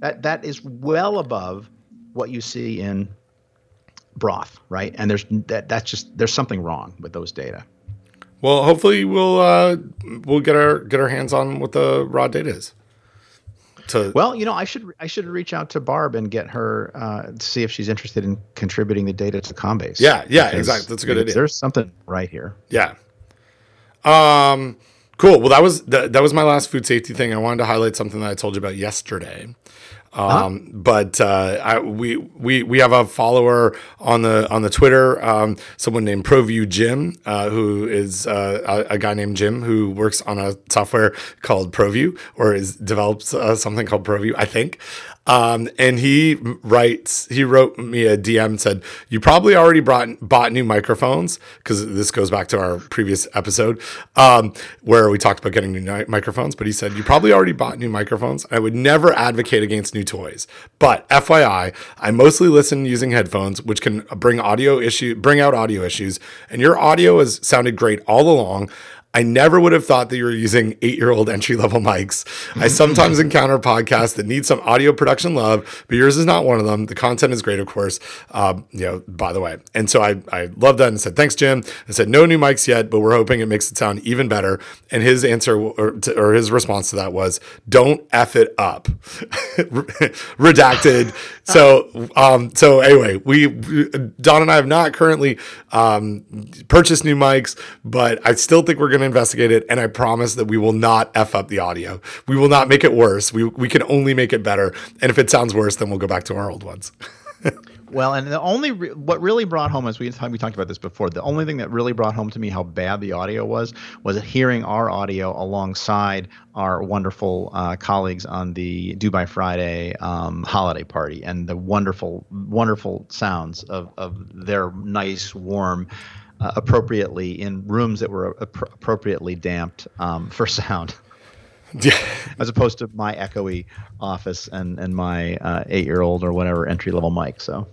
That that is well above what you see in broth, right? And there's that that's just there's something wrong with those data. Well, hopefully we'll uh, we'll get our get our hands on what the raw data is. To well, you know, I should I should reach out to Barb and get her uh, to see if she's interested in contributing the data to Combase. Yeah, yeah, exactly. That's a good idea. There's something right here. Yeah. Um. Cool. Well, that was that, that was my last food safety thing. I wanted to highlight something that I told you about yesterday. Um, But uh, I, we we we have a follower on the on the Twitter, um, someone named ProView Jim, uh, who is uh, a, a, guy named Jim who works on a software called ProView or is develops uh, something called ProView, I think. Um, and he writes, he wrote me a DM and said, You probably already brought, bought new microphones because this goes back to our previous episode um, where we talked about getting new microphones. But he said, You probably already bought new microphones. I would never advocate against new toys. But FYI, I mostly listen using headphones, which can bring audio issue, bring out audio issues. And your audio has sounded great all along. I never would have thought that you were using eight year old entry level mics. I sometimes <laughs> encounter podcasts that need some audio production love, but yours is not one of them. The content is great, of course. Um, you know, by the way. And so I, I loved that and said, thanks, Jim. I said, no new mics yet, but we're hoping it makes it sound even better. And his answer or, to, or his response to that was, don't F it up. <laughs> <laughs> Redacted. So, um, so anyway, we, Don and I have not currently um, purchased new mics, but I still think we're going to investigate it. And I promise that we will not F up the audio. We will not make it worse. We, we can only make it better. And if it sounds worse, then we'll go back to our old ones. <laughs> Well, and the only re- what really brought home, as we we talked about this before, the only thing that really brought home to me how bad the audio was was hearing our audio alongside our wonderful uh, colleagues on the Dubai Friday um, holiday party and the wonderful, wonderful sounds of of their nice, warm. Uh, appropriately in rooms that were ap- appropriately damped um, for sound. <laughs> Yeah. As opposed to my echoey office and and my uh, eight year old or whatever entry level mic. So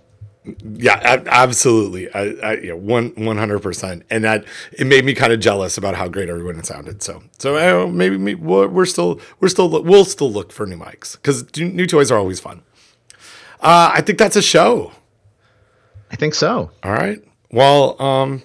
yeah, absolutely. I, I yeah, one one hundred percent, and that it made me kind of jealous about how great everyone had sounded. So, so maybe, maybe we're still we're still we'll still look for new mics because new toys are always fun. Uh, I think that's a show. I think so. All right. Well, um,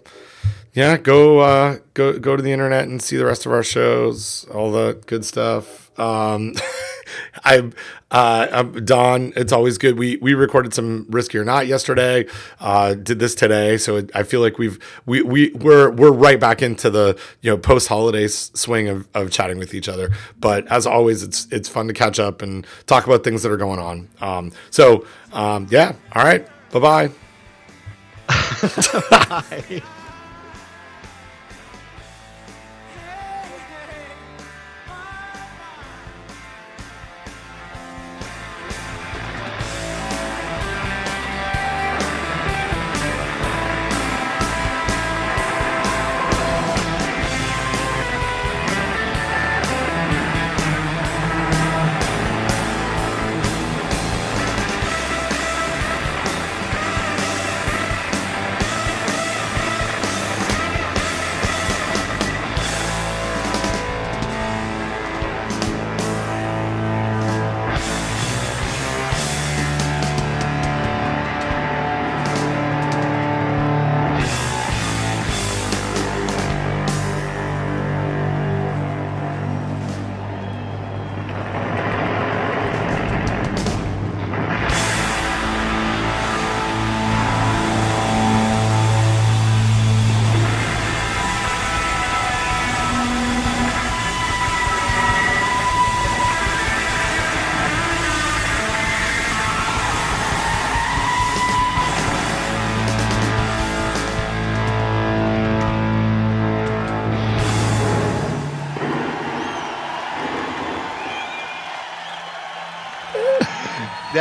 yeah, go uh, go go to the internet and see the rest of our shows, all the good stuff. Um, <laughs> <laughs> I, uh, um, Don, it's always good. We we recorded some risky or not yesterday. Uh, did this today, so it, I feel like we've we we we're we're right back into the you know post holiday swing of, of chatting with each other. But as always, it's it's fun to catch up and talk about things that are going on. Um, so um, yeah, all right, <laughs> bye bye. yeah,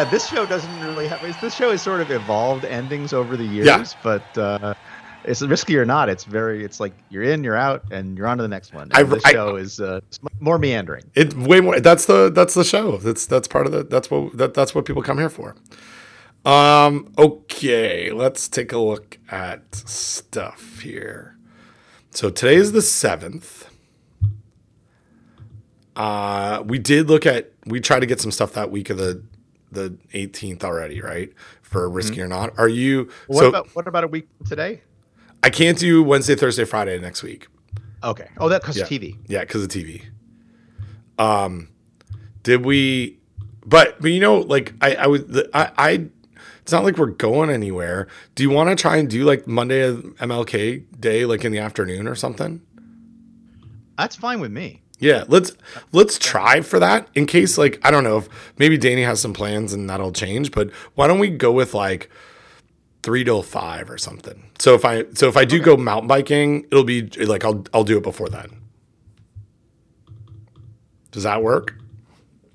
this show doesn't really have. This show has sort of evolved endings over the years, yeah. but uh, it's risky or not. It's very. It's like you're in, you're out, and you're on to the next one. I, this I, show is uh, more meandering. It's way more. That's the that's the show. That's that's part of the. That's what that, that's what people come here for. Um. Okay, let's take a look at stuff here. So today is the seventh. Uh, we did look at. We tried to get some stuff that week of the the 18th already, right? For risky mm-hmm. or not. Are you? What so, about what about a week today? I can't do Wednesday, Thursday, Friday next week. Okay. Oh, that because yeah. TV. Yeah, because of TV. Um, did we? But but you know, like I I would I I. It's not like we're going anywhere. Do you want to try and do like Monday MLK Day, like in the afternoon or something? That's fine with me. Yeah, let's let's try for that in case like I don't know if maybe Danny has some plans and that'll change, but why don't we go with like three till five or something? So if I so if I do okay. go mountain biking, it'll be like I'll I'll do it before then. Does that work?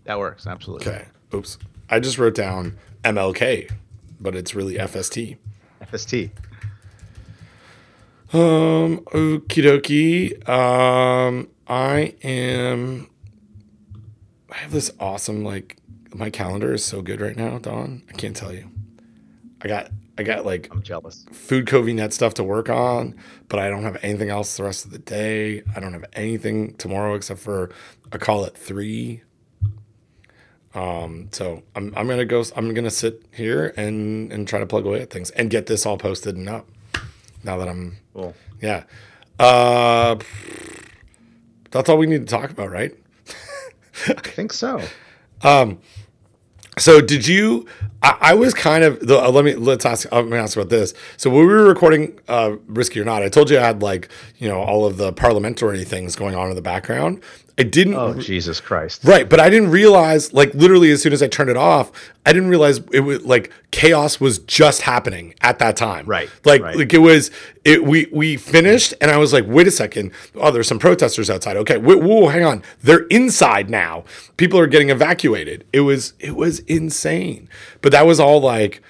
That works absolutely. Okay. Oops, I just wrote down MLK, but it's really FST. FST. Um. Okie dokie. Um. I am. I have this awesome like my calendar is so good right now, Don. I can't tell you. I got I got like I'm jealous. Food CoVNET stuff to work on, but I don't have anything else the rest of the day. I don't have anything tomorrow except for a call at three. Um, so I'm I'm gonna go. I'm gonna sit here and and try to plug away at things and get this all posted and up. Now that I'm Cool. yeah, uh, that's all we need to talk about, right? I think so. Um, So did you? I, I was kind of. The, uh, let me let's ask. I'm gonna ask about this. So when we were recording, uh, risky or not, I told you I had like you know all of the parliamentary things going on in the background. I didn't. Oh Jesus Christ! Right, but I didn't realize, like, literally, as soon as I turned it off, I didn't realize it was like chaos was just happening at that time. Right, like, right. like it was. It we we finished, and I was like, wait a second. Oh, there's some protesters outside. Okay, whoa, whoa hang on. They're inside now. People are getting evacuated. It was it was insane. But that was all like,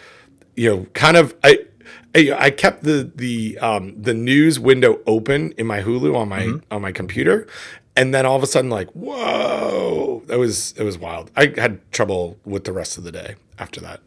you know, kind of I. I I kept the the um, the news window open in my Hulu on my on my computer, and then all of a sudden, like, whoa, that was it was wild. I had trouble with the rest of the day after that.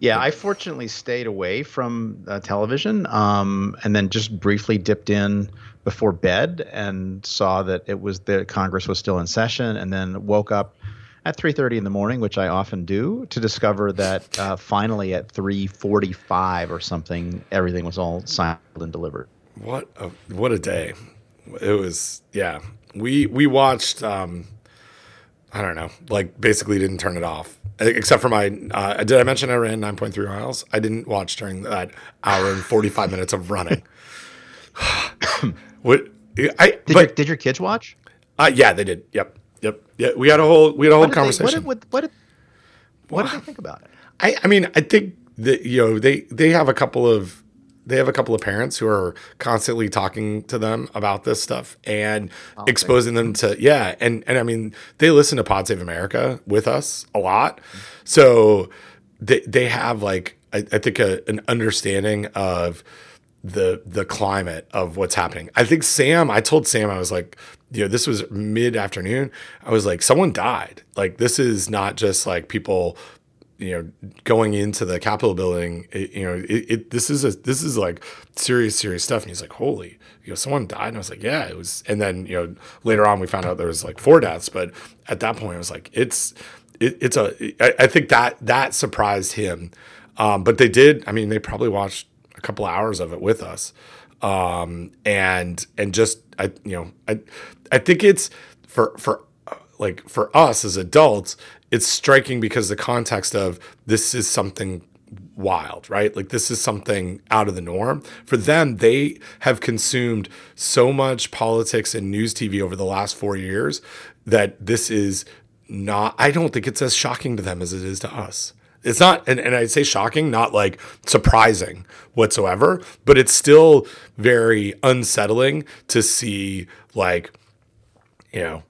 Yeah, I fortunately stayed away from uh, television, um, and then just briefly dipped in before bed and saw that it was the Congress was still in session, and then woke up at 3:30 in the morning, which I often do, to discover that uh, finally at 3:45 or something, everything was all signed and delivered. What a what a day! It was yeah. We we watched. Um, I don't know. Like basically didn't turn it off except for my. Uh, did I mention I ran nine point three miles? I didn't watch during that hour and forty five minutes of running. <coughs> what I Did, but your, did your kids watch? uh, yeah they did. Yep yep yeah. We had a whole we had a whole What did they- conversation. what, did, what, did, what did they think about it? I, I mean, I think that you know they they have a couple of they have a couple of parents who are constantly talking to them about this stuff and exposing them to yeah, and and I mean they listen to Pod Save America with us a lot, so they they have like I, I think a, an understanding of the the climate of what's happening. I think Sam, I told Sam I was like, you know, this was mid afternoon. I was like, someone died. Like this is not just like people, you know, going into the Capitol building. It, you know, it, it this is a this is like serious serious stuff. And he's like, holy, you know, someone died. And I was like, yeah, it was. And then you know later on we found out there was like four deaths, but at that point I was like, it's it, it's a. I, I think that that surprised him. Um, but they did. I mean, they probably watched a couple hours of it with us um and and just i you know i i think it's for for like for us as adults it's striking because the context of this is something wild right? Like this is something out of the norm. For them they have consumed so much politics and news tv over the last 4 years that this is not i don't think it's as shocking to them as it is to us. It's not, and, and I'd say shocking, not like surprising whatsoever, but it's still very unsettling to see like, you know,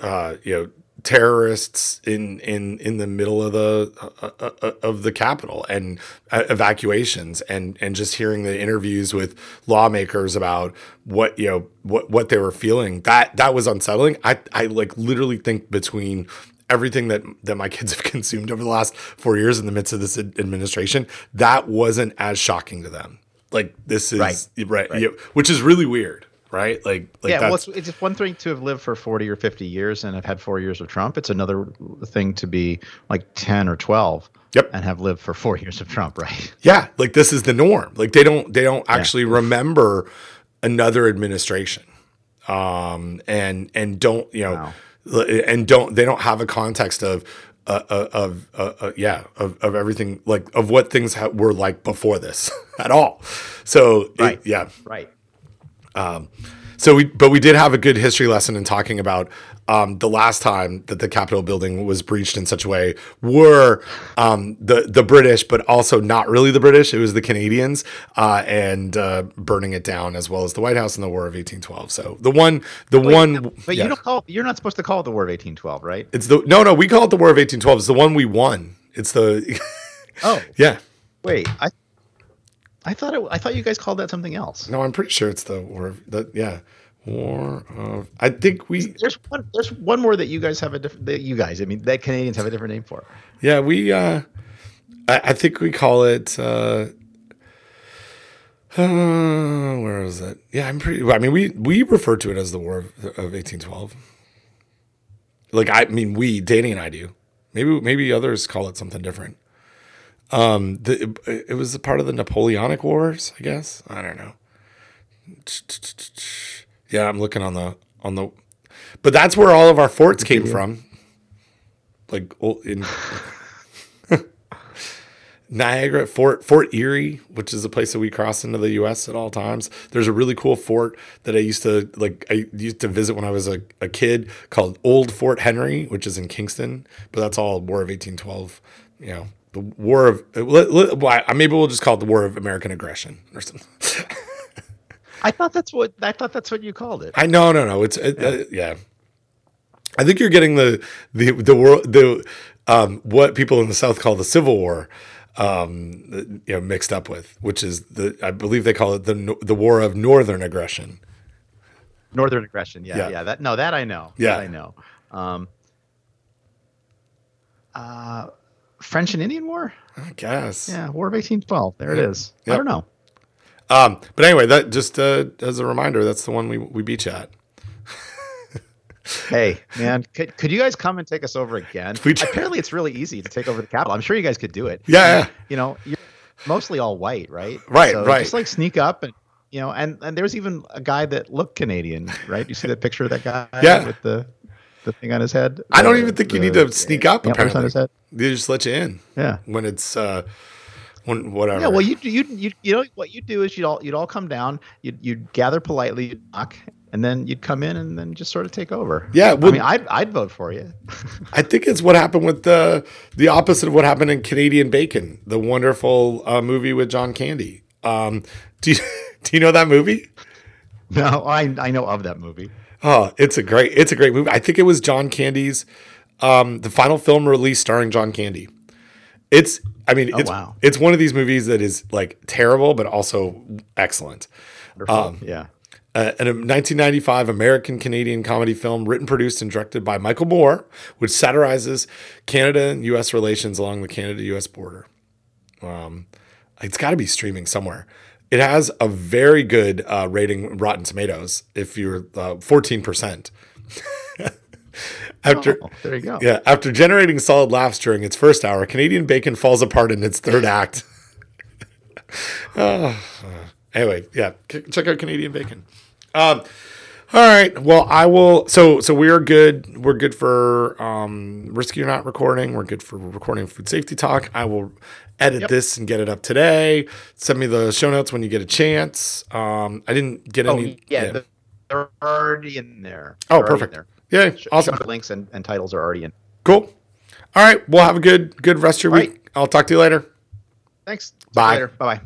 uh, you know, terrorists in in in the middle of the uh, uh, uh, of the Capitol and uh, evacuations and and just hearing the interviews with lawmakers about what you know what what they were feeling that that was unsettling. I I like literally think between everything that that my <laughs> kids have consumed over the last four years in the midst of this ad- administration, that wasn't as shocking to them. Like this is Right. right, yeah, which is really weird, right? Like, like yeah, well, it's, it's one thing to have lived for 40 or 50 years and have had four years of Trump. It's another thing to be like 10 or 12 Yep. and have lived for four <laughs> years of Trump, right? yeah, like this is the norm. Like they don't they don't actually remember another administration, um, and and don't you know, and don't they don't have a context of. Uh, uh, of uh, uh, yeah of, of everything like of what things ha- were like before this <laughs> at all so it- Right. yeah Right. So we, but we did have a good history lesson in talking about um, the last time that the Capitol building was breached in such a way were um, the the British, but also not really the British. It was the Canadians uh, and uh, burning it down, as well as the White House in the War of 1812. So the one, the one, But yeah. you don't call you're not supposed to call it the War of 1812, right? it's the no, no. We call it the War of 1812. It's the one we won. It's the <laughs> Oh, yeah. wait. I I thought it, I thought you guys called that something else. No, I'm pretty sure it's the War of the yeah War of. I think we There's one there's one more that you guys have a different that you guys, I mean, that Canadians have a different name for. Yeah, we uh I, I think we call it. Uh, uh, where is it? Yeah, I'm pretty. I mean, we we refer to it as the War of, of 1812. Like I mean, we Danny and I do. Maybe maybe others call it something different. Um, the, it, was a part of the Napoleonic Wars, I guess. I don't know. Yeah, I'm looking on the on the, but that's where all of our forts came from. Like in <laughs> Niagara Fort Fort Erie, which is a place that we cross into the U.S. at all times. There's a really cool fort that I used to like. I used to visit when I was a, a kid called Old Fort Henry, which is in Kingston. But that's all War of 1812. You know, the War of maybe we'll just call it the War of American Aggression or something. <laughs> I thought that's what I thought that's what you called it. I no no no. It's it, yeah. Uh, yeah. I think you're getting the the the world the um, what people in the South call the Civil War um, you know, mixed up with, which is the I believe they call it the the War of Northern Aggression. Northern aggression, yeah, yeah. yeah that no, that I know. Yeah, that I know. Um, uh, French and Indian War. I guess. Yeah, War of eighteen twelve. There yep. it is. Yep. I don't know. Um, but anyway, that just uh, as a reminder, that's the one we we beat you at hey, <laughs> man, could, could you guys come and take us over again? Apparently, it's really easy to take over the capital. I'm sure you guys could do it. Yeah, yeah. You know, you're mostly all white, right? Right, so right. Just like sneak up and you know, and and there's even a guy that looked Canadian, right? You see that picture of that guy yeah. with the the thing on his head. The, I don't even think the, you need to sneak up. Apparently, on his head. They just let you in. Yeah. When it's uh, when whatever. Yeah. Well, you you you you know what you do is you'd all you'd all come down. You'd you'd gather politely, you'd knock, and then you'd come in and then just sort of take over. Yeah, well, I mean, I'd, I'd vote for you. <laughs> I think it's what happened with the the opposite of what happened in Canadian Bacon, the wonderful uh, movie with John Candy. Um, <laughs> do you do you know that movie? No, I I know of that movie. Oh, it's a great it's a great movie. I think it was John Candy's um, the final film release starring John Candy. It's I mean, oh, it's wow. it's one of these movies that is like terrible but also excellent. Um, yeah uh, a 1995 American Canadian comedy film written, produced, and directed by Michael Moore, which satirizes Canada and U.S. relations along the Canada U.S. border. Um, it's got to be streaming somewhere. It has a very good uh, rating, Rotten Tomatoes. If you're uh, fourteen percent. <laughs> after oh, there you go. Yeah, after generating solid laughs during its first hour, Canadian Bacon falls apart in its third act. oh. <laughs> Anyway, yeah, check out Canadian Bacon. Um, all right. Well, I will. So, so we are good. We're good for um, risky or not recording. We're good for recording food safety talk. I will edit yep. this and get it up today. Send me the show notes when you get a chance. Um, I didn't get oh, any. Yeah, yeah. they're already in there. Oh, they're oh, perfect. There. Yeah, awesome. Show links and, and titles are already in. Cool. All right. Well, have a good good rest of your week. Right. I'll talk to you later. Thanks. Bye. Bye bye.